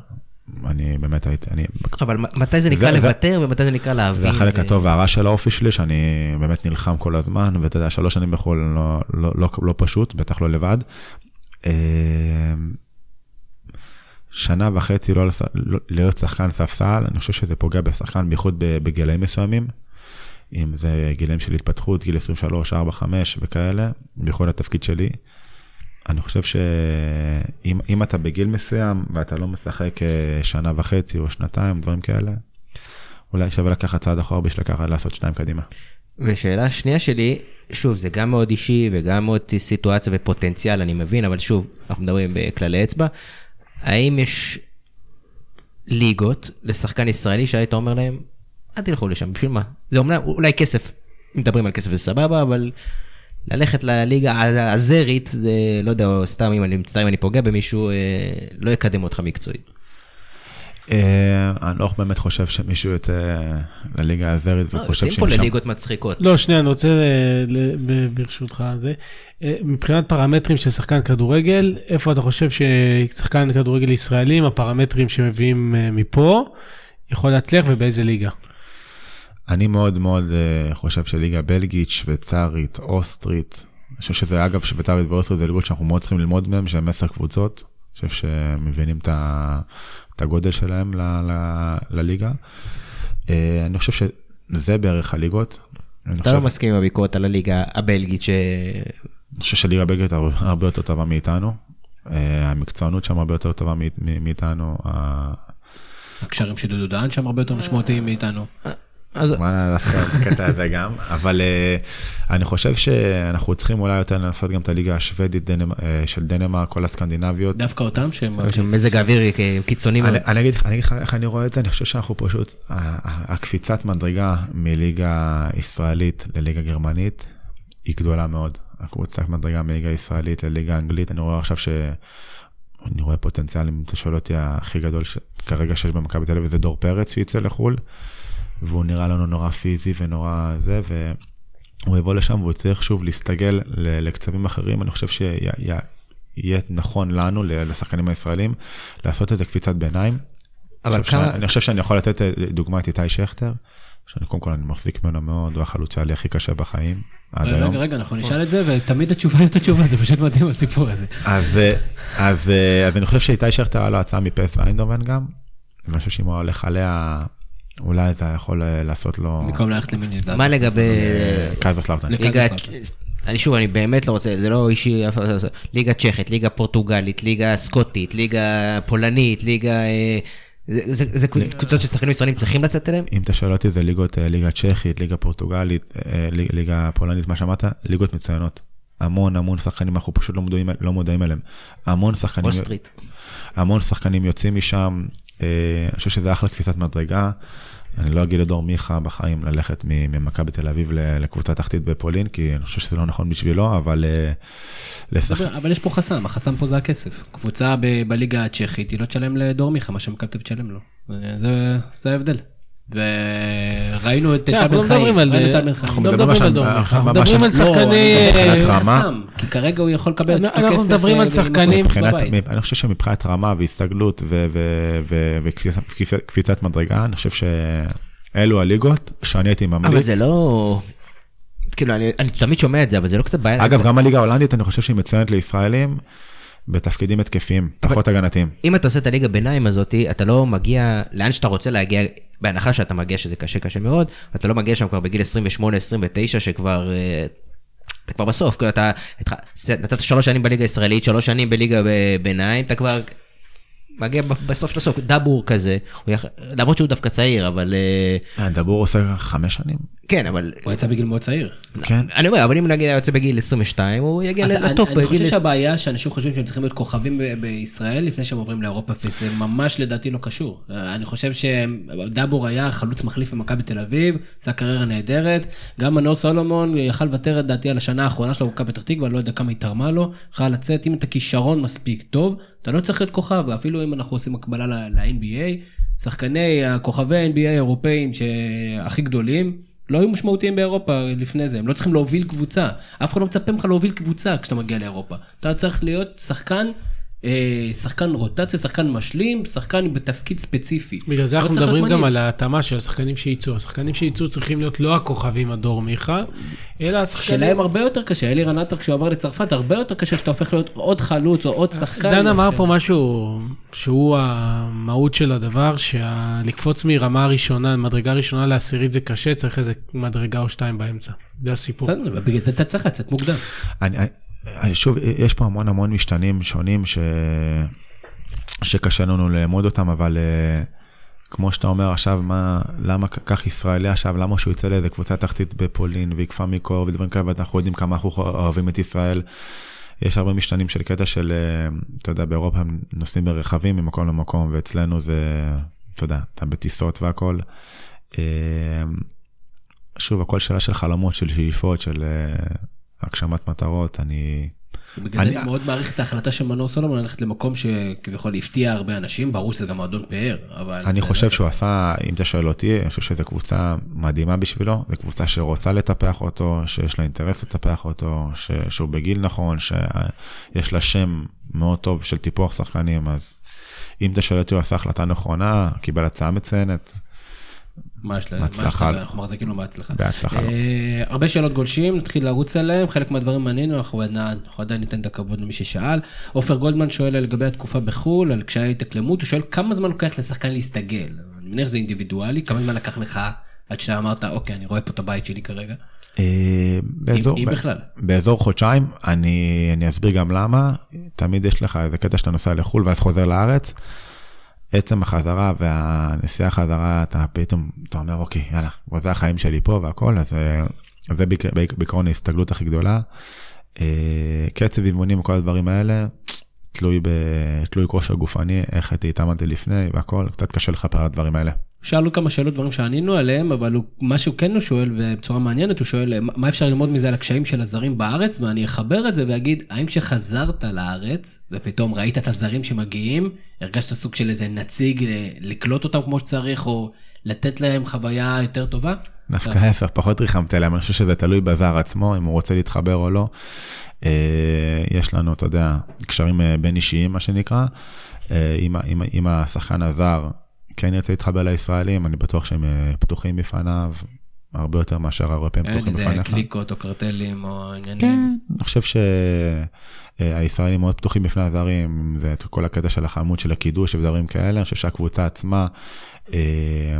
[SPEAKER 4] אני באמת הייתי, אני...
[SPEAKER 5] אבל מתי זה נקרא לוותר ומתי זה נקרא להבין?
[SPEAKER 4] זה החלק הטוב והרע של האופי שלי, שאני באמת נלחם כל הזמן, ואתה יודע, שלוש שנים בחו"ל לא, לא, לא, לא פשוט, בטח לא לבד. אה, שנה וחצי לא להיות שחקן ספסל, אני חושב שזה פוגע בשחקן, בייחוד בגילאים מסוימים. אם זה גילאים של התפתחות, גיל 23, 4, 5 וכאלה, בייחוד התפקיד שלי. אני חושב שאם אתה בגיל מסוים ואתה לא משחק אה, שנה וחצי או שנתיים, דברים כאלה, אולי שווה לקחת צעד אחורה בשביל לקחת לעשות שניים קדימה.
[SPEAKER 5] ושאלה שנייה שלי, שוב, זה גם מאוד אישי וגם מאוד סיטואציה ופוטנציאל, אני מבין, אבל שוב, אנחנו מדברים בכללי אצבע. האם יש ליגות לשחקן ישראלי שהיית אומר להם, אל תלכו לשם, בשביל מה? זה אומנם, אולי כסף, מדברים על כסף זה סבבה, אבל ללכת לליגה הזרית, זה לא יודע, סתם אם אני מצטער אם אני פוגע במישהו, אה, לא יקדם אותך מקצועית.
[SPEAKER 4] אה, אני לא באמת חושב שמישהו יוצא לליגה הזרית
[SPEAKER 5] וחושב שמשם... יוצאים פה לליגות מצחיקות.
[SPEAKER 3] לא, שנייה, אני רוצה ברשותך זה. אה, מבחינת פרמטרים של שחקן כדורגל, איפה אתה חושב ששחקן כדורגל ישראלים, הפרמטרים שמביאים מפה, יכול להצליח ובאיזה ליגה?
[SPEAKER 4] אני מאוד מאוד uh, חושב שליגה בלגית, שוויצרית, אוסטרית, אני חושב שזה אגב שוויצרית ואוסטרית זה ליגות שאנחנו מאוד צריכים ללמוד מהן, שהן עשר קבוצות, אני חושב שהם מבינים את הגודל שלהם ל, ל, לליגה. Uh, אני חושב שזה בערך הליגות.
[SPEAKER 5] אתה חושב... לא מסכים עם הביקורת על הליגה הבלגית ש...
[SPEAKER 4] אני חושב שהליגה הבלגית הרבה יותר טובה מאיתנו. Uh, המקצוענות שם הרבה יותר טובה מאיתנו.
[SPEAKER 1] הקשרים של דודו דהן שם הרבה יותר משמעותיים מאיתנו.
[SPEAKER 4] אז... מה דווקא בקטע הזה גם, אבל uh, אני חושב שאנחנו צריכים אולי יותר לנסות גם את הליגה השוודית דנמ... uh, של דנמרק, כל הסקנדינביות.
[SPEAKER 1] דווקא אותם שהם...
[SPEAKER 5] מזג האוויר קיצוני
[SPEAKER 4] מאוד. אני אגיד לך איך אני רואה את זה, אני חושב שאנחנו פשוט, הקפיצת מדרגה מליגה ישראלית לליגה גרמנית היא גדולה מאוד. הקבוצת מדרגה מליגה ישראלית לליגה אנגלית, אני רואה עכשיו ש... אני רואה פוטנציאל, אם אתה שואל אותי, הכי גדול כרגע שיש במכבי תל אביב זה דור פרץ שיצא לחו"ל. והוא נראה לנו נורא פיזי ונורא זה, והוא יבוא לשם והוא צריך שוב להסתגל לקצבים אחרים, אני חושב שיהיה נכון לנו, לשחקנים הישראלים, לעשות איזה קפיצת ביניים. אבל כמה... אני חושב שאני יכול לתת אה, דוגמא את איתי שכטר, שאני קודם כל אני מחזיק ממנו מאוד, הוא החלוץ שהיה לי הכי קשה בחיים.
[SPEAKER 1] רגע, רגע, רגע, אנחנו נשאל את זה, ותמיד התשובה היא אותה תשובה, זה פשוט מדהים הסיפור הזה.
[SPEAKER 4] אז, אה, אז, אה, אז אני חושב שאיתי שכטר היה לו הצעה מפ.ס.וו איינדהובן גם, ואני חושב שאם הוא הולך עליה, אולי זה יכול אה, לעשות לו...
[SPEAKER 1] במקום ללכת למינג'דל.
[SPEAKER 5] מה לגבי...
[SPEAKER 4] קייזרסלאוטרן.
[SPEAKER 5] אני שוב, אני באמת לא רוצה, זה לא אישי, ליגה צ'כית, ליגה פורטוגלית, ליגה סקוטית, ליגה פולנית, ליגה... אה, זה- קבוצות ששחקנים ישראלים צריכים לצאת אליהם?
[SPEAKER 4] אם אתה שואל אותי, זה ליגות, אה, ליגה צ'כית, ליגה פורטוגלית, אה, ליג- ליגה פולנית, מה שאמרת, ליגות מצוינות. המון המון שחקנים, אנחנו פשוט לא מודעים, לא מודעים אליהם. המון שחקנים,
[SPEAKER 5] וול סטריט.
[SPEAKER 4] המון שחקנים יוצאים משם, אה, אני חושב שזה אחלה תפיסת מדרגה. אני לא אגיד לדור מיכה בחיים ללכת ממכבי תל אביב לקבוצה תחתית בפולין, כי אני חושב שזה לא נכון בשבילו, אבל אה, לשחק...
[SPEAKER 1] אבל- יש פה חסם, החסם פה זה הכסף. קבוצה בליגה הצ'כית, היא לא תשלם לדור מיכה מה שמכבי תשלם לו. זה- זה ההבדל. וראינו את
[SPEAKER 3] כן,
[SPEAKER 1] טל
[SPEAKER 3] אנחנו
[SPEAKER 1] בן
[SPEAKER 3] לא
[SPEAKER 1] חיים,
[SPEAKER 3] מדברים על-
[SPEAKER 1] ראינו את טל בן חיים.
[SPEAKER 4] אנחנו
[SPEAKER 3] לא
[SPEAKER 4] מדברים
[SPEAKER 3] על דור מיכה, אנחנו מדברים על שחקני...
[SPEAKER 1] חסם, כי כרגע הוא יכול לקבל את
[SPEAKER 3] אנחנו
[SPEAKER 1] הכסף.
[SPEAKER 3] מדברים על
[SPEAKER 1] אה,
[SPEAKER 3] שחקנים-
[SPEAKER 1] בבית.
[SPEAKER 4] אני חושב שמבחינת רמה והסתגלות וקפיצת- קפיצת- קפיצת מדרגה, אני חושב שאלו הליגות שאני הייתי ממליץ.
[SPEAKER 5] אבל זה לא... כאילו, אני אני תמיד שומע את זה, אבל זה לא קצת בעיה.
[SPEAKER 4] אגב, גם הליגה ההולנדית, אני חושב שהיא מצוינת לישראלים בתפקידים התקפיים, פחות הגנתיים.
[SPEAKER 5] אם אתה עושה את הליגה ביניים הזאת, אתה לא מגיע לאן שאתה רוצה להגיע, בהנחה שאתה מגיע שזה קשה קשה מאוד, אתה לא מגיע שם כבר בגיל 28-29 שכבר... אה, אתה כבר בסוף, כאילו אתה נתת שלוש שנים בליגה הישראלית, שלוש שנים בליגה ביניים, אתה כבר מגיע ב- בסוף של הסוף, דאבור כזה, למרות שהוא דווקא צעיר, אבל אה,
[SPEAKER 4] אה, דבור עושה חמש שנים.
[SPEAKER 5] כן, אבל
[SPEAKER 1] הוא יצא בגיל מאוד צעיר.
[SPEAKER 4] כן.
[SPEAKER 5] אני אומר, אבל אם נגיד היה יוצא בגיל 22, הוא יגיע לטופ
[SPEAKER 1] אני-. חושב שהבעיה שאנשים חושבים שהם צריכים להיות כוכבים בישראל לפני שהם עוברים לאירופה, וזה ממש לדעתי לא קשור. אה, אני חושב שדאבור היה חלוץ מחליף במכבי תל אביב, עשה קריירה נהדרת. גם מנור סולומון יכל לוותר לדעתי על השנה האחרונה שלו במכבי פתח תקווה, לא יודע כמה היא תרמה לו. יכל לצאת, אם אתה כישרון מספיק טוב, אתה לא צריך להיות כוכב, ואפילו אם אנחנו עושים הקבלה ל-NBA, שחקני הכוכבי ה-NBA האירופאים שהכי גדולים, לא היו משמעותיים באירופה לפני זה, הם לא צריכים להוביל קבוצה. אף אחד לא מצפה ממך להוביל קבוצה כשאתה מגיע לאירופה. אתה צריך להיות שחקן, שחקן רוטציה, שחקן משלים, שחקן בתפקיד ספציפי.
[SPEAKER 3] בגלל זה
[SPEAKER 1] לא
[SPEAKER 3] אנחנו מדברים גם. על ההתאמה של השחקנים שייצאו. השחקנים שייצאו צריכים להיות לא הכוכבים הדור מיכה, אלא השחקנים...
[SPEAKER 1] שלהם הרבה יותר קשה, אלירן עטר כשהוא עבר לצרפת, הרבה יותר קשה כשאתה הופך להיות עוד חלוץ או עוד שחקן.
[SPEAKER 3] דן אמר פה משהו שהוא המהות של הדבר, שלקפוץ מרמה ראשונה, מדרגה ראשונה לעשירית זה קשה, צריך איזה מדרגה או שתיים באמצע. זה הסיפור.
[SPEAKER 1] בסדר, ובגלל זה אתה צריך לצאת מוקדם.
[SPEAKER 4] אני, שוב, יש פה המון המון משתנים שונים ש... שקשה לנו לאמוד אותם, אבל אה, כמו שאתה אומר עכשיו, מה, למה כך ישראלי עכשיו, למה שהוא יצא לאיזה קבוצה תחתית בפולין ויקפא מקור ודברים כאלה, ואנחנו יודעים כמה אנחנו אוהבים את ישראל. יש הרבה משתנים של קטע של, אה, אתה יודע, באירופה הם נוסעים ברכבים ממקום למקום, ואצלנו זה, אתה יודע, אתה בטיסות והכל. אה, שוב, הכל שאלה של חלומות, של שאיפות, של אה, הגשמת מטרות, אני...
[SPEAKER 1] בגלל
[SPEAKER 4] אני-
[SPEAKER 1] זה אני מאוד מעריך את ההחלטה של מנור סולומון ללכת למקום שכביכול הפתיע הרבה אנשים, ברור שזה גם מועדון פאר, אבל...
[SPEAKER 4] אני חושב שהוא עשה, אם אתה שואל אותי, אני חושב שזו קבוצה מדהימה בשבילו, זו קבוצה שרוצה לטפח אותו, שיש לה אינטרס לטפח אותו, ש, שהוא בגיל נכון, שיש לה שם מאוד טוב של טיפוח שחקנים, אז אם אתה שואל אותי, הוא עשה החלטה נכונה, קיבל הצעה מצוינת,
[SPEAKER 1] מה יש לה- מה יש
[SPEAKER 4] בהצלחה.
[SPEAKER 1] אנחנו מחזיקים לו בהצלחה.
[SPEAKER 4] בהצלחה.
[SPEAKER 1] אה, הרבה שאלות גולשים, נתחיל לרוץ עליהם, חלק מהדברים מעניינו, אנחנו עדיין- ניתן את הכבוד למי ששאל. עופר גולדמן שואל לגבי התקופה בחו"ל, על קשיי ההתאקלמות, הוא שואל כמה זמן לוקח לשחקן להסתגל. אני מניח שזה אינדיבידואלי, כמה זמן לקח לך עד שאתה אמרת, אוקיי, אני רואה פה את הבית שלי כרגע.
[SPEAKER 4] אה, באזור,
[SPEAKER 1] אם בכלל.
[SPEAKER 4] באזור חודשיים, אני אסביר גם למה, תמיד יש לך איזה קטע שאתה נוסע לחו"ל ואז חוזר לארץ. עצם החזרה והנסיעה חזרה, אתה פתאום, אתה אומר, אוקיי, יאללה, זה החיים שלי פה והכל, אז אה, זה בעיקרון ההסתגלות הכי גדולה. אה, קצב אימונים וכל הדברים האלה, תלוי, ב, תלוי כושר גופני, איך הייתי התאמנתי לפני והכל, קצת קשה לכפר על הדברים האלה.
[SPEAKER 1] שאלנו כמה שאלות, דברים שענינו עליהם, אבל הוא, מה שהוא כן שואל, ובצורה מעניינת, הוא שואל, מה- אפשר ללמוד מזה על הקשיים של הזרים בארץ, ואני אחבר את זה ואגיד, האם כשחזרת לארץ, ופתאום ראית את הזרים שמגיעים, הרגשת סוג של איזה נציג לקלוט אותם כמו שצריך, או לתת להם חוויה יותר טובה?
[SPEAKER 4] דווקא ההפך, פחות ריחמת עליהם, אני חושב שזה תלוי בזר עצמו, אם הוא רוצה להתחבר או לא. אה, יש לנו, אתה יודע, קשרים אה, בין אישיים, מה שנקרא. אה, אם השחקן הזר כן ירצה להתחבר לישראלים, אני בטוח שהם אה, פתוחים בפניו, הרבה יותר מאשר האירופאים
[SPEAKER 1] אין
[SPEAKER 4] פתוחים
[SPEAKER 1] איזה
[SPEAKER 4] בפניך.
[SPEAKER 1] קליקות או קרטלים או עניינים.
[SPEAKER 4] כן, אני חושב שהישראלים מאוד פתוחים בפני הזרים, זה את כל הקטע של החמוד של הקידוש ודברים כאלה, אני חושב שהקבוצה עצמה אה,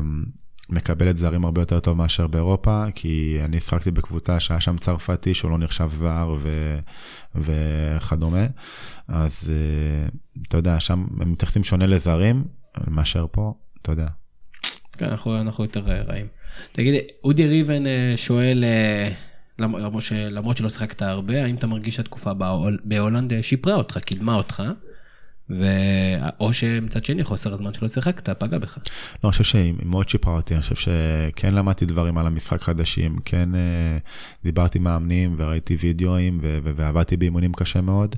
[SPEAKER 4] מקבלת זרים הרבה יותר טוב מאשר באירופה, כי אני שחקתי בקבוצה שהיה שם צרפתי שהוא לא נחשב זר ו, וכדומה, אז אה, אתה יודע, שם הם מתייחסים שונה לזרים. מאשר פה, אתה יודע.
[SPEAKER 1] כן, אנחנו, אנחנו יותר אה, רעים. תגיד, אודי ריבן אה, שואל, אה, למרות, ש, למרות שלא שיחקת הרבה, האם אתה מרגיש שהתקופה בהול, בהולנד שיפרה אותך, קידמה אותך, ו... או שמצד שני חוסר הזמן שלא שיחקת פגע בך.
[SPEAKER 4] לא, אני חושב שהיא מאוד שיפרה אותי, אני חושב שכן למדתי דברים על המשחק חדשים, כן דיברתי עם מאמנים וראיתי וידאוים ו- ועבדתי באימונים קשה מאוד.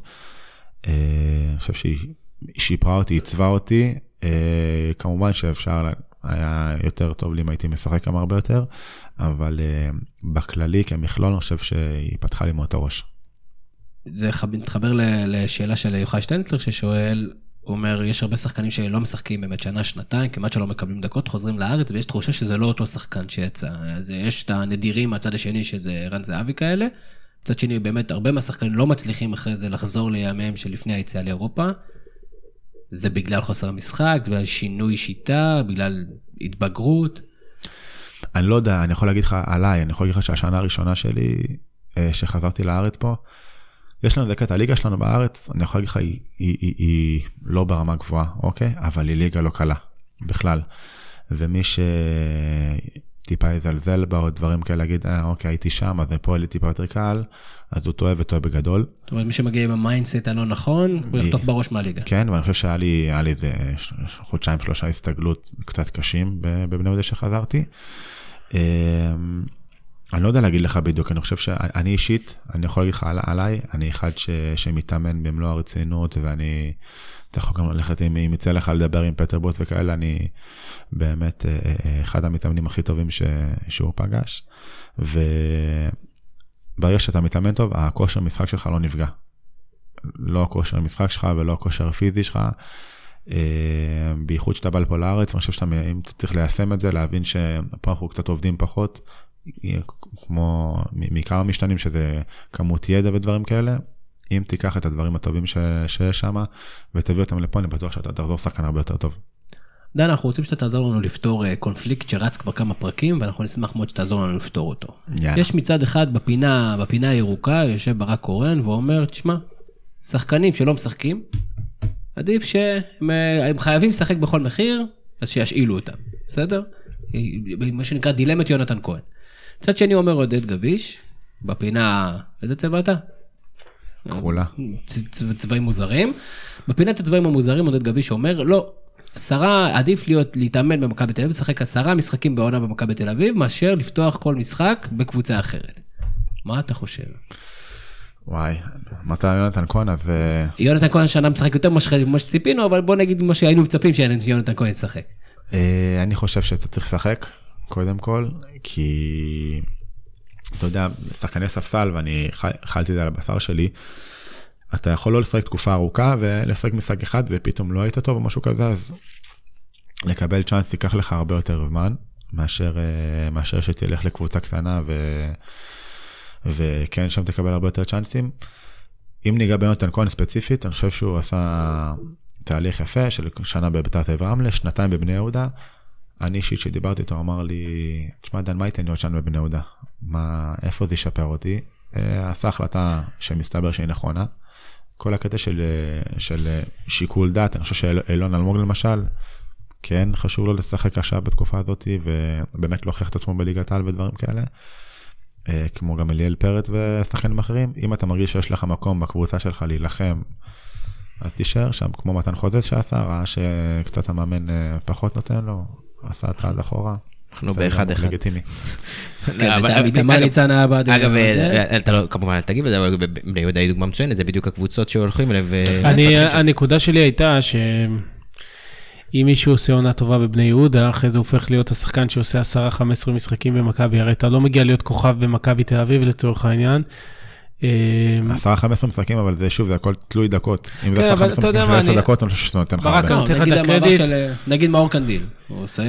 [SPEAKER 4] אני חושב שהיא שיפרה אותי, עיצבה אותי, כמובן שאפשר, היה יותר טוב לי אם הייתי משחק גם הרבה יותר, אבל אה, בכללי, כמכלול, אני חושב שהיא פתחה לי מאוד את הראש.
[SPEAKER 1] זה מתחבר לשאלה של יוחאי שטיינצלר ששואל, הוא אומר, יש הרבה שחקנים שלא משחקים באמת שנה, שנתיים, כמעט שלא מקבלים דקות, חוזרים לארץ, ויש תחושה שזה לא אותו שחקן שיצא. אז יש את הנדירים מהצד השני, שזה ערן זהבי כאלה. מצד שני, באמת, הרבה מהשחקנים לא מצליחים אחרי זה לחזור לימיהם שלפני היציאה לאירופה. זה בגלל חוסר המשחק, בגלל שינוי שיטה, בגלל התבגרות.
[SPEAKER 4] אני לא יודע, אני יכול להגיד לך עליי, אני יכול להגיד לך שהשנה הראשונה שלי, אה, שחזרתי לארץ פה, יש לנו איזה קטע, הליגה שלנו בארץ, אני יכול להגיד לך, היא, היא, היא, היא לא ברמה גבוהה, אוקיי? אבל היא ליגה לא קלה, בכלל. ומי שטיפה יזלזל בה או דברים כאלה, להגיד, אה, אוקיי, הייתי שם, אז פה לי טיפה יותר קל, אז הוא טועה וטועה בגדול.
[SPEAKER 1] זאת אומרת, מי שמגיע עם ה mindset הלא נכון, הוא יחטוף בראש מהליגה.
[SPEAKER 4] כן, ואני חושב שהיה לי, היה לי איזה חודשיים, שלושה הסתגלות קצת קשים בבני יהודה שחזרתי. אני לא יודע להגיד לך בדיוק, אני חושב שאני אישית, אני יכול להגיד לך על- עליי, אני אחד ש, שמתאמן במלוא הרצינות, ואני, אתה יכול גם ללכת, אם, אם יצא לך לדבר עם פטר בוס וכאלה, אני באמת אה, אה, אחד המתאמנים הכי טובים ש, שהוא פגש. וברגע שאתה מתאמן טוב, הכושר משחק שלך לא נפגע. לא הכושר המשחק שלך ולא הכושר הפיזי שלך. אה, בייחוד שאתה בא לפה לארץ, אני חושב שאתה צריך ליישם את זה, להבין שפה אנחנו קצת עובדים פחות, כמו מכמה משתנים שזה כמות ידע ודברים כאלה. אם תיקח את הדברים הטובים ש, שיש שם ותביא אותם לפה, אני בטוח שאתה תחזור שחקן הרבה יותר טוב.
[SPEAKER 1] דן, אנחנו רוצים שאתה תעזור לנו לפתור אה, קונפליקט שרץ כבר כמה פרקים, ואנחנו נשמח מאוד שתעזור לנו לפתור אותו.
[SPEAKER 4] יאללה.
[SPEAKER 1] יש מצד אחד בפינה, בפינה הירוקה, יושב ברק קורן ואומר, תשמע, שחקנים שלא משחקים, עדיף שהם אה, חייבים לשחק בכל מחיר, אז שישאילו אותם, בסדר? מה שנקרא דילמת יונתן כהן. מצד שני אומר עודד גביש, בפינה, איזה צבע אתה?
[SPEAKER 4] כחולה.
[SPEAKER 1] צ- צ- צבעים מוזרים. בפינת הצבעים המוזרים עודד גביש אומר לא, עשרה, עדיף להיות, להתאמן במכבי תל אביב, לשחק עשרה משחקים בעונה במכבי תל אביב, מאשר לפתוח כל משחק בקבוצה אחרת. מה אתה חושב?
[SPEAKER 4] וואי, מתי יונתן כהן אז אה,
[SPEAKER 1] יונתן כהן השנה משחק יותר ממה שציפינו, אבל בוא נגיד מה שהיינו מצפים שיונתן כהן ישחק.
[SPEAKER 4] אה, אני חושב שאתה צריך לשחק, קודם כל, כי אתה יודע, שחקני ספסל, ואני אכלתי את זה על הבשר שלי, אתה יכול לא לשחק תקופה ארוכה ולשחק משחק אחד ופתאום לא היית טוב או משהו כזה, אז לקבל צ'אנס ייקח לך הרבה יותר זמן, מאשר, אה, מאשר שתלך לקבוצה קטנה ו... וכן, שם תקבל הרבה יותר צ'אנסים. אם ניגע ביונתן כהן ספציפית, אני חושב שהוא עשה תהליך יפה של שנה בביתר אביב רמלה, שנתיים בבני יהודה. אני אישית שדיברתי איתו אמר לי, תשמע דן, מה ייתן עוד שנה בבני יהודה? מה, איפה זה ישפר אותי? אה, עשה החלטה שמסתבר שהיא נכונה. כל הקטע של, אה, של אה, שיקול דעת, אני חושב שאילון אלמוג למשל, כן חשוב לו לשחק עכשיו בתקופה הזאת, ובאמת להוכיח את עצמו בליגת העל ודברים כאלה. כמו גם אליאל פרץ ושחקנים אחרים, אם אתה מרגיש שיש לך מקום בקבוצה שלך להילחם, אז תישאר שם, כמו מתן חוזז שעשה, ראה שקצת המאמן פחות נותן לו, עשה צעד אחורה.
[SPEAKER 5] אנחנו באחד אחד.
[SPEAKER 4] לגיטימי. *laughs*
[SPEAKER 1] כן, ותמר
[SPEAKER 5] אגב-
[SPEAKER 1] ניצן היה בעד...
[SPEAKER 5] אגב,
[SPEAKER 1] אה,
[SPEAKER 5] אה, אתה לא, כמובן אל תגיב לזה, אבל בני יהודה היא דוגמה מצוינת, זה בדיוק הקבוצות שהולכים אליהם.
[SPEAKER 3] אני, הנקודה שלי הייתה שאם מישהו עושה עונה טובה בבני יהודה, אחרי זה הופך להיות השחקן שעושה 10-15 משחקים במכבי, הרי אתה לא מגיע להיות כוכב במכבי תל אביב לצורך העניין. אה,
[SPEAKER 4] 10-15 משחקים, אבל זה שוב, זה הכל תלוי דקות. אם זה
[SPEAKER 3] כן,
[SPEAKER 4] 10-15
[SPEAKER 3] אבל אתה
[SPEAKER 4] משחקים של
[SPEAKER 3] מה,
[SPEAKER 4] 10
[SPEAKER 3] אני-
[SPEAKER 4] דקות, אני חושב שזה נותן לך הרבה.
[SPEAKER 1] לא, נגיד אה, נגיד מאור קנדיל, הוא עושה,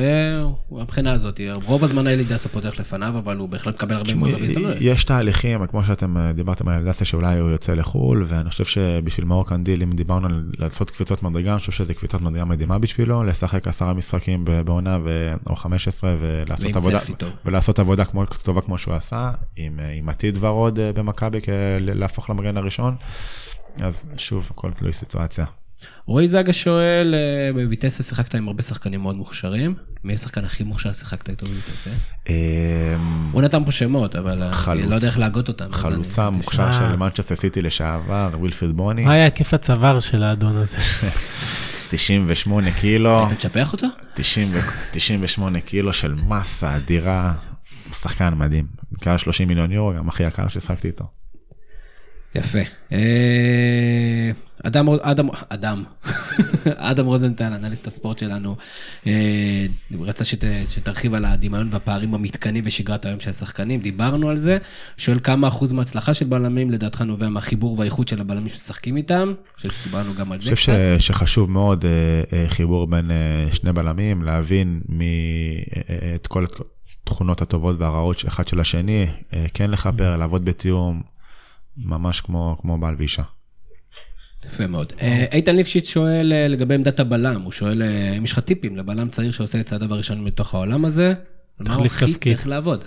[SPEAKER 1] הוא מבחינה הזאת, רוב הזמן האלי דסה פותח לפניו, אבל הוא בהחלט מקבל הרבה מאוד הזדמנויות.
[SPEAKER 4] יש תהליכים, כמו שאתם אה, דיברתם על אלדסיה, שאולי הוא יוצא לחו"ל, ואני חושב שבשביל מאור קנדיל, אם דיברנו על לעשות קפיצות מדרגה, אני חושב שזה קפיצת מדרגה מדהימה בשבילו, לשחק עשרה משחקים ב- בעונה או 15 ולעשות עבודה,
[SPEAKER 1] צפי טוב.
[SPEAKER 4] ולעשות עבודה כמו, טובה כמו שהוא עשה, עם, אה, עתיד ורוד במכבי, להפוך למגן הראשון. אז שוב, הכל תלוי סיטואציה.
[SPEAKER 1] רועי זגה שואל, אה, בויטסה שיחקת עם הרבה שחקנים מאוד מוכשרים, מי השחקן הכי מוכשר ששיחקת איתו בויטסה?
[SPEAKER 4] אמ,
[SPEAKER 1] הוא נתן פה שמות, אבל אה. אני לא יודע איך להגות אותם.
[SPEAKER 4] חלוצה מוכשר
[SPEAKER 3] אה.
[SPEAKER 4] של מנצ'סטר סיטי לשעבר, ווילפריד בוני,
[SPEAKER 3] מה היה היקף הצוואר של האדון הזה? *laughs*
[SPEAKER 4] 98 קילו,
[SPEAKER 1] אתה תשפח אותו?
[SPEAKER 4] 90 ו- 98 קילו של מסה אדירה, שחקן מדהים. נקרא 30 מיליון יורו, גם הכי יקר ששחקתי איתו.
[SPEAKER 1] יפה. אה, אדם, אדם, אדם, *laughs* אדם רוזנטל, אנליסט הספורט שלנו, אה, רצה שת, שתרחיב על הדמיון והפערים במתקנים ושגרת היום של השחקנים, דיברנו על זה. שואל כמה אחוז מההצלחה של בלמים לדעתך נובע מהחיבור והאיכות של הבלמים שמשחקים איתם? אני חושב שדיברנו גם על
[SPEAKER 4] אני
[SPEAKER 1] זה
[SPEAKER 4] חושב
[SPEAKER 1] קצת.
[SPEAKER 4] ש- שחשוב מאוד אה, חיבור בין שני בלמים, להבין אה, את כל התכונות הטובות והרעות אחד של השני, כן לכפר, לעבוד בתיאום, ממש כמו, כמו בעל ואישה.
[SPEAKER 1] יפה מאוד. אה, איתן ליפשיץ שואל אה, לגבי עמדת הבלם, הוא שואל אה, אם יש לך טיפים לבלם צעיר שעושה את צעדיו הראשונים מתוך העולם הזה? על מה הוא הכי. צריך לעבוד.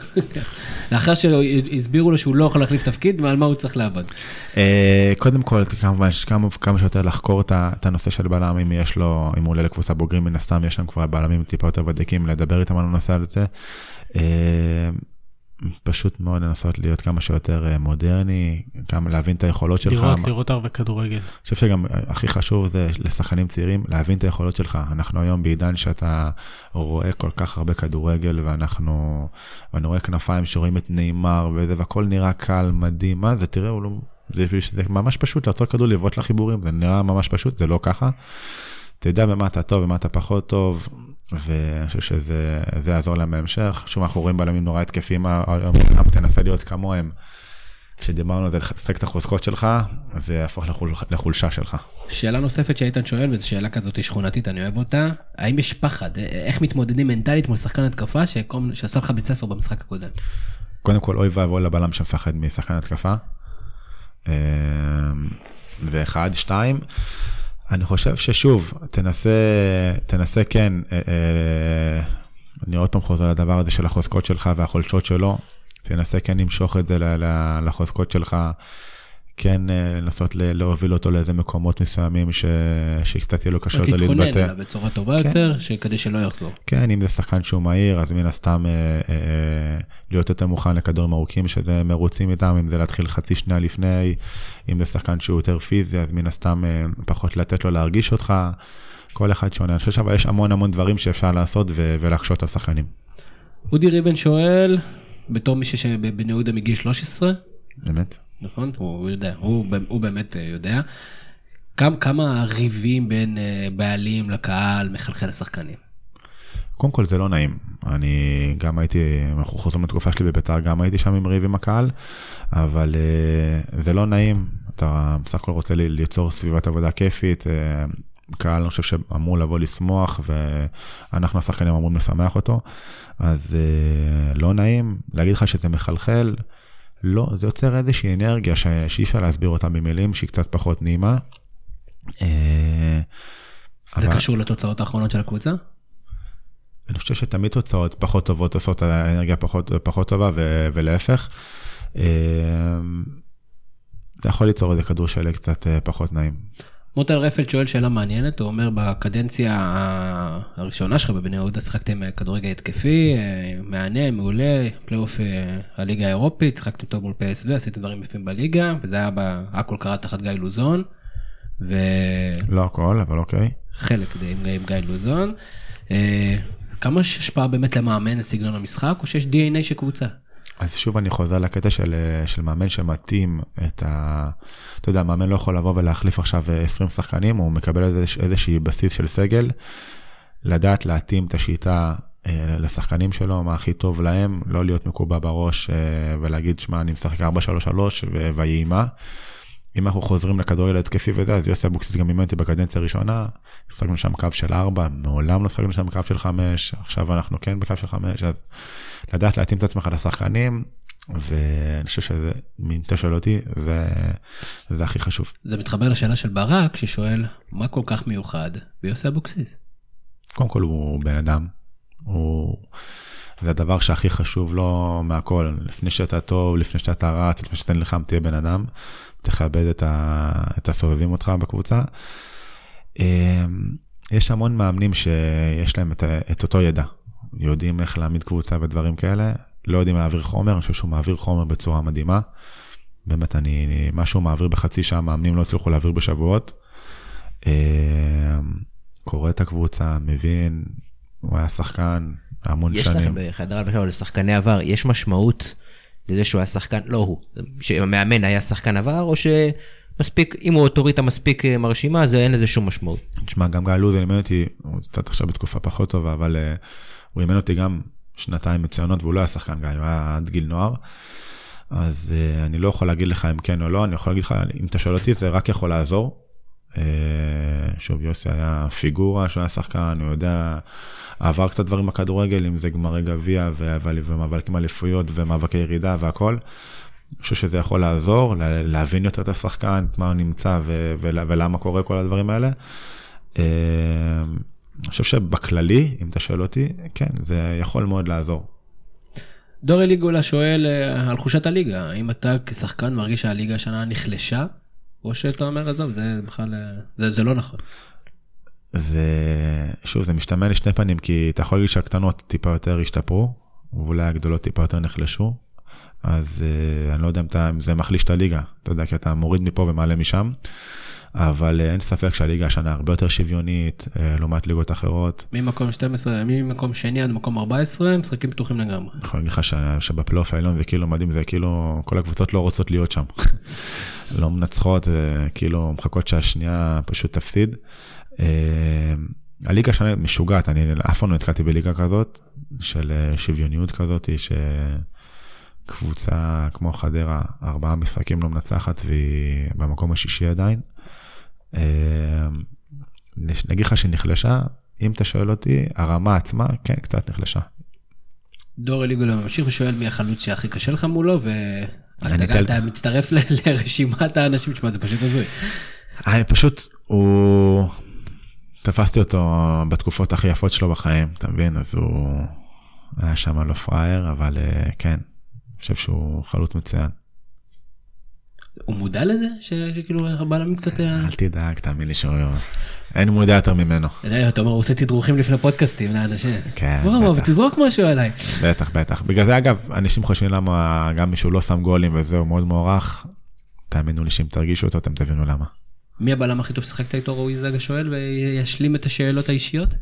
[SPEAKER 1] *laughs* לאחר שהסבירו לו שהוא לא יכול להחליף תפקיד, ועל מה הוא צריך לעבוד.
[SPEAKER 4] קודם כל, כמובן, כמה, כמה שיותר לחקור את הנושא של בלם, אם יש לו, אם הוא עולה לקבוצה בוגרים, מן הסתם יש שם כבר בלמים טיפה יותר ותיקים, לדבר איתם על הנושא הזה. אה, פשוט מאוד לנסות להיות כמה שיותר אה, מודרני, גם להבין את היכולות שלך.
[SPEAKER 3] לראות, לראות הרבה כדורגל.
[SPEAKER 4] אני חושב שגם הכי חשוב זה לשחקנים צעירים להבין את היכולות שלך. אנחנו היום בעידן שאתה רואה כל כך הרבה כדורגל ואנחנו, ואני רואה כנפיים שרואים את נאמר וזה והכל נראה קל, מדהים, מה זה, תראה, הוא לא, זה, זה ממש פשוט לעצור כדור, לבעוט לחיבורים, זה נראה ממש פשוט, זה לא ככה. תדע במה אתה טוב, במה אתה פחות טוב, ואני חושב שזה זה יעזור להם בהמשך. שוב, אנחנו רואים בלמים נורא התקפים, אומנם תנסה להיות כמוהם. כשדיברנו על זה, לשחק את החוזקות שלך, זה יהפוך לחול, לחולשה שלך.
[SPEAKER 1] שאלה נוספת שאיתן שואל, וזו שאלה כזאת שכונתית, אני אוהב אותה, האם יש פחד? אה, איך מתמודדים מנטלית מול שחקן התקפה שקום- שעשה לך בית ספר במשחק הקודם?
[SPEAKER 4] קודם כל, אוי ואבוי לבלם שמפחד משחקן התקפה. אה, זה אחד. שתיים, אני חושב ששוב, תנסה, תנסה כן, אה, אה, אני עוד פעם חוזר לדבר הזה של החוזקות שלך והחולשות שלו, תנסה כן למשוך את זה לחוזקות שלך, כן אה, לנסות להוביל אותו לאיזה מקומות מסוימים ש- שקצת יהיה לו קשה יותר
[SPEAKER 1] להתכונן
[SPEAKER 4] להתבטא.
[SPEAKER 1] אליו בצורה טובה
[SPEAKER 4] כן.
[SPEAKER 1] יותר, כדי שלא יחזור.
[SPEAKER 4] כן, אם זה שחקן שהוא מהיר, אז מן הסתם אה, אה, להיות יותר מוכן לכדורים ארוכים, שזה מרוצים איתם, אם זה להתחיל חצי שנייה לפני, אם זה שחקן שהוא יותר פיזי, אז מן הסתם אה, פחות לתת לו להרגיש אותך, כל אחד שונה. אני חושב אבל יש המון המון דברים שאפשר לעשות ו- ולהקשות על שחקנים.
[SPEAKER 1] אודי ריבן שואל, בתור מישהו שבבני יהודה מגיל 13,
[SPEAKER 4] באמת.
[SPEAKER 1] נכון? הוא יודע, הוא, הוא באמת אה, יודע. כמה, ריבים בין אה, בעלים לקהל מחלחל לשחקנים?
[SPEAKER 4] קודם כל זה לא נעים. אני גם הייתי, אנחנו חוזרים לתקופה שלי בביתר, גם הייתי שם עם ריב עם הקהל, אבל uh, זה לא נעים. אתה בסך הכל רוצה לי- ליצור סביבת עבודה כיפית. קהל, אני חושב שאמור לבוא לשמוח, ואנחנו השחקנים אמורים לשמח אותו. אז לא נעים. להגיד לך שזה מחלחל, לא, זה יוצר איזושהי אנרגיה שאי אפשר להסביר אותה במילים, שהיא קצת פחות נעימה. Uh,
[SPEAKER 1] זה
[SPEAKER 4] אבל-
[SPEAKER 1] קשור לתוצאות האחרונות של הקבוצה?
[SPEAKER 4] אני חושב שתמיד תוצאות פחות טובות עושות את האנרגיה פחות, פחות טובה ו, ולהפך. אה, זה יכול ליצור איזה כדור שלג קצת אה, פחות נעים.
[SPEAKER 1] מוטל רפלד שואל שאלה מעניינת, הוא אומר בקדנציה הראשונה שלך בבני יהודה שיחקתם כדורגל התקפי, אה, מהנה, מעולה, פלייאוף אה, הליגה האירופית, שיחקתם טוב מול PSV, עשיתם דברים יפים בליגה, וזה היה בהכל קרה תחת גיא לוזון, וחלק
[SPEAKER 4] לא הכל, אבל אוקיי.
[SPEAKER 1] די עם, עם גיא לוזון. אה, כמה השפעה באמת למאמן לסגנון המשחק, או שיש DNA של קבוצה?
[SPEAKER 4] אז שוב אני חוזר לקטע של, אה, של מאמן שמתאים את ה... אתה יודע, מאמן לא יכול לבוא ולהחליף עכשיו אה, 20 שחקנים, הוא מקבל איזושהי בסיס של סגל, לדעת להתאים את השיטה אה, לשחקנים שלו, מה הכי טוב להם, לא להיות מקובע בראש אה, ולהגיד, שמע, אני משחק 4-3-3 ו- ויהי מה. אם אנחנו חוזרים לכדורגל התקפי וזה, אז יוסי אבוקסיס גם אימן אותי בקדנציה הראשונה, שחקנו שם קו של 4, מעולם לא שחקנו שם קו של 5, עכשיו אנחנו כן בקו של 5, אז לדעת להתאים את עצמך לשחקנים, ואני חושב שזה, אם אתה שואל אותי, זה, זה הכי חשוב.
[SPEAKER 1] זה מתחבר לשאלה של ברק, ששואל, מה כל כך מיוחד ביוסי אבוקסיס?
[SPEAKER 4] קודם כל הוא בן אדם, הוא... זה הדבר שהכי חשוב לו מהכל, לפני שאתה טוב, לפני שאתה רץ, לפני שאתה נלחם, תהיה בן אדם, תכבד את, ה... את הסובבים אותך בקבוצה. יש המון מאמנים שיש להם את, את אותו ידע, יודעים איך להעמיד קבוצה ודברים כאלה, לא יודעים להעביר חומר, אני חושב שהוא מעביר חומר בצורה מדהימה. באמת, אני, מה שהוא מעביר בחצי שעה, מאמנים לא הצליחו להעביר בשבועות. קורא את הקבוצה, מבין, הוא היה שחקן המון
[SPEAKER 5] יש
[SPEAKER 4] שנים.
[SPEAKER 5] לכם בחדר הלבשה לשחקני עבר, יש משמעות לזה שהוא היה שחקן, לא הוא, שהמאמן היה שחקן עבר, או שמספיק, אם הוא אוטוריטה מספיק אה, מרשימה, אז אין לזה שום משמעות.
[SPEAKER 4] תשמע, גם גיא לוז אימן אותי, הוא קצת עכשיו בתקופה פחות טובה, אבל uh, הוא אימן אותי גם שנתיים מצוינות, והוא לא היה שחקן גיא, הוא היה עד גיל נוער. אז uh, אני לא יכול להגיד לך אם כן או לא, אני יכול להגיד לך, אם אתה שואל אותי, זה רק יכול לעזור. Uh, שוב, יוסי היה פיגורה שהוא היה שחקן, הוא יודע, עבר קצת דברים בכדורגל, אם זה גמרי גביע ומאבקים אליפויות ומאבקי ירידה והכל. אני חושב שזה יכול לעזור, להבין יותר את השחקן, מה הוא נמצא ולמה קורה כל הדברים האלה. אה, אני חושב שבכללי, אם אתה שואל אותי, כן, זה יכול מאוד לעזור.
[SPEAKER 1] דורי ליגולה שואל אה, על חושת הליגה, האם אתה כשחקן מרגיש שהליגה השנה נחלשה, או שאתה אומר, עזוב, זה בכלל, אה, זה, זה לא נכון.
[SPEAKER 4] זה, שוב, זה משתמע לשני פנים, כי אתה יכול להגיד שהקטנות טיפה יותר השתפרו, ואולי הגדולות טיפה יותר נחלשו, אז uh, אני לא יודע אם, אתה, אם זה מחליש את הליגה, אתה יודע, כי אתה מוריד מפה ומעלה משם, אבל uh, אין ספק שהליגה השנה הרבה יותר שוויונית, uh, לעומת ליגות אחרות.
[SPEAKER 1] ממקום 12, ממקום שני עד מקום 14, משחקים פתוחים לגמרי.
[SPEAKER 4] אני יכול להגיד לך שבפלייאוף העליון זה כאילו מדהים, זה כאילו, כל הקבוצות לא רוצות להיות שם. *laughs* לא מנצחות, כאילו מחכות שהשנייה פשוט תפסיד. הליגה השנה משוגעת, אני אף פעם לא נתקלתי בליגה כזאת, של שוויוניות כזאת, ש... קבוצה כמו חדרה, ארבעה משחקים לא מנצחת והיא במקום השישי עדיין. אה, נגיד לך שנחלשה, אם אתה שואל אותי, הרמה עצמה, כן, קצת נחלשה.
[SPEAKER 1] דור אליגולו ממשיך ושואל מי החלוץ שהכי קשה לך מולו, ואתה מצטרף *laughs* לרשימת האנשים, תשמע, זה פשוט הזוי.
[SPEAKER 4] אני פשוט, הוא... תפסתי אותו בתקופות הכי יפות שלו בחיים, אתה מבין? אז הוא היה שם לא פראייר, אבל אה, כן, חושב שהוא חלוץ מצוין.
[SPEAKER 1] הוא מודע לזה? שכאילו הבעלמים קצת...
[SPEAKER 4] אל תדאג, תאמין לי שהוא... אין מודע יותר ממנו.
[SPEAKER 1] אתה אומר, הוא עושה תדרוכים לפני פודקאסטים לאנשים.
[SPEAKER 4] כן,
[SPEAKER 1] בטח. תזרוק משהו עליי.
[SPEAKER 4] בטח, בטח. בגלל זה, אגב, אנשים חושבים למה גם מישהו לא שם גולים וזה, הוא מאוד מוערך. תאמינו לי שאם תרגישו אותו, אתם תבינו למה.
[SPEAKER 1] מי הבלם הכי טוב ששחקת איתו, רועי זגה שואל, וישלים את השאלות האישיות?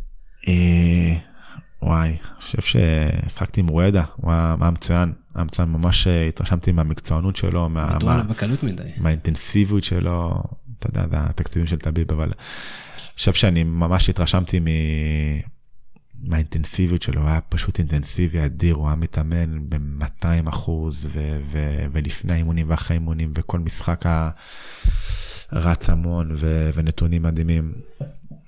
[SPEAKER 4] וואי, אני חושב ששחקתי עם רואדה, הוא היה מצוין. היה מצוין, ממש אה, התרשמתי מהמקצוענות שלו, מה, מה,
[SPEAKER 1] בקלות מדי.
[SPEAKER 4] מהאינטנסיביות שלו, אתה יודע, זה התקציבים של טביב, אבל אני חושב שאני ממש התרשמתי מ... מהאינטנסיביות שלו, הוא היה פשוט אינטנסיבי אדיר, הוא היה מתאמן ב-200 אחוז, ו- ו- ולפני האימונים ואחרי האימונים, וכל משחק רץ המון, ו- ונתונים מדהימים.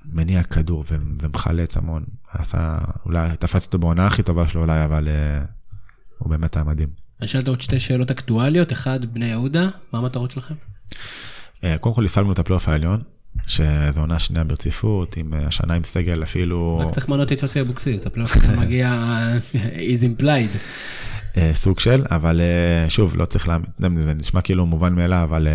[SPEAKER 4] מניע כדור ומחלץ המון. עשה, אולי תפס אותו בעונה הכי טובה שלו אולי, אבל אה, הוא באמת היה מדהים.
[SPEAKER 1] אני שאלת עוד שתי שאלות אקטואליות, אחד, בני יהודה, מה המטרות שלכם?
[SPEAKER 4] אה, קודם כל השגנו את הפלייאוף העליון, שזו עונה שנייה ברציפות, עם אה, השנה עם סגל אפילו...
[SPEAKER 1] רק צריך למנות את יוסי אבוקסיס, הפלייאוף מגיע is implied.
[SPEAKER 4] אה, סוג של, אבל שוב, לא צריך להאמין, זה נשמע כאילו מובן מאליו, אבל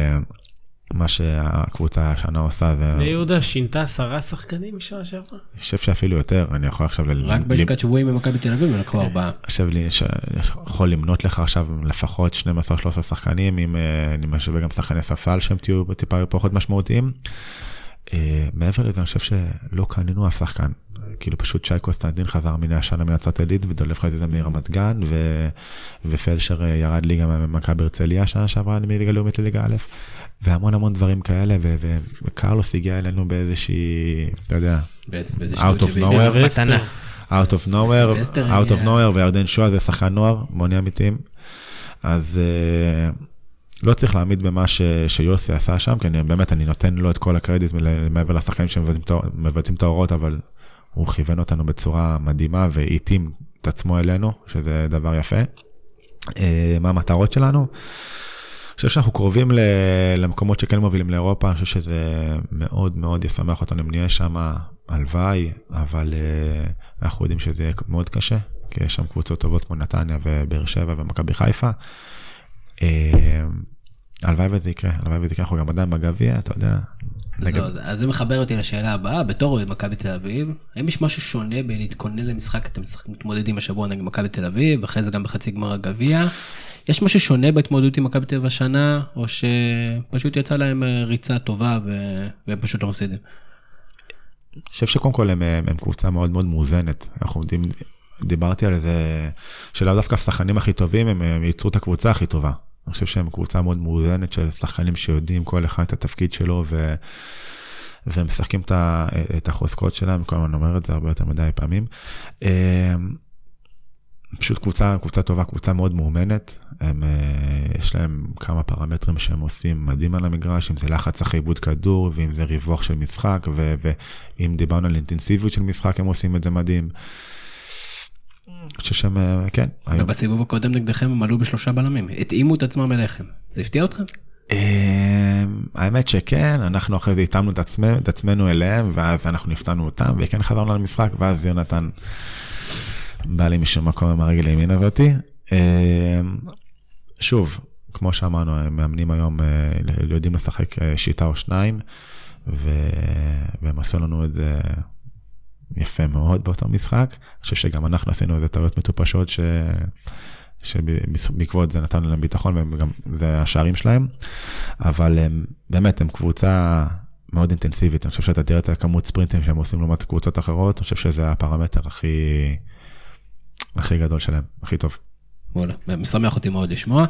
[SPEAKER 4] מה שהקבוצה השנה עושה זה...
[SPEAKER 3] בני יהודה שינתה עשרה שחקנים משנה שעברה?
[SPEAKER 4] אני חושב שאפילו יותר, אני יכול עכשיו...
[SPEAKER 1] רק בעסקת שבויים במכבי תל אביב הם לקחו ארבעה.
[SPEAKER 4] עכשיו לי, יכול למנות לך עכשיו לפחות 12-13 שחקנים, אם אני משווה גם שחקני ספסל שהם תהיו טיפה פחות משמעותיים. אה, מעבר לזה, אני חושב שלא קנינו אף שחקן. כאילו פשוט שי קוסטנטין חזר מן השנה מנצרת עילית ודולף חזיזה מרמת גן ו... ופלשר אה, ירד ליגה ממכבי הרצליה שנה שעברה מליגה לאומית לליגה א' והמון המון דברים כאלה ו... ו... וקרלוס הגיע אלינו באיזושהי, אתה יודע, out of nowhere, out of nowhere, out of nowhere וירדן שואה זה שחקן נוער, מוני אמיתיים. אז uh, לא צריך להעמיד במה ש... שיוסי עשה שם, כי אני, באמת אני נותן לו את כל הקרדיט מעבר לשחקנים שמבצעים את ההוראות, אבל הוא כיוון אותנו בצורה מדהימה והתאים את עצמו אלינו, שזה דבר יפה. אה, מה המטרות שלנו? אני חושב שאנחנו קרובים למקומות שכן מובילים לאירופה, אני חושב שזה מאוד מאוד ישמח אותנו אם נהיה שם, הלוואי, אבל אה, אנחנו יודעים שזה יהיה מאוד קשה, כי יש שם קבוצות טובות כמו נתניה ובאר שבע ומכבי חיפה. אה, הלוואי וזה יקרה, הלוואי וזה יקרה, אנחנו גם עדיין בגביע, אתה יודע.
[SPEAKER 1] אז- זה מחבר אותי לשאלה הבאה, בתור מכבי תל אביב, האם יש משהו שונה בלהתכונן למשחק, אתם מתמודדים השבוע נגד מכבי תל אביב, אחרי זה גם בחצי גמר הגביע, יש משהו שונה בהתמודדות עם מכבי תל אביב השנה, או שפשוט יצא להם אה, ריצה טובה והם פשוט לא מפסידים?
[SPEAKER 4] אני חושב שקודם כל הם, הם קבוצה מאוד מאוד מאוזנת. אנחנו עומדים, דיברתי על זה, שלאו דווקא השחקנים הכי טובים, הם, הם ייצרו את הקבוצה הכי טובה. אני חושב שהם קבוצה מאוד מאוזנת של שחקנים שיודעים כל אחד את התפקיד שלו, ו, והם משחקים את, ה, את החוזקות שלהם, כל הזמן אומר את זה הרבה יותר מדי פעמים. אה, פשוט קבוצה, קבוצה טובה, קבוצה מאוד מאומנת. הם, אה, יש להם כמה פרמטרים שהם עושים מדהים על המגרש, אם זה לחץ אחרי עיבוד כדור, ואם זה ריווח של משחק, ו- ואם דיברנו על אינטנסיביות של משחק, הם עושים את זה מדהים. אני חושב שהם, אה, כן.
[SPEAKER 1] ובסיבוב הקודם נגדכם הם עלו בשלושה בלמים, התאימו את עצמם אליכם, זה הפתיע אתכם?
[SPEAKER 4] אה, האמת שכן, אנחנו אחרי זה התאמנו את, עצמנו, את עצמנו אליהם, ואז אנחנו הפתענו אותם, וכן חזרנו למשחק, ואז יונתן בא לי משום מקום עם הרגל הימין הזאתי. אה, שוב, כמו שאמרנו, מאמנים היום, אה, יודעים לשחק אה, שיטה או שניים. והם עשו לנו את זה יפה מאוד באותו משחק. אני חושב שגם אנחנו עשינו איזה טעויות מטופשות ש... שבעקבות זה נתנו להם ביטחון וגם זה השערים שלהם, אבל הם, באמת הם קבוצה מאוד אינטנסיבית, אני חושב שאתה תראה את הכמות ספרינטים שהם עושים לעומת קבוצות אחרות, אני חושב שזה הפרמטר הכי, הכי גדול שלהם, הכי טוב.
[SPEAKER 1] וואלה, משמח אותי מאוד לשמוע.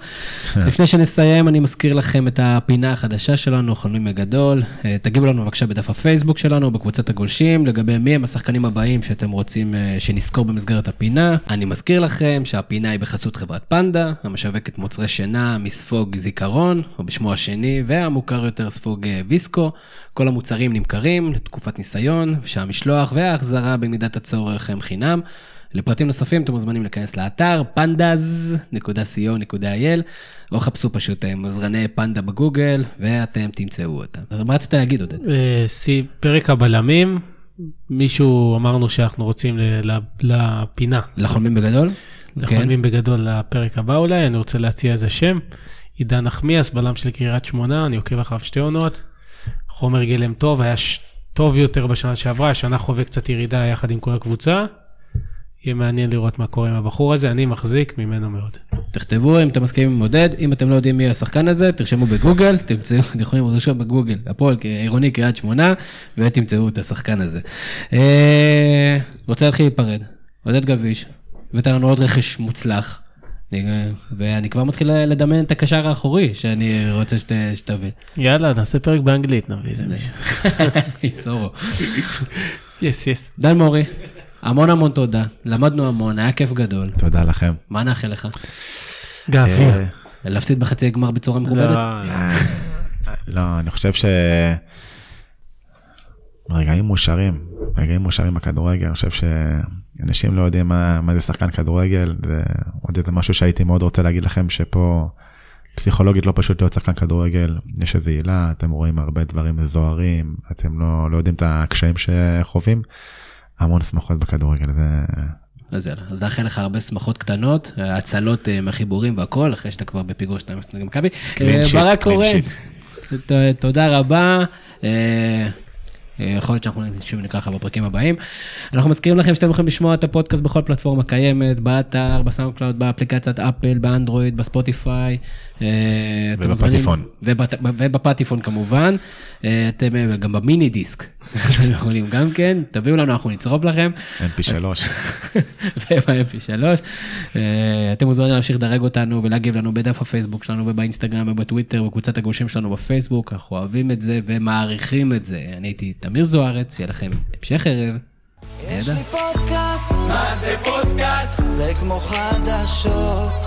[SPEAKER 1] לפני שנסיים, אני מזכיר לכם את הפינה החדשה שלנו, חולמים בגדול. אה, תגיבו לנו בבקשה בדף הפייסבוק שלנו, בקבוצת הגולשים, לגבי מי הם השחקנים הבאים שאתם רוצים אה, שנזכור במסגרת הפינה. אני מזכיר לכם שהפינה היא בחסות חברת פנדה, המשווקת מוצרי שינה מספוג זיכרון, או בשמו השני, והמוכר יותר ספוג אה, ויסקו. כל המוצרים נמכרים לתקופת ניסיון, שהמשלוח וההחזרה במידת הצורך הם חינם. לפרטים נוספים אתם מוזמנים להיכנס לאתר pandas.co.il או חפשו פשוט אה, מזרני פנדה בגוגל ואתם תמצאו אותם. מה רצית להגיד עודד?
[SPEAKER 3] אה, פרק הבלמים, מישהו אמרנו שאנחנו רוצים לפינה,
[SPEAKER 1] לחולמים בגדול?
[SPEAKER 3] לחולמים בגדול לפרק הבא אולי, אני רוצה להציע איזה שם. עידן נחמיאס, בלם של קריית שמונה, אני עוקב אחריו שתי עונות. חומר גלם טוב, היה. טוב יותר בשנה שעברה, השנה חווה קצת ירידה יחד עם כל הקבוצה. יהיה מעניין לראות מה קורה עם הבחור הזה, אני מחזיק ממנו מאוד.
[SPEAKER 1] תכתבו אם אתם מסכימים עם עודד, אם אתם לא יודעים מי השחקן הזה, תרשמו בגוגל, תמצאו, אתם יכולים לרשום בגוגל, הפועל עירוני קריית שמונה, ותמצאו את השחקן הזה. אה, רוצה להתחיל להיפרד, עודד גביש, הבאת לנו עוד רכש מוצלח, אני- ואני כבר מתחיל לדמיין את הקשר האחורי שאני רוצה שת- שתביא.
[SPEAKER 3] יאללה, נעשה פרק באנגלית, נביא איזה *laughs* מישהו.
[SPEAKER 1] עם סורו.
[SPEAKER 3] יס, יס.
[SPEAKER 1] דן מורי, המון המון תודה, למדנו המון, היה כיף גדול.
[SPEAKER 4] תודה לכם.
[SPEAKER 1] מה נאחל לך?
[SPEAKER 3] גביע.
[SPEAKER 4] אה,
[SPEAKER 1] להפסיד בחצי הגמר בצורה מכובדת?
[SPEAKER 3] לא, לא.
[SPEAKER 4] לא, אני חושב ש... רגעים מאושרים, רגעים מאושרים בכדורגל, אני חושב שאנשים לא יודעים מה, מה זה שחקן כדורגל, זה עוד איזה משהו שהייתי מאוד רוצה להגיד לכם שפה פסיכולוגית לא פשוט להיות שחקן כדורגל, יש איזו עילה, אתם רואים הרבה דברים זוהרים, אתם לא, לא יודעים את הקשיים שחווים, המון שמחות בכדורגל, זה...
[SPEAKER 1] אז יאללה, אז נאחל לך הרבה שמחות קטנות, הצלות אה, מהחיבורים והכל, אחרי שאתה כבר בפיגור 12 נגד מכבי. אה, ברק קורן, תודה רבה. אה, יכול להיות שאנחנו נקרא לך בפרקים הבאים. אנחנו מזכירים לכם שאתם יכולים לשמוע את הפודקאסט בכל פלטפורמה קיימת, באתר, בסאונדקלאוד, באפליקציית אפל, באנדרואיד, בספוטיפיי. אה,
[SPEAKER 4] ובפטיפון.
[SPEAKER 1] ובפטיפון כמובן. אה, אתם אה, גם במיני דיסק. *laughs* אתם יכולים גם כן, תביאו לנו, אנחנו נצרוב לכם.
[SPEAKER 4] mp3. *laughs*
[SPEAKER 1] וב-mp3. אה, אתם מוזמנים להמשיך לדרג אותנו ולהגיב לנו בדף הפייסבוק שלנו ובאינסטגרם ובטוויטר ובקבוצת הגולשים שלנו בפייסבוק, אנחנו אוהבים את זה ומעריכים את זה. אני הייתי תמיר זוארץ, שיהיה לכם המשך ערב.
[SPEAKER 2] יש. לי פודקאסט, מה זה פודקאסט? זה כמו חדשות.